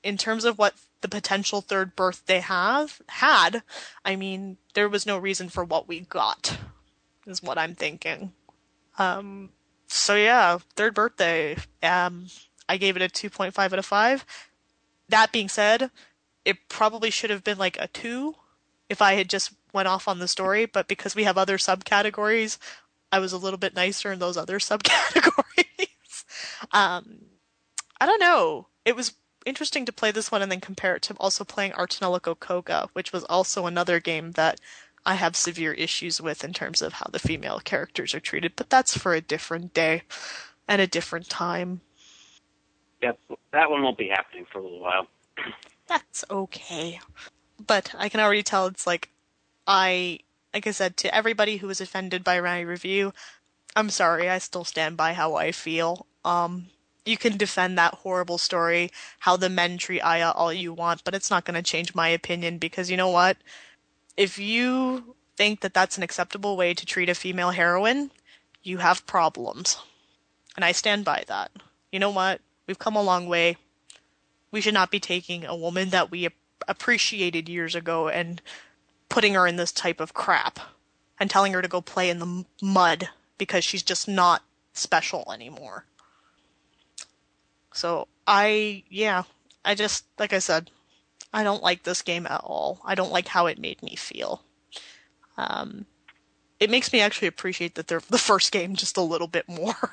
in terms of what the potential third birth they have had, I mean, there was no reason for what we got. Is what I'm thinking. Um so yeah, third birthday. Um I gave it a 2.5 out of 5. That being said, it probably should have been like a 2 if I had just went off on the story, but because we have other subcategories, I was a little bit nicer in those other subcategories. um, I don't know. It was interesting to play this one and then compare it to also playing Ar tonelico Qoga, which was also another game that I have severe issues with in terms of how the female characters are treated, but that's for a different day and a different time. Yep, that one won't be happening for a little while. that's okay. But I can already tell it's like I like I said to everybody who was offended by my review, I'm sorry, I still stand by how I feel. Um you can defend that horrible story, how the men treat Aya all you want, but it's not going to change my opinion because you know what? If you think that that's an acceptable way to treat a female heroine, you have problems. And I stand by that. You know what? We've come a long way. We should not be taking a woman that we appreciated years ago and putting her in this type of crap and telling her to go play in the mud because she's just not special anymore. So I, yeah, I just, like I said, I don't like this game at all. I don't like how it made me feel. Um, it makes me actually appreciate that they're the first game just a little bit more.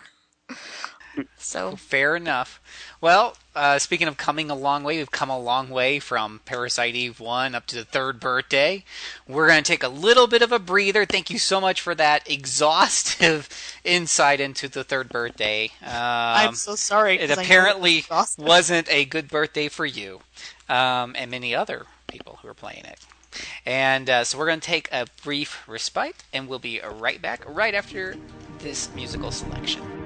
so Fair enough. Well, uh, speaking of coming a long way, we've come a long way from Parasite Eve 1 up to the third birthday. We're going to take a little bit of a breather. Thank you so much for that exhaustive insight into the third birthday. Um, I'm so sorry. It apparently wasn't a good birthday for you um, and many other people who are playing it. And uh, so we're going to take a brief respite, and we'll be right back right after this musical selection.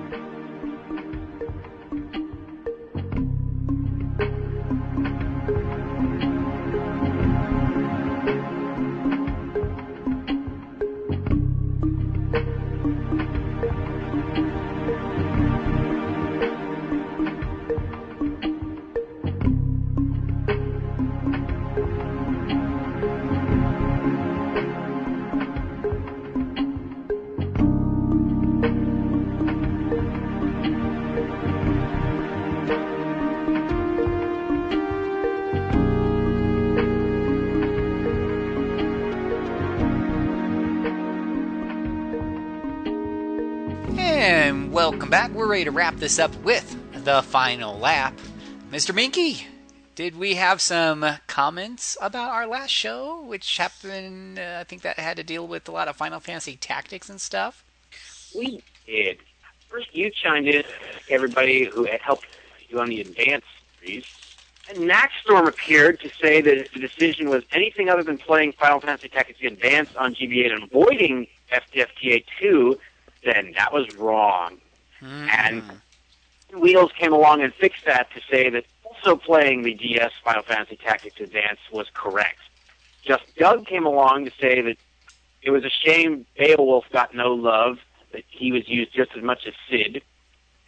Welcome back. We're ready to wrap this up with the final lap. Mr. Minky, did we have some comments about our last show, which happened? Uh, I think that had to deal with a lot of Final Fantasy tactics and stuff. We did. First, you chimed in, everybody who had helped you on the advanced series. And Naxstorm appeared to say that if the decision was anything other than playing Final Fantasy Tactics Advance on GBA and avoiding FTFTA 2, then that was wrong. And Wheels came along and fixed that to say that also playing the DS Final Fantasy Tactics Advance was correct. Just Doug came along to say that it was a shame Beowulf got no love, that he was used just as much as Sid,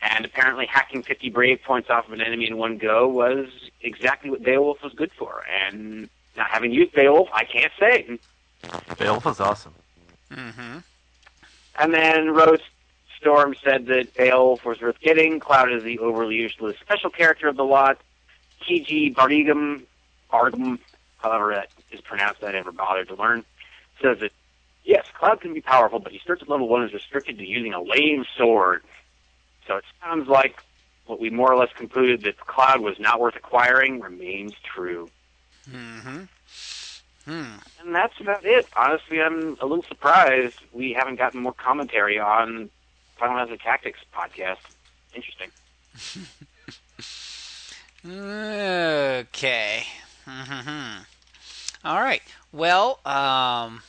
and apparently hacking 50 brave points off of an enemy in one go was exactly what Beowulf was good for. And not having used Beowulf, I can't say. Beowulf was awesome. Mm-hmm. And then Rose Storm said that Beowulf was worth getting. Cloud is the overly useless special character of the lot. TG Bardigum, Bardigum, however that is pronounced, I never bothered to learn, says that yes, Cloud can be powerful, but he starts at level one and is restricted to using a lame sword. So it sounds like what we more or less concluded that Cloud was not worth acquiring remains true. Mm-hmm. Hmm. And that's about it. Honestly, I'm a little surprised we haven't gotten more commentary on Final Fantasy Tactics podcast. Interesting. Okay. Mm-hmm. All right. Well, um,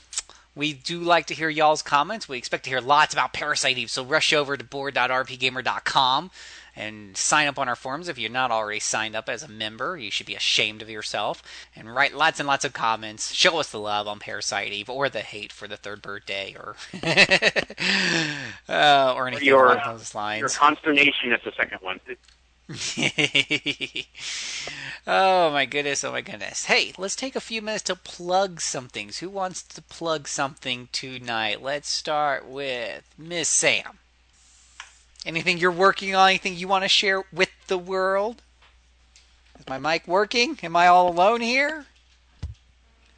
we do like to hear y'all's comments. We expect to hear lots about Parasite Eve, so rush over to board.rpgamer.com and sign up on our forums if you're not already signed up as a member. You should be ashamed of yourself. And write lots and lots of comments. Show us the love on Parasite Eve or the hate for the third birthday or uh, or anything your, along those lines. Your consternation at the second one. oh my goodness, oh my goodness. Hey, let's take a few minutes to plug some things. Who wants to plug something tonight? Let's start with Miss Sam. Anything you're working on? Anything you want to share with the world? Is my mic working? Am I all alone here?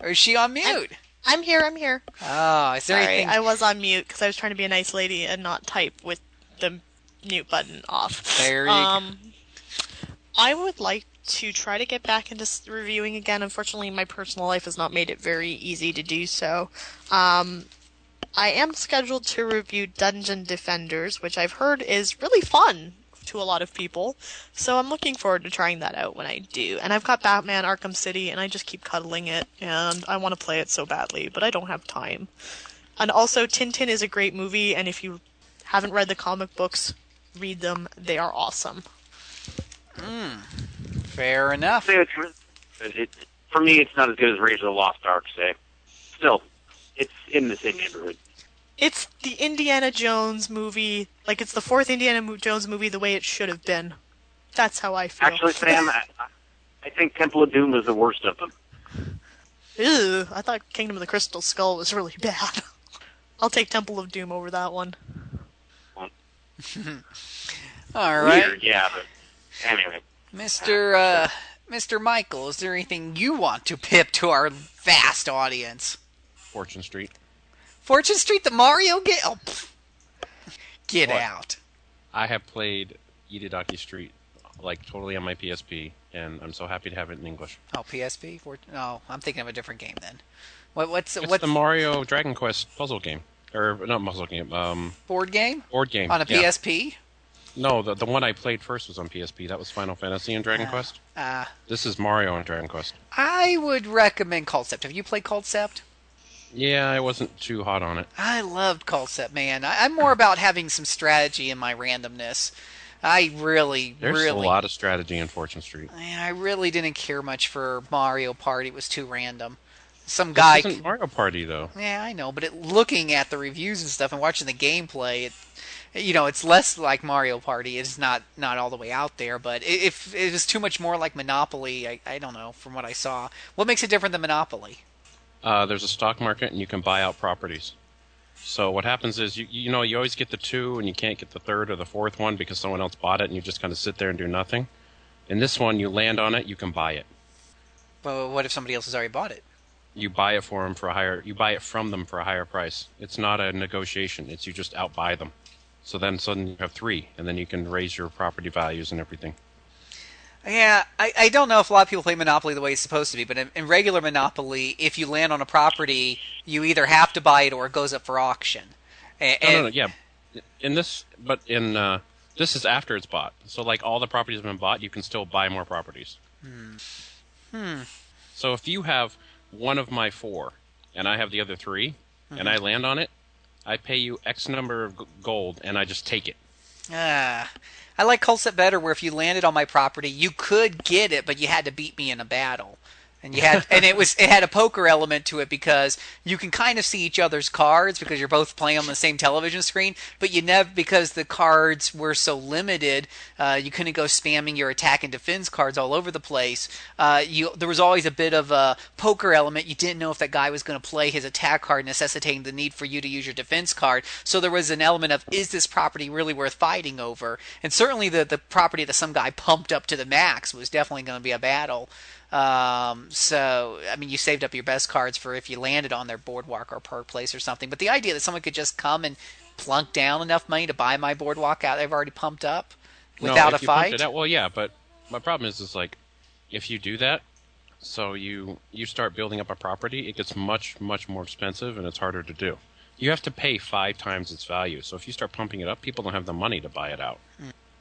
Or is she on mute? I'm here. I'm here. Oh, is there Sorry, anything? I was on mute because I was trying to be a nice lady and not type with the mute button off. There you um, I would like to try to get back into reviewing again. Unfortunately, my personal life has not made it very easy to do so. Um, I am scheduled to review Dungeon Defenders, which I've heard is really fun to a lot of people. So I'm looking forward to trying that out when I do. And I've got Batman Arkham City, and I just keep cuddling it, and I want to play it so badly, but I don't have time. And also, Tintin is a great movie, and if you haven't read the comic books, read them. They are awesome. Hmm. Fair enough. Say it's, it, it, for me, it's not as good as Raiders of the Lost Ark, say. Still, it's in the same neighborhood. It's the Indiana Jones movie, like it's the fourth Indiana Jones movie the way it should have been. That's how I feel. Actually, Sam, I, I think Temple of Doom was the worst of them. Ew, I thought Kingdom of the Crystal Skull was really bad. I'll take Temple of Doom over that one. All right. Weird, yeah, but anyway. Mr. Uh, Mr. Michael, is there anything you want to pip to our vast audience? Fortune Street. Fortune Street, the Mario game? Oh, get What? out. I have played Itadaki Street like totally on my PSP, and I'm so happy to have it in English. Oh, PSP? Fort- no, I'm thinking of a different game then. What, what's It's what's the Mario Dragon Quest puzzle game, or not puzzle game, um, board game board game on a yeah. PSP? No, the the one I played first was on PSP. That was Final Fantasy and Dragon Quest. Uh, This is Mario and Dragon Quest. I would recommend Concept. Have you played Concept? Yeah, I wasn't too hot on it. I loved Culdcept, man. I, I'm more about having some strategy in my randomness. I really, There's really, a lot of strategy in Fortune Street. I really didn't care much for Mario Party. It was too random. Some guy. Isn't Mario Party though. Yeah, I know, but it, looking at the reviews and stuff and watching the gameplay, it, you know, it's less like Mario Party. It's not not all the way out there, but i- if it is too much more like Monopoly, I, I don't know from what I saw. What makes it different than Monopoly? Uh, there's a stock market and you can buy out properties. So what happens is you you know you always get the two and you can't get the third or the fourth one because someone else bought it and you just kind of sit there and do nothing. In this one, you land on it, you can buy it. Well, what if somebody else has already bought it? You buy it for them for a higher. You buy it from them for a higher price. It's not a negotiation. It's you just outbuy them. So then suddenly you have three, and then you can raise your property values and everything. Yeah, I, I don't know if a lot of people play Monopoly the way it's supposed to be, but in, in regular Monopoly, if you land on a property, you either have to buy it or it goes up for auction. A- No, no, no, and- yeah. In this, but in uh, this is after it's bought. So like all the properties have been bought, you can still buy more properties. Hmm. So if you have one of my four, and I have the other 3 and I land on it, I pay you X number of gold, and I just take it. Ah, I like Culdcept better, where if you landed on my property, you could get it, but you had to beat me in a battle, and you had, and it was it had a poker element to it because you can kind of see each other's cards because you're both playing on the same television screen, but you never because the cards were so limited, uh, you couldn't go spamming your attack and defense cards all over the place. Uh, you there was always a bit of a poker element. You didn't know if that guy was going to play his attack card, necessitating the need for you to use your defense card. So there was an element of is this property really worth fighting over? And certainly the the property that some guy pumped up to the max was definitely going to be a battle. Um, so I mean, you saved up your best cards for if you landed on their boardwalk or park place or something. But the idea that someone could just come and plunk down enough money to buy my boardwalk out they've already pumped up without no, a you fight. Out, well, yeah, but my problem is, is like, if you do that, so you you start building up a property, it gets much much more expensive, and it's harder to do. You have to pay five times its value. So if you start pumping it up, people don't have the money to buy it out.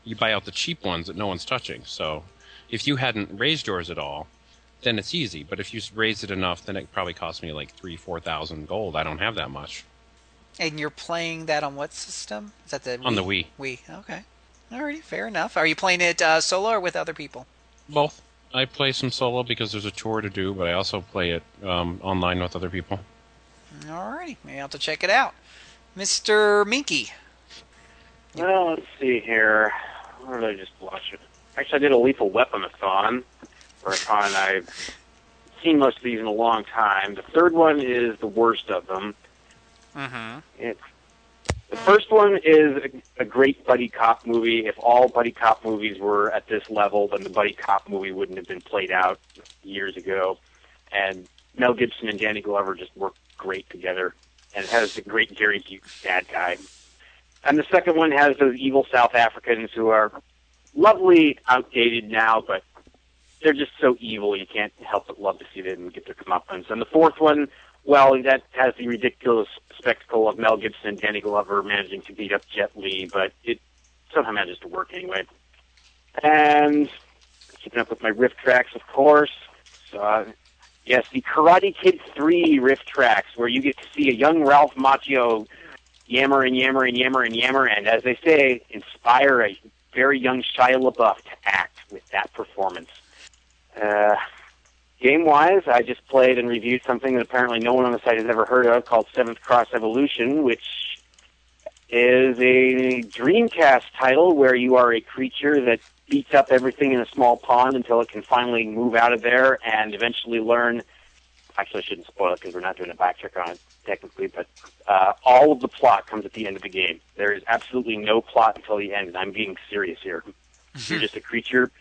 You buy out the cheap ones that no one's touching. So if you hadn't raised yours at all, then it's easy. But if you raise it enough, then it probably costs me like three, four thousand gold. I don't have that much. And you're playing that on what system? Is that the On the Wii. Wii. Okay. Alrighty, fair enough. Are you playing it uh, solo or with other people? Both. I play some solo because there's a tour to do, but I also play it um, online with other people. Alrighty, maybe I'll have to check it out. Mr. Minky. Well, let's see here. Where did I just watch it? Actually, I did a Lethal Weapon-a-thon, whereupon I've seen most of these in a long time. The third one is the worst of them. Mm-hmm. It's the first one is a, a great buddy cop movie. If all buddy cop movies were at this level, then the buddy cop movie wouldn't have been played out years ago. And Mel Gibson and Danny Glover just work great together, and it has the great Gary Busey bad guy. And the second one has those evil South Africans who are lovely, outdated now, but they're just so evil you can't help but love to see them get their comeuppance. And the fourth one, well, that has the ridiculous spectacle of Mel Gibson Danny Glover managing to beat up Jet Li, but it somehow manages to work anyway. And keeping up with my riff tracks, of course. So, uh, yes, the Karate Kid 3 riff tracks, where you get to see a young Ralph Macchio yammer and yammer and yammer and yammer, and as they say, inspire a very young Shia LaBeouf to act with that performance. Uh, game wise, I just played and reviewed something that apparently no one on the site has ever heard of called Seventh Cross Evolution, which is a Dreamcast title where you are a creature that beats up everything in a small pond until it can finally move out of there and eventually learn. Actually, I shouldn't spoil it because we're not doing a backtrack on it technically, but uh, all of the plot comes at the end of the game. There is absolutely no plot until the end, and I'm being serious here. You're just a creature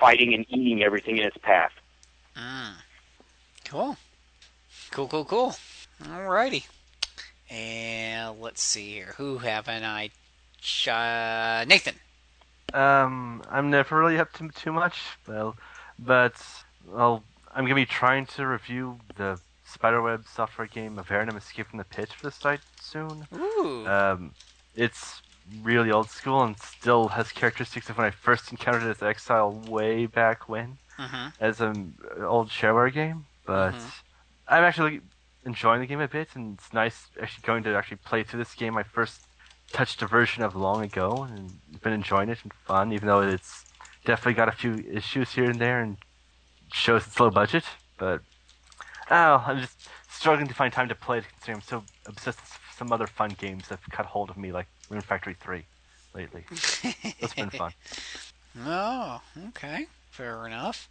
fighting and eating everything in its path. Mm. Cool. Cool, cool, cool. Alrighty. And let's see here. Who haven't I? Uh, Nathan. Um, I'm never really up to too much, well, but I'll, I'm gonna be trying to review the Spiderweb software game Avernum Escape from the Pit for the site soon. Ooh. Um, it's really old school and still has characteristics of when I first encountered it as Exile way back when, Mhm. as an old shareware game. But Mhm. I'm actually enjoying the game a bit, and it's nice actually going to actually play through this game. I first touched a version of long ago, and been enjoying it and fun, even though it's definitely got a few issues here and there, and shows its low budget. But oh, I'm just struggling to find time to play it, considering I'm so obsessed with some other fun games that have cut hold of me, like Rune Factory 3 lately. That's been fun. Oh, okay. Fair enough.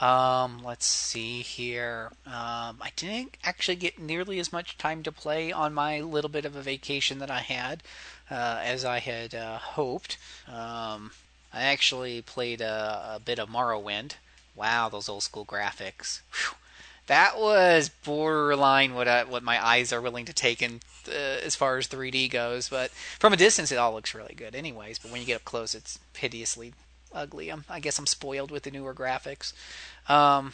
Um, let's see here. Um, I didn't actually get nearly as much time to play on my little bit of a vacation that I had uh, as I had uh, hoped. Um, I actually played a, a bit of Morrowind. Wow, those old school graphics. Whew. That was borderline what I, what my eyes are willing to take in uh, as far as 3D goes. But from a distance, it all looks really good, anyways. But when you get up close, it's hideously ugly. I'm, I guess I'm spoiled with the newer graphics. Um,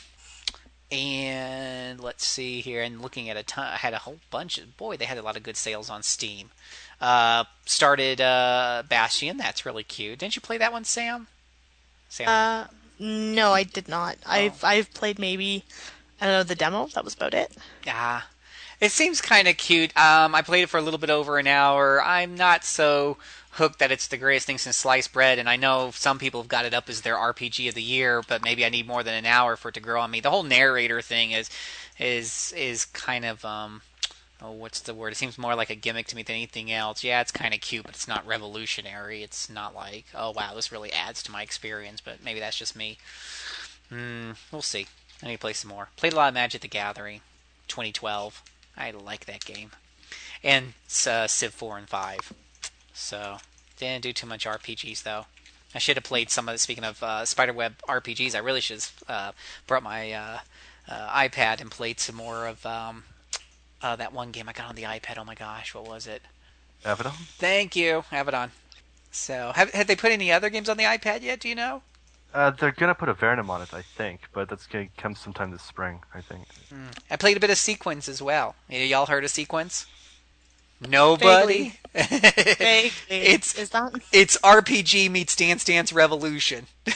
and let's see here. And looking at a ton, I had a whole bunch of boy. They had a lot of good sales on Steam. Uh, started uh, Bastion. That's really cute. Didn't you play that one, Sam? Sam. Uh, no, I did not. I've I've played maybe I don't know the demo. That was about it. Yeah, it seems kind of cute. Um, I played it for a little bit over an hour. I'm not so hooked that it's the greatest thing since sliced bread, and I know some people have got it up as their RPG of the year, but maybe I need more than an hour for it to grow on me. The whole narrator thing is is is kind of um, oh, what's the word? It seems more like a gimmick to me than anything else. Yeah, it's kind of cute, but it's not revolutionary. It's not like, oh wow, this really adds to my experience. But maybe that's just me. Hmm, we'll see. I need to play some more. Played a lot of Magic the Gathering, 2012. I like that game, and uh, Civ 4 and 5. So didn't do too much RPGs though. I should have played some of. The, speaking of uh, Spiderweb RPGs, I really should have uh, brought my uh, uh, iPad and played some more of um, uh, that one game I got on the iPad. Oh my gosh, what was it? Avadon? Thank you, Avadon. So, have have they put any other games on the iPad yet? Do you know? Uh, they're gonna put Avernum on it, I think, but that's gonna come sometime this spring, I think. I played a bit of Sequence as well. Y'all heard of Sequence? Nobody. Vaguely. It's- is that It's RPG meets Dance Dance Revolution.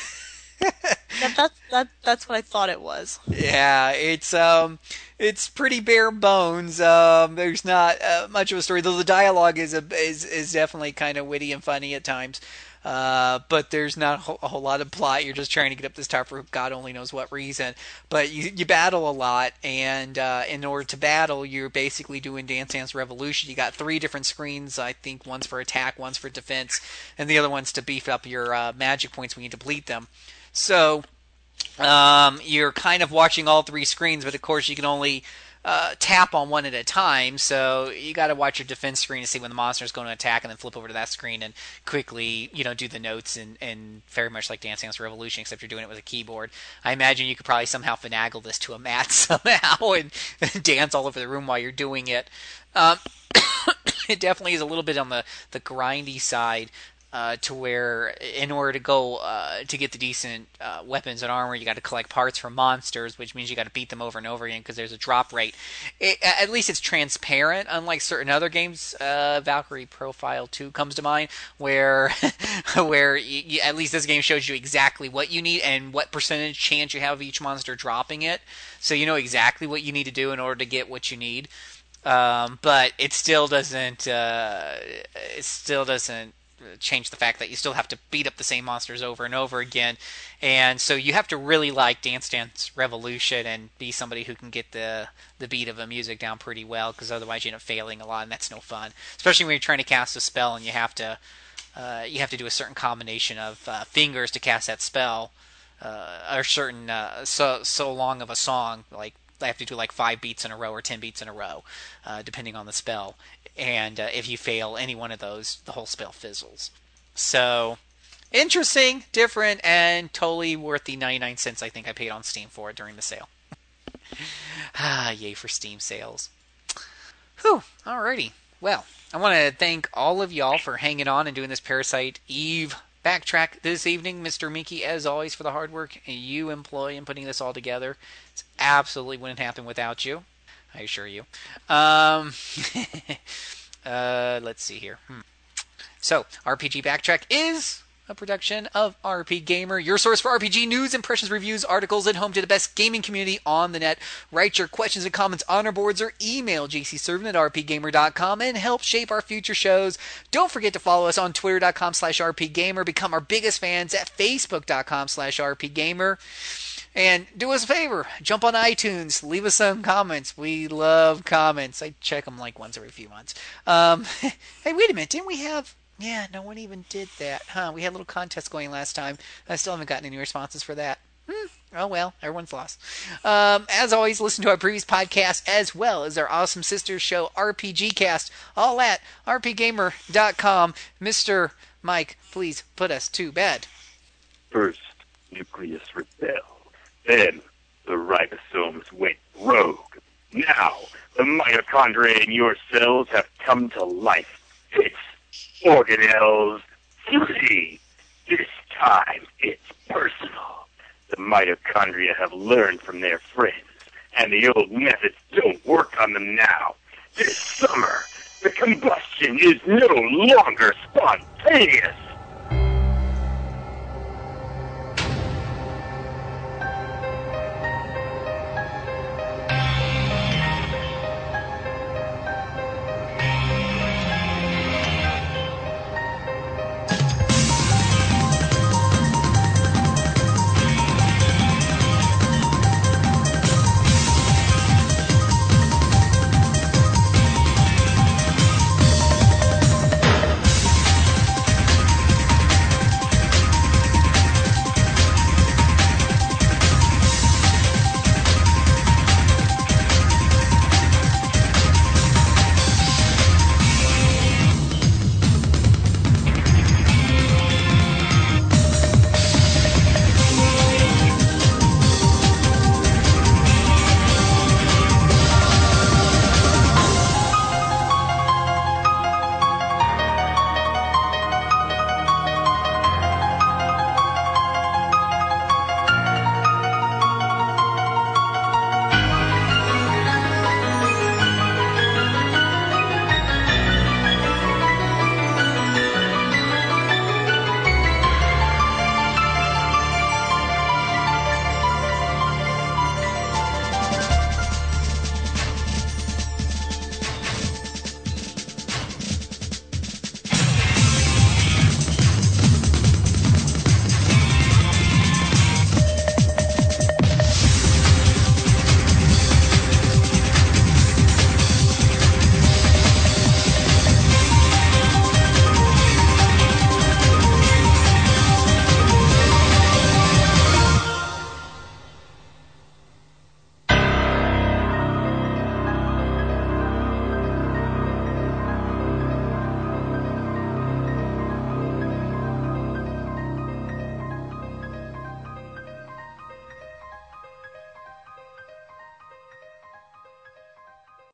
that, that that that's what I thought it was. Yeah, it's um, it's pretty bare bones. Um, there's not uh, much of a story, though. The dialogue is a, is is definitely kind of witty and funny at times. Uh, but there's not a whole, a whole lot of plot. You're just trying to get up this tower for God only knows what reason. But you you battle a lot, and uh, in order to battle, you're basically doing Dance Dance Revolution. You got three different screens. I think one's for attack, one's for defense, and the other one's to beef up your uh, magic points when you deplete them. So um, you're kind of watching all three screens, but of course you can only uh, tap on one at a time. So you got to watch your defense screen to see when the monster is going to attack, and then flip over to that screen and quickly, you know, do the notes and, and very much like Dance Dance Revolution, except you're doing it with a keyboard. I imagine you could probably somehow finagle this to a mat somehow and, dance all over the room while you're doing it. Um, it definitely is a little bit on the the grindy side uh, to where in order to go uh, to get the decent uh, weapons and armor, you got to collect parts from monsters, which means you got to beat them over and over again because there's a drop rate. It, at least it's transparent, unlike certain other games. Uh, Valkyrie Profile 2 comes to mind, where where you, you, at least this game shows you exactly what you need and what percentage chance you have of each monster dropping it, so you know exactly what you need to do in order to get what you need. Um, but it still doesn't. Uh, it still doesn't change the fact that you still have to beat up the same monsters over and over again. And so you have to really like Dance Dance Revolution and be somebody who can get the the beat of the music down pretty well because otherwise you end up failing a lot and that's no fun. Especially when you're trying to cast a spell and you have to uh, you have to do a certain combination of uh, fingers to cast that spell. Uh, or certain uh, so so long of a song like I have to do like five beats in a row or ten beats in a row, uh, depending on the spell. And uh, if you fail any one of those, the whole spell fizzles. So interesting, different, and totally worth the 99 cents I think I paid on Steam for it during the sale. ah, yay for Steam sales. Whew, alrighty. Well, I want to thank all of y'all for hanging on and doing this Parasite Eve backtrack this evening, Mr. Minky, as always, for the hard work you employ in putting this all together. It absolutely wouldn't happen without you. I assure you. Um, uh, let's see here. Hmm. So, RPG Backtrack is a production of RPGamer, your source for RPG news, impressions, reviews, articles, and home to the best gaming community on the net. Write your questions and comments on our boards or email jcservant at rpgamer.com and help shape our future shows. Don't forget to follow us on twitter.com slash rpgamer. Become our biggest fans at facebook.com slash rpgamer. And do us a favor, jump on iTunes, leave us some comments. We love comments. I check them like once every few months. Um, hey, wait a minute, didn't we have? Yeah, no one even did that, huh? We had a little contest going last time. I still haven't gotten any responses for that. Hmm. Oh well, everyone's lost. Um, as always, listen to our previous podcast as well as our awesome sister show, RPG Cast, all at rpgamer.com. Mr. Mike, please put us to bed. First, nucleus rebel. Then, the ribosomes went Rogue. Now, the mitochondria in your cells have come to life. It's organelles three. This time, it's personal. The mitochondria have learned from their friends, and the old methods don't work on them now. This summer, the combustion is no longer spontaneous.